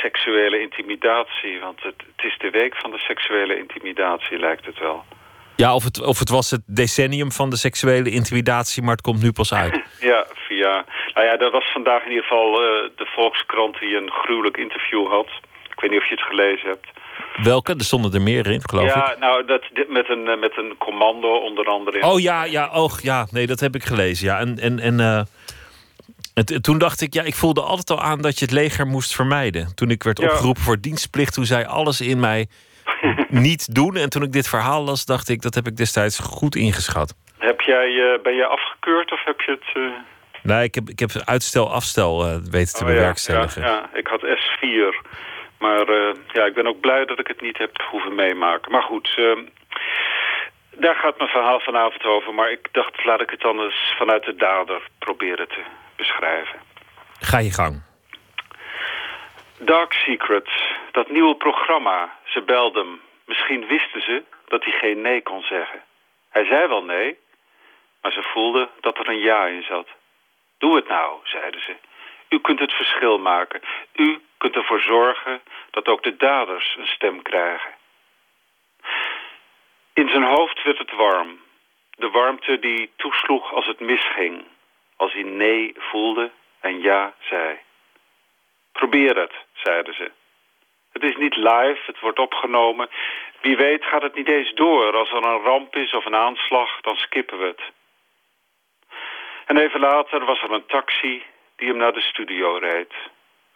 seksuele intimidatie. Want het, het is de week van de seksuele intimidatie, lijkt het wel.
Ja, of het, of het was het decennium van de seksuele intimidatie, maar het komt nu pas uit.
Ja, via... Nou ja, dat was vandaag in ieder geval de Volkskrant die een gruwelijk interview had. Ik weet niet of je het gelezen hebt.
Welke? Er stonden er meer in, geloof
ja,
ik.
nou, dat, dit met, een, eh, met een commando onder andere. in-
Oh ja, ja, oh ja, nee, dat heb ik gelezen. Ja. En, en, en eh, het, toen dacht ik, ja, ik voelde altijd al aan dat je het leger moest vermijden. Toen ik werd
Ja.
opgeroepen voor dienstplicht, toen zei alles in mij niet doen. En toen ik dit verhaal las, dacht ik, dat heb ik destijds goed ingeschat.
Heb jij, eh, ben je afgekeurd of heb je het...
Nee, ik heb, ik heb uitstel, afstel eh, weten te
oh ja,
bewerkstelligen.
Ja, ja, ik had S4. Maar eh, ja, ik ben ook blij dat ik het niet heb hoeven meemaken. Maar goed, eh, daar gaat mijn verhaal vanavond over. Maar ik dacht, laat ik het dan eens vanuit de dader proberen te beschrijven.
Ga je gang.
Dark Secrets, dat nieuwe programma. Ze belden hem. Misschien wisten ze dat hij geen nee kon zeggen. Hij zei wel nee, maar ze voelden dat er een ja in zat. Doe het nou, zeiden ze. U kunt het verschil maken. U kunt ervoor zorgen dat ook de daders een stem krijgen. In zijn hoofd werd het warm. De warmte die toesloeg als het misging. Als hij nee voelde en ja zei. Probeer het, zeiden ze. Het is niet live, het wordt opgenomen. Wie weet gaat het niet eens door. Als er een ramp is of een aanslag, dan skippen we het. En even later was er een taxi die hem naar de studio reed.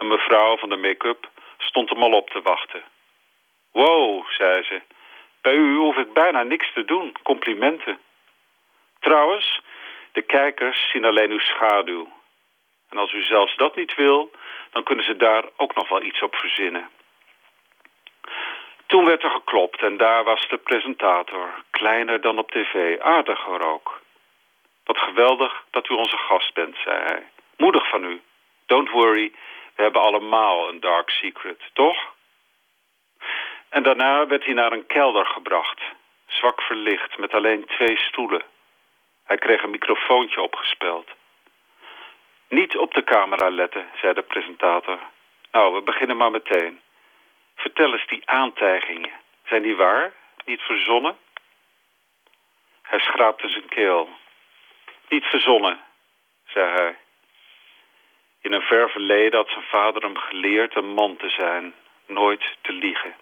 Een mevrouw van de make-up stond hem al op te wachten. Wow, zei ze. Bij u hoef ik bijna niks te doen. Complimenten. Trouwens, de kijkers zien alleen uw schaduw. En als u zelfs dat niet wil, dan kunnen ze daar ook nog wel iets op verzinnen. Toen werd er geklopt en daar was de presentator. Kleiner dan op tv, aardiger ook. Wat geweldig dat u onze gast bent, zei hij. Moedig van u. Don't worry, we hebben allemaal een dark secret, toch? En daarna werd hij naar een kelder gebracht. Zwak verlicht, met alleen twee stoelen. Hij kreeg een microfoontje opgespeld. Niet op de camera letten, zei de presentator. Nou, we beginnen maar meteen. Vertel eens die aantijgingen. Zijn die waar? Niet verzonnen? Hij schraapte zijn keel. Niet verzonnen, zei hij. In een ver verleden had zijn vader hem geleerd een man te zijn, nooit te liegen.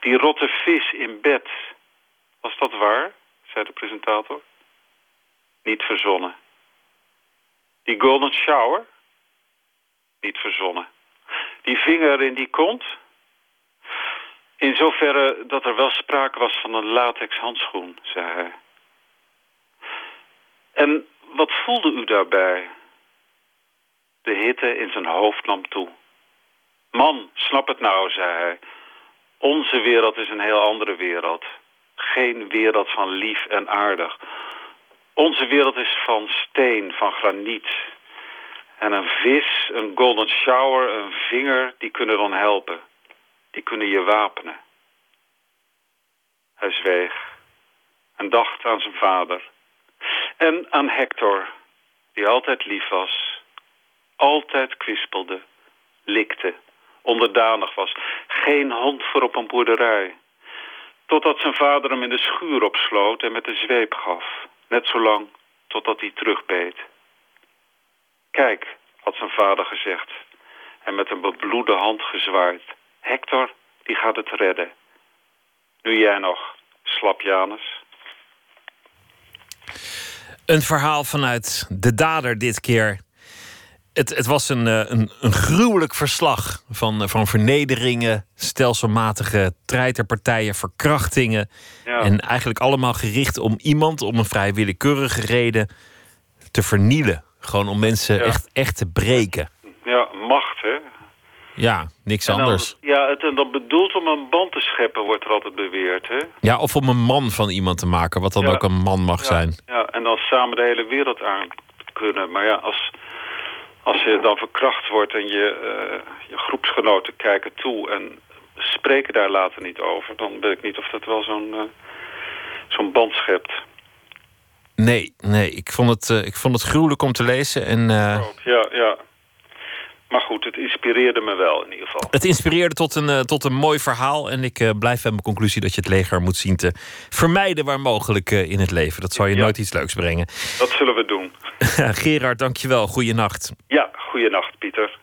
Die rotte vis in bed, was dat waar? zei de presentator. Niet verzonnen. Die golden shower? Niet verzonnen. Die vinger in die kont? In zoverre dat er wel sprake was van een latex handschoen, zei hij. En wat voelde u daarbij? De hitte in zijn hoofd nam toe. Man, snap het nou, zei hij. Onze wereld is een heel andere wereld. Geen wereld van lief en aardig. Onze wereld is van steen, van graniet. En een vis, een golden shower, een vinger, die kunnen dan helpen. Die kunnen je wapenen. Hij zweeg en dacht aan zijn vader. En aan Hector, die altijd lief was, altijd kwispelde, likte, onderdanig was. Geen hond voor op een boerderij. Totdat zijn vader hem in de schuur opsloot en met de zweep gaf. Net zolang totdat hij terugbeet. Kijk, had zijn vader gezegd. En met een bebloede hand gezwaaid. Hector, die gaat het redden. Nu jij nog, slap Janus.
Een verhaal vanuit de dader dit keer. Het, het was een, eh, een, een gruwelijk verslag van, eh, van vernederingen, stelselmatige treiterpartijen, verkrachtingen.
Ja.
En eigenlijk allemaal gericht om iemand om een vrij willekeurige reden te vernielen. Gewoon om mensen echt, echt te breken.
Ja, macht, hè?
Ja, niks
dan-
anders.
ja, het en dan bedoeld om een band te scheppen, wordt er altijd beweerd, hè?
Ja, of om een man van iemand te maken, wat dan
Ja.
ook een man mag
Ja,
zijn.
Ja, en dan samen de hele wereld aan kunnen. Maar ja, als, als je dan verkracht wordt en je, eh, je groepsgenoten kijken toe... en spreken daar later niet over... dan weet ik niet of dat wel zo'n eh, zo'n band schept.
Nee, nee. Ik vond het, eh, ik vond het gruwelijk om te lezen. En,
Ja, ja. Maar goed, het inspireerde me wel in ieder geval.
Het inspireerde tot een, eh, tot een mooi verhaal. En ik eh, blijf bij mijn conclusie dat je het leger moet zien te vermijden waar mogelijk eh, in het leven. Dat zal je nooit iets leuks brengen.
Dat zullen we doen.
Gerard, dankjewel. Goeienacht.
Ja, goeienacht, Pieter.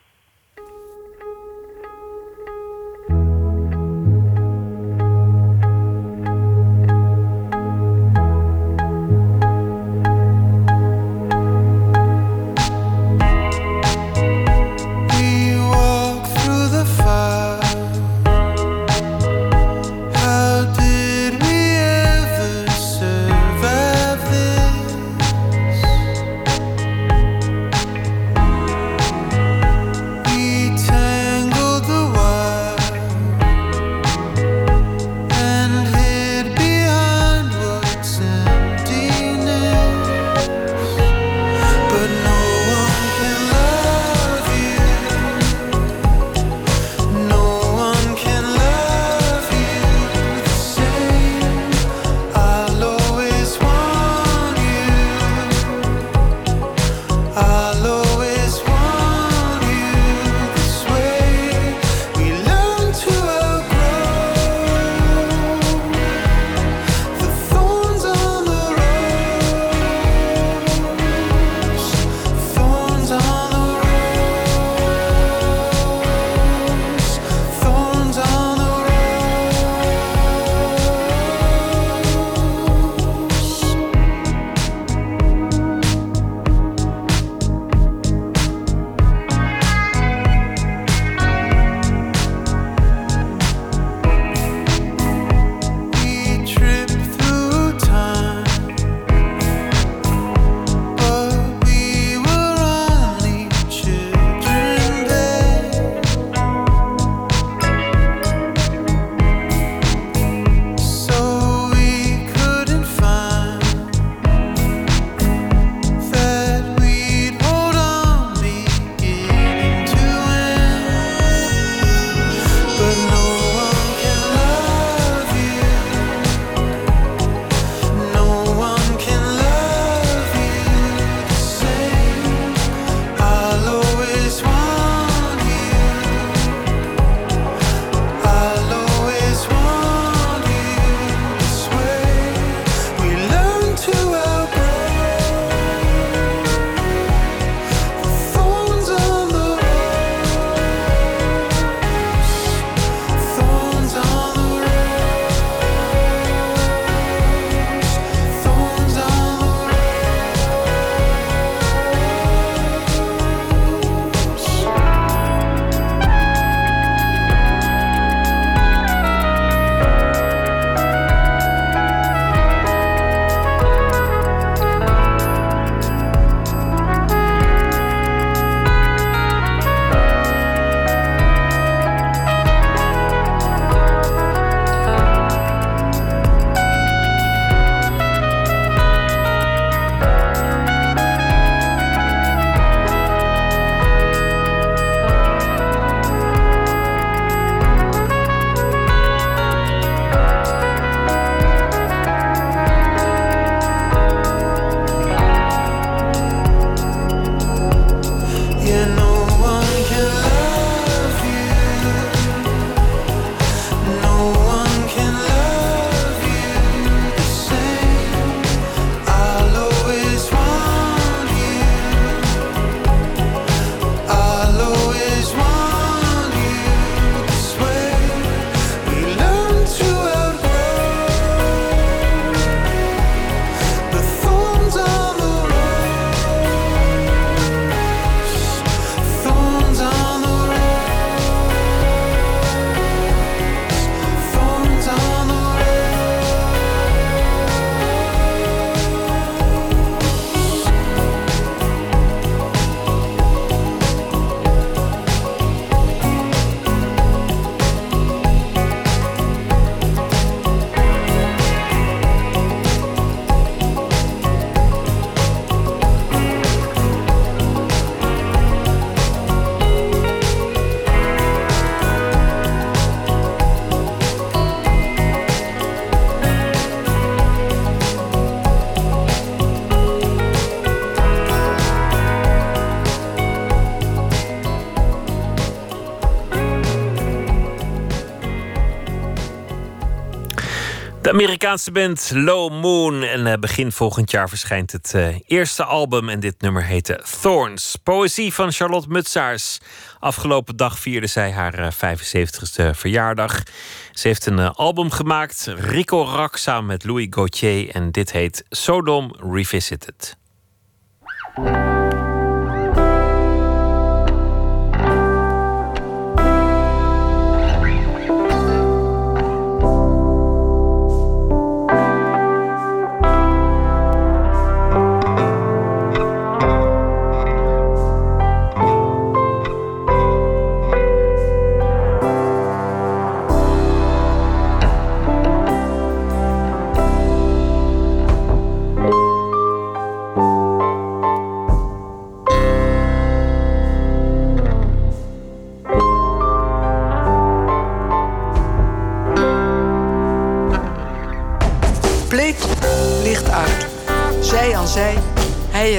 Amerikaanse band Low Moon. En eh, begin volgend jaar verschijnt het eh, eerste album. En dit nummer heette Thorns. Poëzie van Charlotte Mutsaars. Afgelopen dag vierde zij haar eh, 75ste verjaardag. Ze heeft een eh, album gemaakt. Rico Rak samen met Louis Gauthier. En dit heet Sodom Revisited.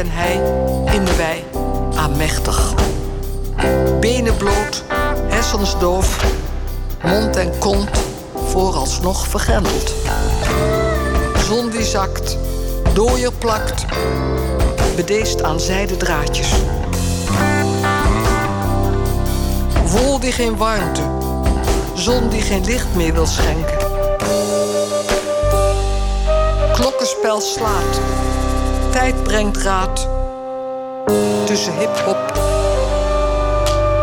En hij, in de wei, aanmächtig. Benen bloot, hersens doof, mond en kont vooralsnog vergrendeld. Zon die zakt, dooier plakt, bedeesd aan zijde draadjes. Wol die geen warmte, zon die geen licht meer wil schenken. Klokkenspel slaat, tijd brengt raad tussen hip-hop,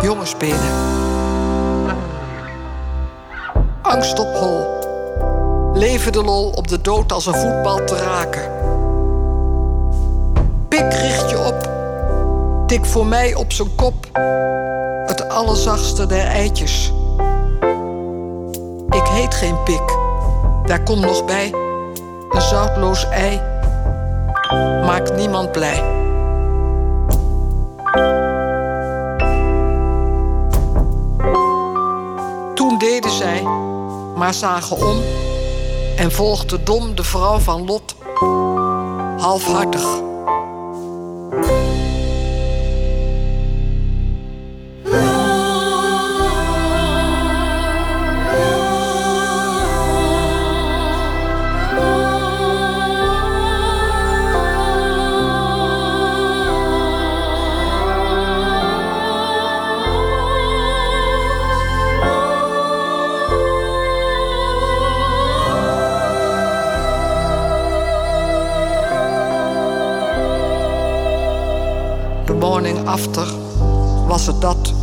jongensbenen. Angst op hol, leven de lol op de dood als een voetbal te raken. Pik richt je op, tik voor mij op zijn kop, het allerzachtste der eitjes. Ik heet geen pik, daar komt nog bij. Een zoutloos ei maakt niemand blij. Toen deden zij, maar zagen om en volgde dom de vrouw van Lot halfhartig. After was het dat.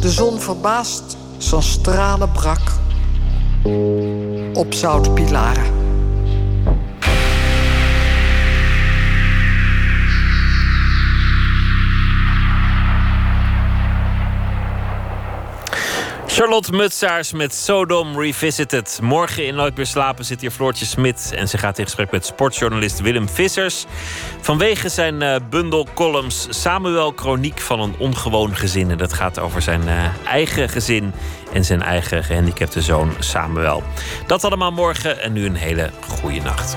De zon verbaasd zijn stralen brak op zoutpilaren.
Charlotte Mutsaars met Sodom Revisited. Morgen in Nooit meer slapen zit hier Floortje Smit. En ze gaat in gesprek met sportjournalist Willem Vissers. Vanwege zijn eh, bundel columns Samuel Chroniek van een ongewoon gezin. En dat gaat over zijn eh, eigen gezin en zijn eigen gehandicapte zoon Samuel. Dat allemaal morgen en nu een hele goede nacht.